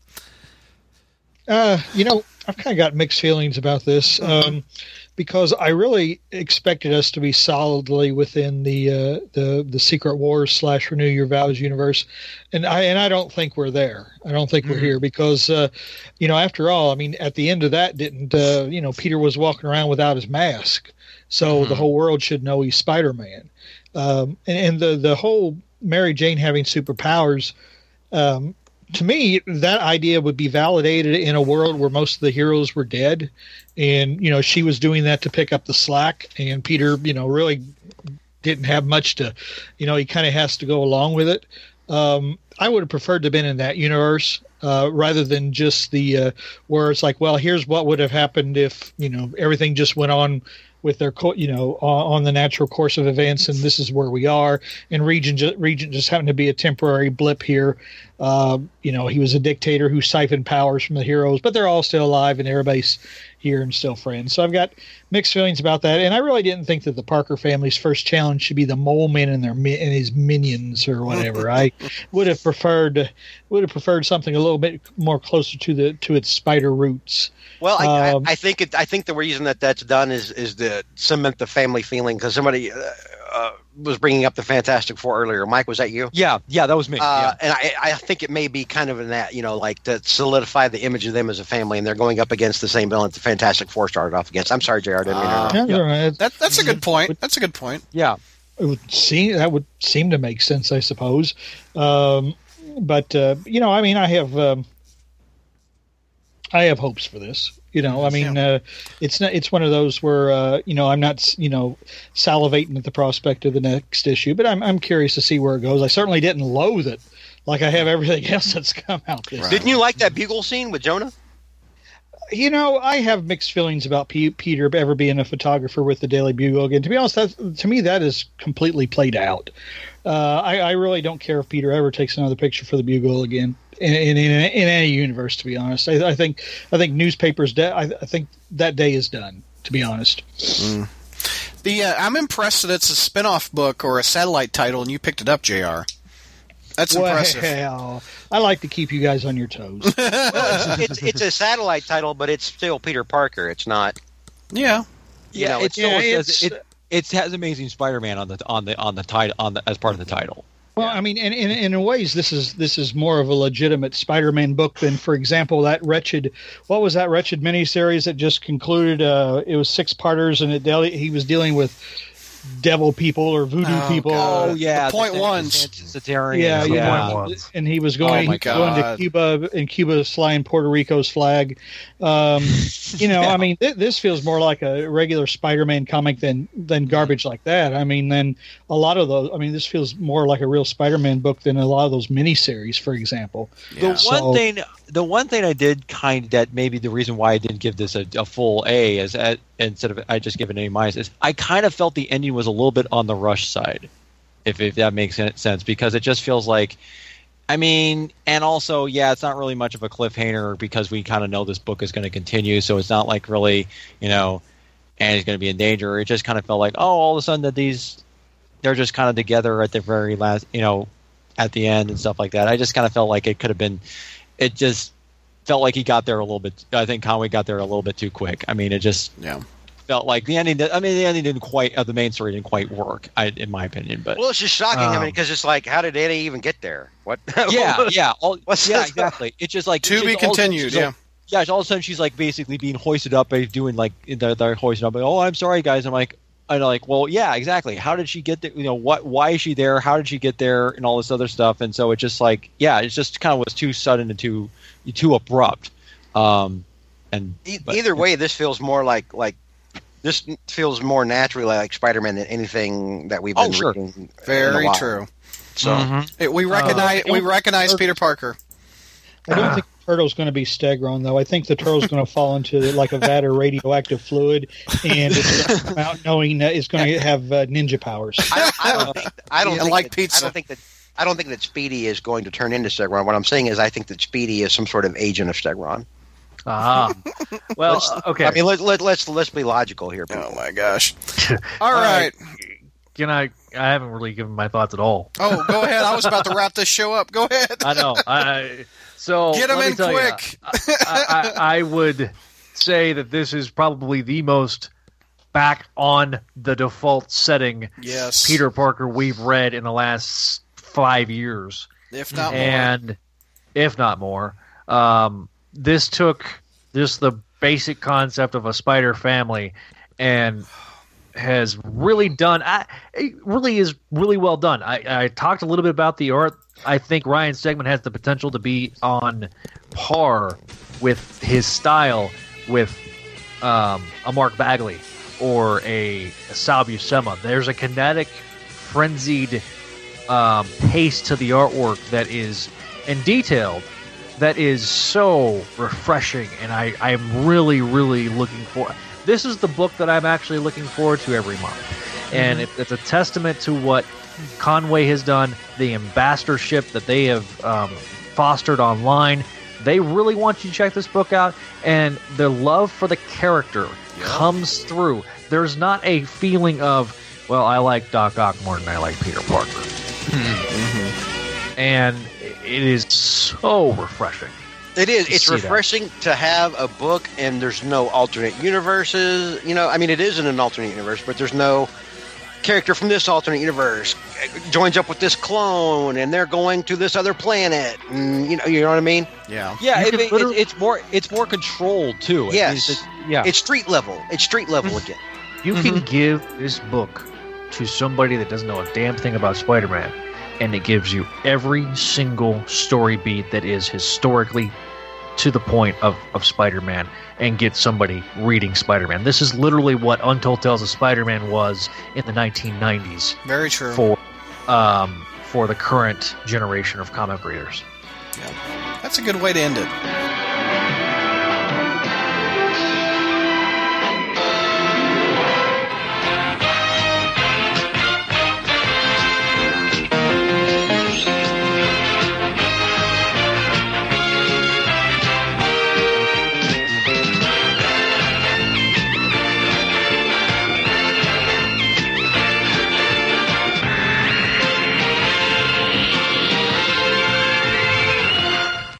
[SPEAKER 2] Uh, you know, I've kind of got mixed feelings about this um, because I really expected us to be solidly within the uh, the the Secret Wars slash Renew Your Vows universe, and I and I don't think we're there. I don't think we're here because, uh, you know, after all, I mean, at the end of that, didn't uh, you know Peter was walking around without his mask, so the whole world should know he's Spider Man, um, and, and the the whole Mary Jane having superpowers. Um, to me, that idea would be validated in a world where most of the heroes were dead, and you know she was doing that to pick up the slack, and Peter, you know, really didn't have much to, you know, he kind of has to go along with it. Um, I would have preferred to have been in that universe uh, rather than just the uh, where it's like, well, here's what would have happened if you know everything just went on with their co- you know on, on the natural course of events, and this is where we are. And Regent ju- Regent just happened to be a temporary blip here. Uh, you know, he was a dictator who siphoned powers from the heroes, but they're all still alive and everybody's here and still friends. So I've got mixed feelings about that, and I really didn't think that the Parker family's first challenge should be the Mole Man and their and his minions or whatever. I [LAUGHS] would have preferred would have preferred something a little bit more closer to the to its spider roots.
[SPEAKER 3] Well, I,
[SPEAKER 2] Um,
[SPEAKER 3] I, I think it, I think the reason that that's done is is to cement the family feeling because somebody uh, uh, was bringing up the Fantastic Four earlier. Mike, was that you?
[SPEAKER 4] Yeah, yeah, that was me.
[SPEAKER 3] Uh,
[SPEAKER 4] yeah.
[SPEAKER 3] And I, I think it may be kind of in that, you know, like to solidify the image of them as a family, and they're going up against the same villain the Fantastic Four started off against. I'm sorry, Jr. I didn't mean to
[SPEAKER 1] Ah.
[SPEAKER 2] Yeah,
[SPEAKER 4] yeah.
[SPEAKER 2] all right.
[SPEAKER 1] That that's a good point. That's a good point.
[SPEAKER 4] yeah.
[SPEAKER 2] it would seem that would seem to make sense, I suppose. Um, but uh, you know, I mean, I have um, I have hopes for this. You know, I mean, uh, it's not. It's one of those where uh, you know I'm not you know salivating at the prospect of the next issue, but I'm I'm curious to see where it goes. I certainly didn't loathe it like I have everything [LAUGHS] else that's come out this
[SPEAKER 1] Right.
[SPEAKER 3] Didn't you like that bugle scene with Jonah?
[SPEAKER 2] you know, I have mixed feelings about P- Peter ever being a photographer with the Daily Bugle again. To be honest, that to me that is completely played out. Uh, I, I really don't care if Peter ever takes another picture for the Bugle again in in, in, in any universe. To be honest, I, I think I think newspapers. De- I, I think that day is done. To be honest,
[SPEAKER 1] The uh, I'm impressed that it's a spin-off book or a satellite title, and you picked it up, Jr. That's impressive.
[SPEAKER 2] well, I like to keep you guys on your toes. [LAUGHS]
[SPEAKER 3] Well, it's, it's it's a satellite title, but it's still Peter Parker. It's not.
[SPEAKER 1] Yeah,
[SPEAKER 3] You
[SPEAKER 4] yeah,
[SPEAKER 3] know,
[SPEAKER 4] it still
[SPEAKER 2] yeah,
[SPEAKER 4] says
[SPEAKER 2] it's-
[SPEAKER 4] it, it has Amazing Spider-Man on the on the on the title on the as part of the title.
[SPEAKER 2] Well, I mean, in, in in ways, this is this is more of a legitimate Spider-Man book than, for example, that wretched. What was that wretched miniseries that just concluded? Uh, it was six parters, and it dealt, he was dealing with devil people or voodoo
[SPEAKER 1] Oh,
[SPEAKER 2] people.
[SPEAKER 1] God.
[SPEAKER 4] Oh yeah,
[SPEAKER 1] the point
[SPEAKER 4] the,
[SPEAKER 1] ones.
[SPEAKER 4] Satarian.
[SPEAKER 2] Yeah,
[SPEAKER 8] the
[SPEAKER 2] yeah.
[SPEAKER 8] point ones.
[SPEAKER 2] And he was going,
[SPEAKER 1] Oh, my
[SPEAKER 2] going to Cuba, and Cuba flying Puerto Rico's flag. Um, [LAUGHS] you know,
[SPEAKER 4] Yeah.
[SPEAKER 2] I mean, th- this feels more like a regular Spider-Man comic than than garbage like that. I mean, then a lot of those. I mean, this feels more like a real Spider-Man book than a lot of those miniseries, for example.
[SPEAKER 1] yeah.
[SPEAKER 4] The
[SPEAKER 2] So-
[SPEAKER 4] one thing, the one thing I did kind that maybe the reason why I didn't give this a, a full A is at, instead of I just give it an A minus I kind of felt the ending was a little bit on the rush side, if if that makes sense because it just feels like. I mean, and also, yeah, it's not really much of a cliffhanger because we kind of know this book is going to continue, so it's not like really, you know, and he's going to be in danger. It just kind of felt like, oh, all of a sudden that these, they're just kind of together at the very last, you know, at the end and stuff like that. I just kind of felt like it could have been, it just felt like he got there a little bit. I think Conway got there a little bit too quick. I mean, it just
[SPEAKER 1] yeah.
[SPEAKER 4] felt like the ending. I mean, the ending didn't quite, uh, the main story didn't quite work, I, in my opinion. But
[SPEAKER 3] Well, it's just shocking. I
[SPEAKER 8] Um,
[SPEAKER 3] mean, because it's like, how did Eddie even get there? What? [LAUGHS]
[SPEAKER 4] yeah, yeah, all, [LAUGHS]
[SPEAKER 3] What's
[SPEAKER 4] yeah,
[SPEAKER 3] this?
[SPEAKER 4] exactly. It's just like
[SPEAKER 1] To be
[SPEAKER 4] just all of a sudden
[SPEAKER 1] continued.
[SPEAKER 4] she's
[SPEAKER 1] Yeah.
[SPEAKER 4] like- yeah, all of a sudden she's like basically being hoisted up by doing like they're, they're hoisting up. Like, oh, I'm sorry, guys. I'm like, I'm like, well, yeah, exactly. How did she get there? You know, what? Why is she there? How did she get there? And all this other stuff. And so it just like, yeah, it just kind of was too sudden and too too abrupt. Um, And
[SPEAKER 3] E-
[SPEAKER 4] but-
[SPEAKER 3] either way, this feels more like like this feels more naturally like Spider-Man than anything that we've
[SPEAKER 4] Oh,
[SPEAKER 3] been
[SPEAKER 4] sure.
[SPEAKER 3] reading. in a
[SPEAKER 1] Very
[SPEAKER 3] while.
[SPEAKER 1] true.
[SPEAKER 3] So
[SPEAKER 4] Mhm.
[SPEAKER 1] It- we recognize
[SPEAKER 2] Uh,
[SPEAKER 1] we recognize Peter Parker.
[SPEAKER 2] I don't think the turtle's going to be Stegron, though. I think the turtle's going [LAUGHS] to fall into like a vat of radioactive fluid, and it's going come out knowing that it's going to have uh, ninja powers.
[SPEAKER 3] I, I don't think I don't
[SPEAKER 1] Yeah,
[SPEAKER 3] think
[SPEAKER 1] like
[SPEAKER 3] that,
[SPEAKER 1] pizza.
[SPEAKER 3] I don't think that I don't think that Speedy is going to turn into Stegron. What I'm saying is I think that Speedy is some sort of agent of Stegron.
[SPEAKER 5] Ah, [LAUGHS] well,
[SPEAKER 3] Let's-
[SPEAKER 5] uh, okay.
[SPEAKER 3] I mean, let, let, let's let's be logical here.
[SPEAKER 1] Oh my gosh! [LAUGHS] All right.
[SPEAKER 5] Can I? I haven't really given my thoughts at all.
[SPEAKER 1] Oh, go ahead. I was about to wrap this show up. Go ahead.
[SPEAKER 5] I know. I so
[SPEAKER 1] Get 'em
[SPEAKER 5] let me
[SPEAKER 1] in
[SPEAKER 5] tell you,
[SPEAKER 1] quick.
[SPEAKER 5] I, I, I would say that this is probably the most back on the default setting
[SPEAKER 1] Yes,
[SPEAKER 5] Peter Parker we've read in the last five years,
[SPEAKER 1] If not more.
[SPEAKER 5] and if not more. Um, this took just the basic concept of a spider family and has really done. I, it really is really well done. I, I talked a little bit about the art. I think Ryan Stegman has the potential to be on par with his style with um, a Mark Bagley or a, a Sal Buscema. There's a kinetic, frenzied um, pace to the artwork that is and detailed that is so refreshing and I, I'm really, really looking for this is the book that I'm actually looking forward to every month. And it, it's a testament to what Conway has done, the ambassadorship that they have um, fostered online. They really want you to check this book out, and their love for the character comes through. There's not a feeling of, well, I like Doc Ock more than I like Peter Parker. And it is so refreshing.
[SPEAKER 3] It is. It's
[SPEAKER 5] see that.
[SPEAKER 3] refreshing to have a book and there's no alternate universes. You know, I mean, it is in an alternate universe, but there's no character from this alternate universe joins up with this clone and they're going to this other planet. And, you know, you know what I mean?
[SPEAKER 1] yeah,
[SPEAKER 4] yeah,
[SPEAKER 5] You
[SPEAKER 4] it, it- it's more it's more controlled too.
[SPEAKER 3] Yes.
[SPEAKER 4] means that- yeah.
[SPEAKER 3] It's street level. It's street level mm-hmm. again.
[SPEAKER 5] You can mm-hmm. give this book to somebody that doesn't know a damn thing about Spider Man, and it gives you every single story beat that is historically to the point of, of Spider Man and get somebody reading Spider Man. This is literally what Untold Tales of Spider Man was in the 1990s
[SPEAKER 1] very true.
[SPEAKER 5] for um, for the current generation of comic readers. Yeah.
[SPEAKER 1] That's a good way to end it.